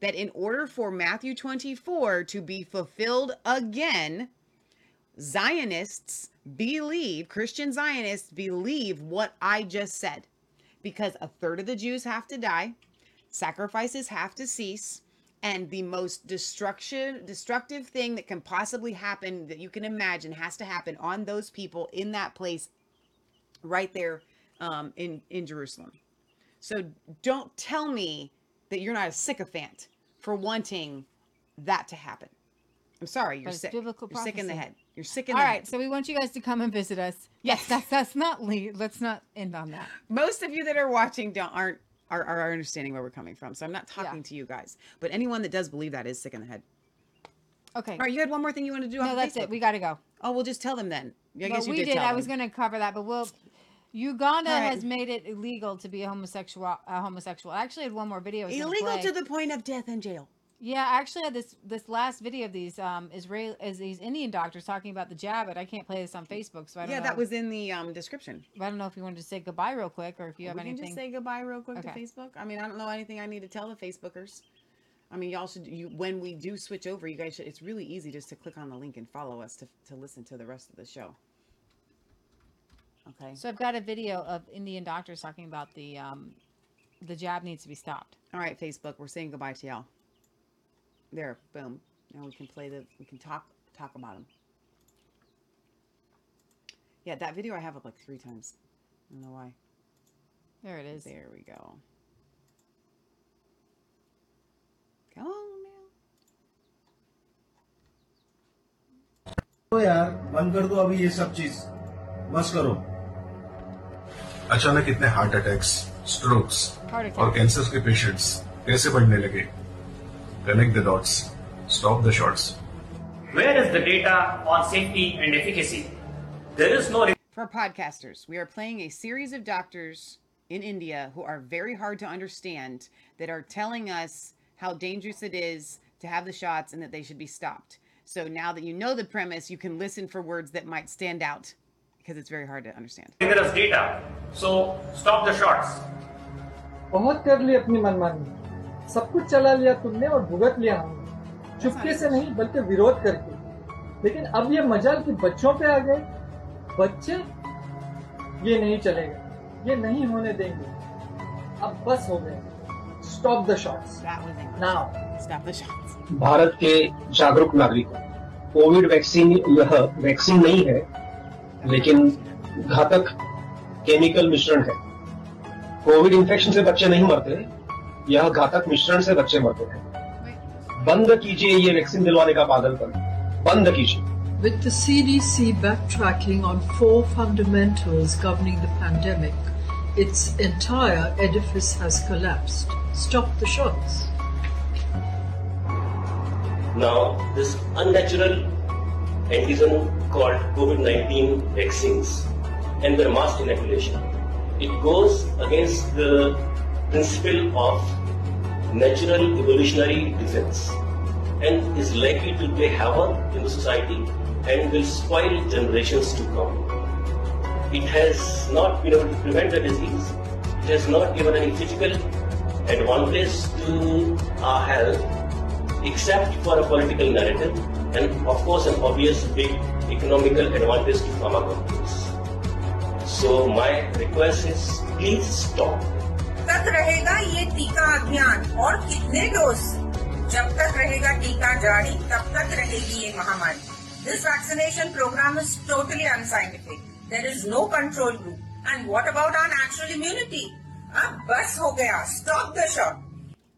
that in order for Matthew 24 to be fulfilled again, Zionists believe, Christian Zionists believe what I just said. Because a third of the Jews have to die, sacrifices have to cease, and the most destruction destructive thing that can possibly happen that you can imagine has to happen on those people in that place right there um, in in Jerusalem. So don't tell me that you're not a sycophant for wanting that to happen. I'm sorry, you're sick. biblical You're sick in the head. You're sick in All the right, head. so we want you guys to come and visit us. Yes, that's that's not lead. Let's not end on that. Most of you that are watching don't aren't are, are understanding where we're coming from. So I'm not talking to you guys. But anyone that does believe that is sick in the head. Okay. All right, you had one more thing you want to do No, that's Facebook? it. We got to go. Oh, we'll just tell them then. I Well, guess you we did. did. I was going to cover that, but we'll. Uganda right. has made it illegal to be a homosexual. A homosexual. I actually had one more video. I was gonna Illegal to the point of death and jail. Yeah, I actually had this this last video of these um Israel as these Indian doctors talking about the jab, but I can't play this on Facebook, so I don't know. Yeah, know. that was in the um, description. I don't know if you wanted to say goodbye real quick or if you have we can just say goodbye real quick Okay. to Facebook. I mean, I don't know anything I need to tell the Facebookers. I mean, y'all should. You when we do switch over, you guys should. It's really easy just to click on the link and follow us to to listen to the rest of the show. Okay. So I've got a video of Indian doctors talking about the um the jab needs to be stopped. All right, Facebook, we're saying goodbye to y'all. There, boom. Now we can play the. We can talk talk about them. Yeah, that video I have up like three times. I don't know why. There it is. There we go. Come on, man. तो यार बंद कर दो अभी ये सब चीज बस करो अचानक इतने heart attacks strokes Heart attack. और कैंसर के पेशेंट्स कैसे बढ़ने लगे connect the dots stop the shots Where is the data on safety and efficacy? There is no For our podcasters, we are playing a series of doctors in India who are very hard to understand that are telling us how dangerous it is to have the shots and that they should be stopped. So now that you know the premise, you can listen for words that might stand out because it's very hard to understand. rigorous data. So stop the shots. बहुत कर ली अपनी मनमानी सब कुछ चला लिया तुमने और भुगत लिया हमने। चुपके से नहीं बल्कि विरोध करके। लेकिन अब ये मजाल कि बच्चों पे आ गए। बच्चे ये नहीं चलेगा। ये नहीं होने देंगे। अब बस हो गए। Stop the shots now. Bharat के जागरूक नागरिकों। कोविड वैक्सीन यह वैक्सीन नहीं है लेकिन घातक केमिकल मिश्रण है। कोविड इन्फेक्शन से बच्चे नहीं मरते। यह घातक मिश्रण से बच्चे मरते हैं बंद कीजिए ये वैक्सीन दिलवाने का पागलपन बंद कीजिए With the CDC backtracking on four fundamentals governing the pandemic, its entire edifice has collapsed. Stop the shots. Now, this unnatural antigen called COVID-19 vaccines and their mass inoculation, it goes against the principle of natural evolutionary defense and is likely to play havoc in the society and will spoil generations to come. It has not been able to prevent the disease. It has not given any physical advantage to our health except for a political narrative and of course an obvious big economical advantage to pharma companies. So my request is please stop. तक रहेगा ये टीका अभियान और कितने dose जब तक रहेगा टीका जारी तब तक रहेगी ये महामारी this vaccination programme is totally unscientific there is no control group and what about our natural immunity अब बस हो गया stop the shot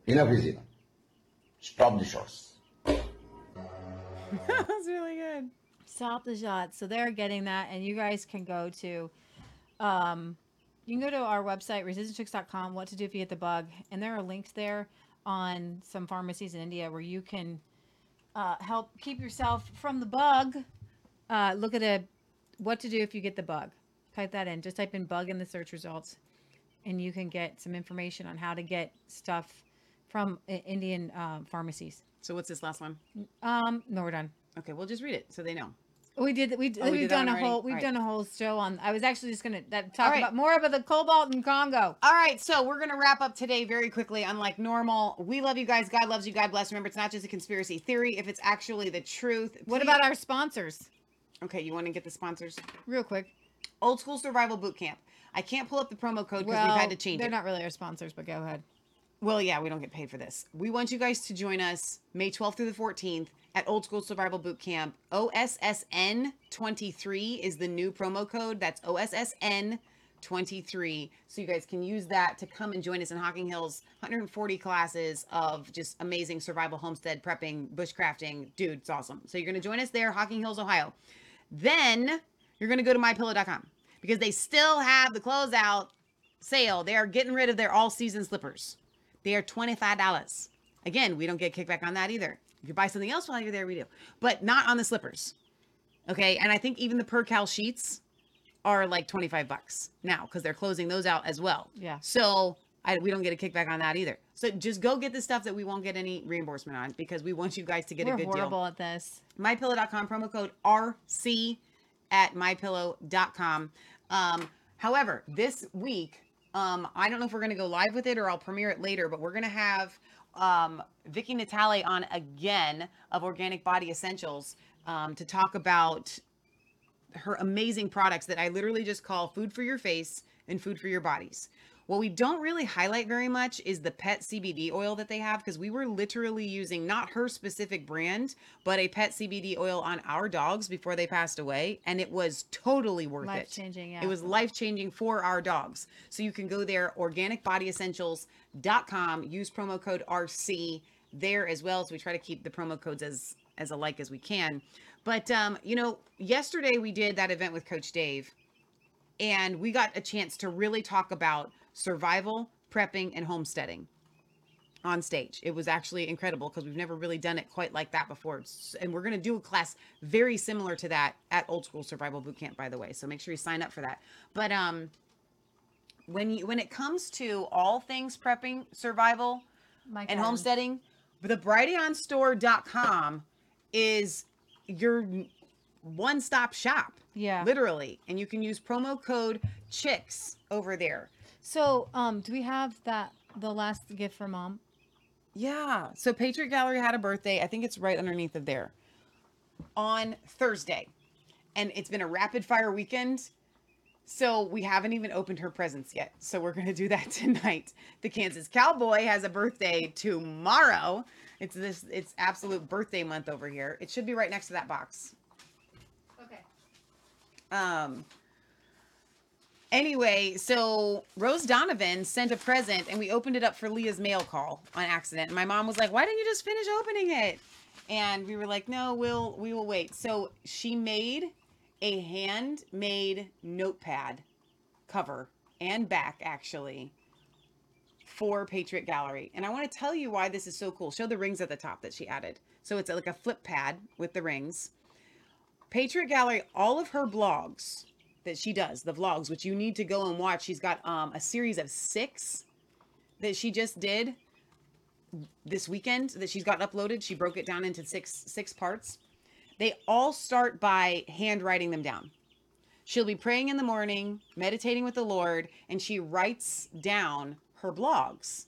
Enough is enough. Stop the shots. That's really good. Stop the shots. So they're getting that, and you guys can go to, um, you can go to our website resistancechicks.com. What to do if you get the bug, and there are links there on some pharmacies in India where you can uh, help keep yourself from the bug. Uh, look at a what to do if you get the bug. Type that in. Just type in bug in the search results, and you can get some information on how to get stuff from Indian uh, pharmacies. So what's this last one? Um, no, we're done. Okay, we'll just read it so they know. We did. We Oh, we we've did done a already? whole. We've Alright. done a whole show on. I was actually just gonna that, talk Alright. about more about the cobalt in Congo. All right, so we're gonna wrap up today very quickly. Unlike normal, we love you guys. God loves you. God bless. Remember, it's not just a conspiracy theory. If it's actually the truth, What about our sponsors? Okay, you want to get the sponsors real quick? Old School Survival Boot Camp. I can't pull up the promo code because we've had to change they're it. not really our sponsors, but go ahead. Well, yeah, we don't get paid for this. We want you guys to join us May 12th through the 14th at Old School Survival Boot Camp. OSSN23 is the new promo code. That's OSSN23. So you guys can use that to come and join us in Hocking Hills. 140 classes of just amazing survival homestead prepping, bushcrafting. Dude, it's awesome. So you're going to join us there, Hocking Hills, Ohio. Then you're going to go to mypillow.com because they still have the closeout sale. They are getting rid of their all season slippers. They are $25. Again, we don't get kickback on that either. If you buy something else while you're there, we do, but not on the slippers. Okay. And I think even the Percale sheets are like 25 bucks now because they're closing those out as well. Yeah. So I, we don't get a kickback on that either. So just go get the stuff that we won't get any reimbursement on because we want you guys to get We're a good horrible deal. at this. MyPillow.com promo code RC at MyPillow.com. Um, however, this week, um, I don't know if we're going to go live with it or I'll premiere it later, but we're going to have um, Vicky Natale on again of Organic Body Essentials um, to talk about her amazing products that I literally just call food for your face and food for your bodies. What we don't really highlight very much is the pet CBD oil that they have because we were literally using not her specific brand, but a pet CBD oil on our dogs before they passed away. And it was totally worth it. Life-changing, yeah. It was life changing for our dogs. So you can go there, organicbodyessentials.com, use promo code RC there as well. So we try to keep the promo codes as as alike as we can. But um, you know, yesterday we did that event with Coach Dave, and we got a chance to really talk about survival, prepping, and homesteading on stage. It was actually incredible because we've never really done it quite like that before. And we're going to do a class very similar to that at Old School Survival Boot Camp, by the way. So make sure you sign up for that. But um, when you when it comes to all things prepping, survival, and homesteading, the brighteonstore.com is your one-stop shop. Yeah. Literally. And you can use promo code CHICKS over there. So, um, do we have that the last gift for mom? Yeah. So Patriot Gallery had a birthday. I think it's right underneath of there on Thursday. And it's been a rapid fire weekend. So we haven't even opened her presents yet. So we're gonna do that tonight. The Kansas Cowboy has a birthday tomorrow. It's this. It's absolute birthday month over here. It should be right next to that box. Okay. Um. Anyway, so Rose Donovan sent a present and we opened it up for Leah's mail call on accident. And my mom was like, "Why didn't you just finish opening it?" And we were like, "No, we'll we will wait." So she made a handmade notepad cover and back actually for Patriot Gallery. And I want to tell you why this is so cool. Show the rings at the top that she added. So it's like a flip pad with the rings. Patriot Gallery, all of her blogs that she does, the vlogs, which you need to go and watch. She's got um, a series of six that she just did this weekend that she's got uploaded. She broke it down into six six parts. They all start by handwriting them down. She'll be praying in the morning, meditating with the Lord, and she writes down her blogs.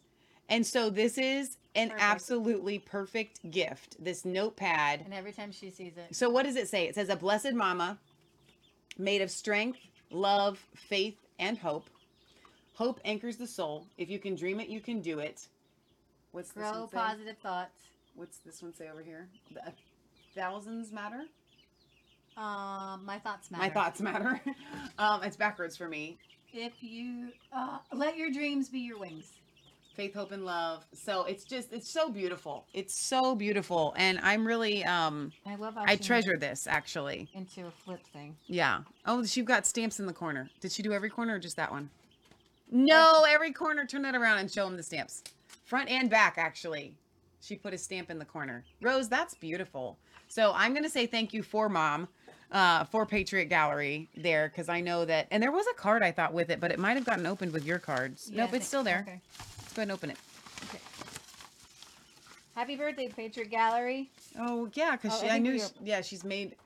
And so this is an Perfect. absolutely perfect gift. This notepad And every time she sees it, so what does it say? It says a blessed mama made of strength, love, faith, and hope. Hope anchors the soul. If you can dream it, you can do it. What's this one say? positive thoughts. What's this one say over here? The thousands matter. Um, my thoughts matter. My thoughts matter. um, it's backwards for me. If you uh, let your dreams be your wings. Faith, hope, and love. So it's just it's so beautiful. It's so beautiful, and I'm really um I love I treasure this actually. into a flip thing. Yeah. Oh, she got stamps in the corner. Did she do every corner or just that one? No, every corner. Turn that around and show them the stamps. Front and back, actually. She put a stamp in the corner. Rose, that's beautiful. So I'm going to say thank you for mom, uh, for Patriot Gallery there, because I know that. And there was a card I thought with it, but it might have gotten opened with your cards. Yeah, nope, it's still there. okay. Ahead and open it. Happy birthday, Patriot Gallery. Oh, yeah, because Oh, I I knew, she, yeah, she's made.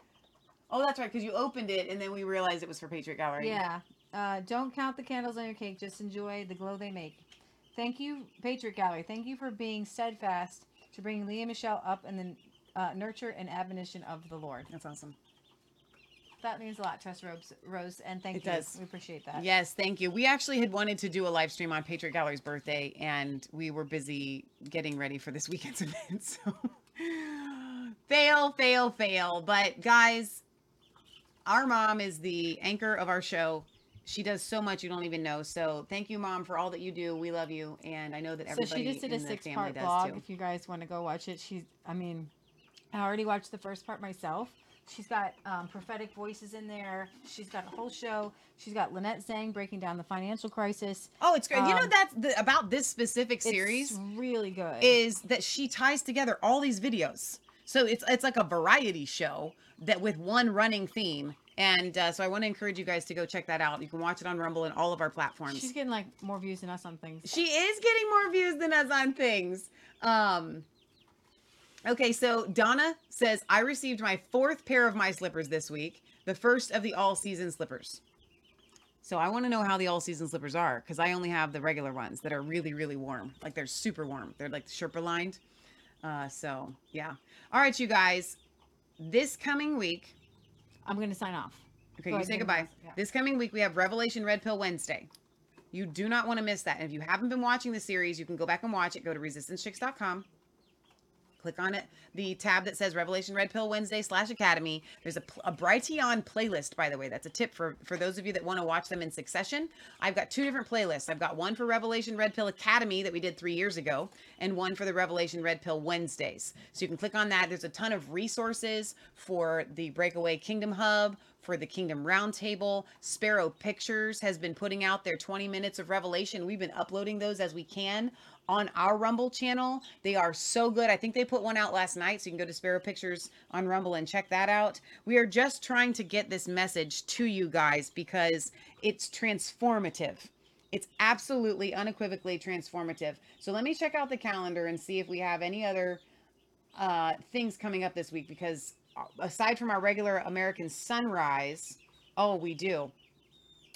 Oh, that's right, because you opened it and then we realized it was for Patriot Gallery. Yeah. Uh, don't count the candles on your cake. Just enjoy the glow they make. Thank you, Patriot Gallery. Thank you for being steadfast to bring Leah Michelle up in the uh, nurture and admonition of the Lord. That's awesome. That means a lot to us, Rose, Rose and thank It you. does. We appreciate that. Yes, thank you. We actually had wanted to do a live stream on Patriot Gallery's birthday, and we were busy getting ready for this weekend's event. So fail, fail, fail. But guys, our mom is the anchor of our show. She does so much you don't even know. So thank you, mom, for all that you do. We love you, and I know that So everybody she just did a in the six family part does vlog. If you guys want to go watch it, she's, I mean, I already watched the first part myself. She's got um, prophetic voices in there. She's got a whole show. She's got Lynette Zang breaking down the financial crisis. Oh, it's great. you know Um, that's the, about this specific series? it's series really good. is that she ties together all these videos. So it's it's like a variety show that with one running theme. And uh, so I want to encourage you guys to go check that out. You can watch it on Rumble and all of our platforms. She's getting like more views than us on things. She is getting more views than us on things. Um, okay, so Donna says, I received my fourth pair of my slippers this week, the first of the all season slippers. So I want to know how the all season slippers are because I only have the regular ones that are really, really warm. Like they're super warm. They're like Sherpa lined. Uh, so yeah. All right, you guys. This coming week, I'm going to sign off. Okay, Go you ahead, say goodbye. Yeah. This coming week we have Revelation Red Pill Wednesday. You do not want to miss that. And if you haven't been watching the series, you can go back and watch it. Go to resistancechicks.com. Click on it, the tab that says Revelation Red Pill Wednesday slash Academy. There's a, a Brighteon playlist, by the way. That's a tip for, for those of you that want to watch them in succession. I've got two different playlists. I've got one for Revelation Red Pill Academy that we did three years ago, and one for the Revelation Red Pill Wednesdays. So you can click on that. There's a ton of resources for the Breakaway Kingdom Hub, for the Kingdom Roundtable. Sparrow Pictures has been putting out their 20 minutes of revelation. We've been uploading those as we can on our Rumble channel. They are so good. I think they put one out last night, so you can go to Sparrow Pictures on Rumble and check that out. We are just trying to get this message to you guys because it's transformative. It's absolutely unequivocally transformative. So let me check out the calendar and see if we have any other uh, things coming up this week because aside from our regular American Sunrise, oh, we do.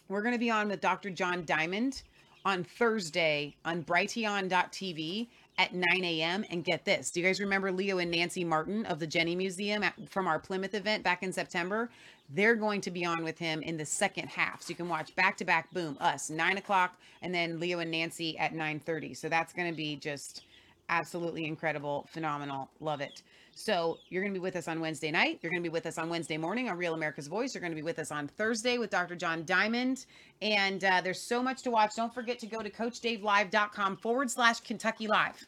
We're going to be on with Dr. John Diamond on Thursday on Brighteon.tv at 9 a.m. And get this do you guys remember Leo and Nancy Martin of the Jenny Museum at, from our Plymouth event back in September? They're going to be on with him in the second half. So you can watch back to back, boom, us, 9 o'clock, and then Leo and Nancy at 9.30. So that's going to be just absolutely incredible, phenomenal. Love it. So you're going to be with us on Wednesday night. You're going to be with us on Wednesday morning on Real America's Voice. You're going to be with us on Thursday with Dr. John Diamond. And uh, there's so much to watch. Don't forget to go to CoachDaveLive.com forward slash Kentucky Live.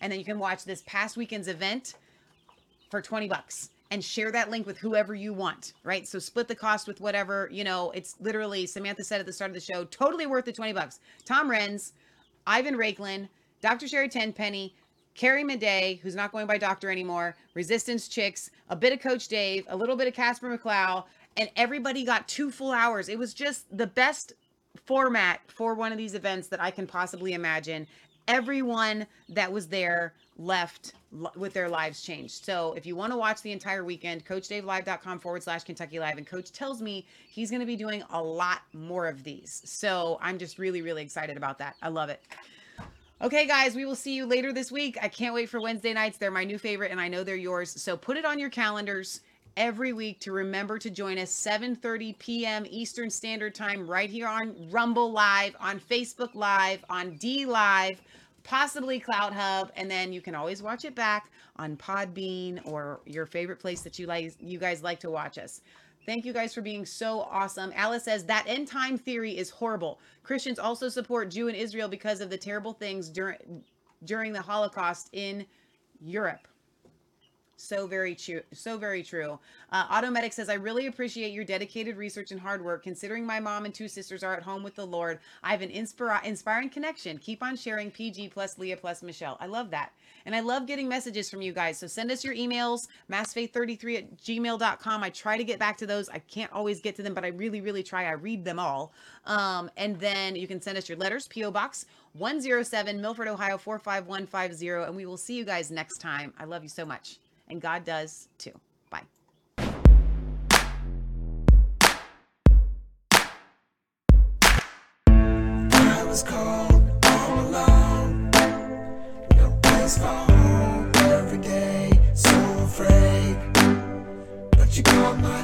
And then you can watch this past weekend's event for 20 bucks and share that link with whoever you want, right? So split the cost with whatever, you know, it's literally, Samantha said at the start of the show, totally worth the 20 bucks. Tom Renz, Ivan Raiklin, Dr. Sherri Tenpenny, Carrie Madej, who's not going by doctor anymore, Resistance Chicks, a bit of Coach Dave, a little bit of Casper McClough, and everybody got two full hours. It was just the best format for one of these events that I can possibly imagine. Everyone that was there left with their lives changed. So if you want to watch the entire weekend, coachdavelive.com forward slash Kentucky Live. And coach tells me he's going to be doing a lot more of these. So I'm just really, really excited about that. I love it. Okay, guys, we will see you later this week. I can't wait for Wednesday nights. They're my new favorite, and I know they're yours. So put it on your calendars every week to remember to join us 7:30 p.m. Eastern Standard Time right here on Rumble Live, on Facebook Live, on D Live, possibly Cloud Hub, and then you can always watch it back on Podbean or your favorite place that you like you guys like to watch us. Thank you guys for being so awesome. Alice says that end time theory is horrible. Christians also support Jew and Israel because of the terrible things during during the Holocaust in Europe. So very true. So very true. Uh, Automedic says, I really appreciate your dedicated research and hard work. Considering my mom and two sisters are at home with the Lord, I have an inspira- inspiring connection. Keep on sharing PG plus Leah plus Michelle. I love that. And I love getting messages from you guys. So send us your emails, massfaith33 at gmail.com. I try to get back to those. I can't always get to them, but I really, really try. I read them all. Um, and then you can send us your letters, P.O. Box 107, Milford, Ohio 45150. And we will see you guys next time. I love you so much and God does too. Bye. I was all alone. No place for home every day. So afraid. But you called my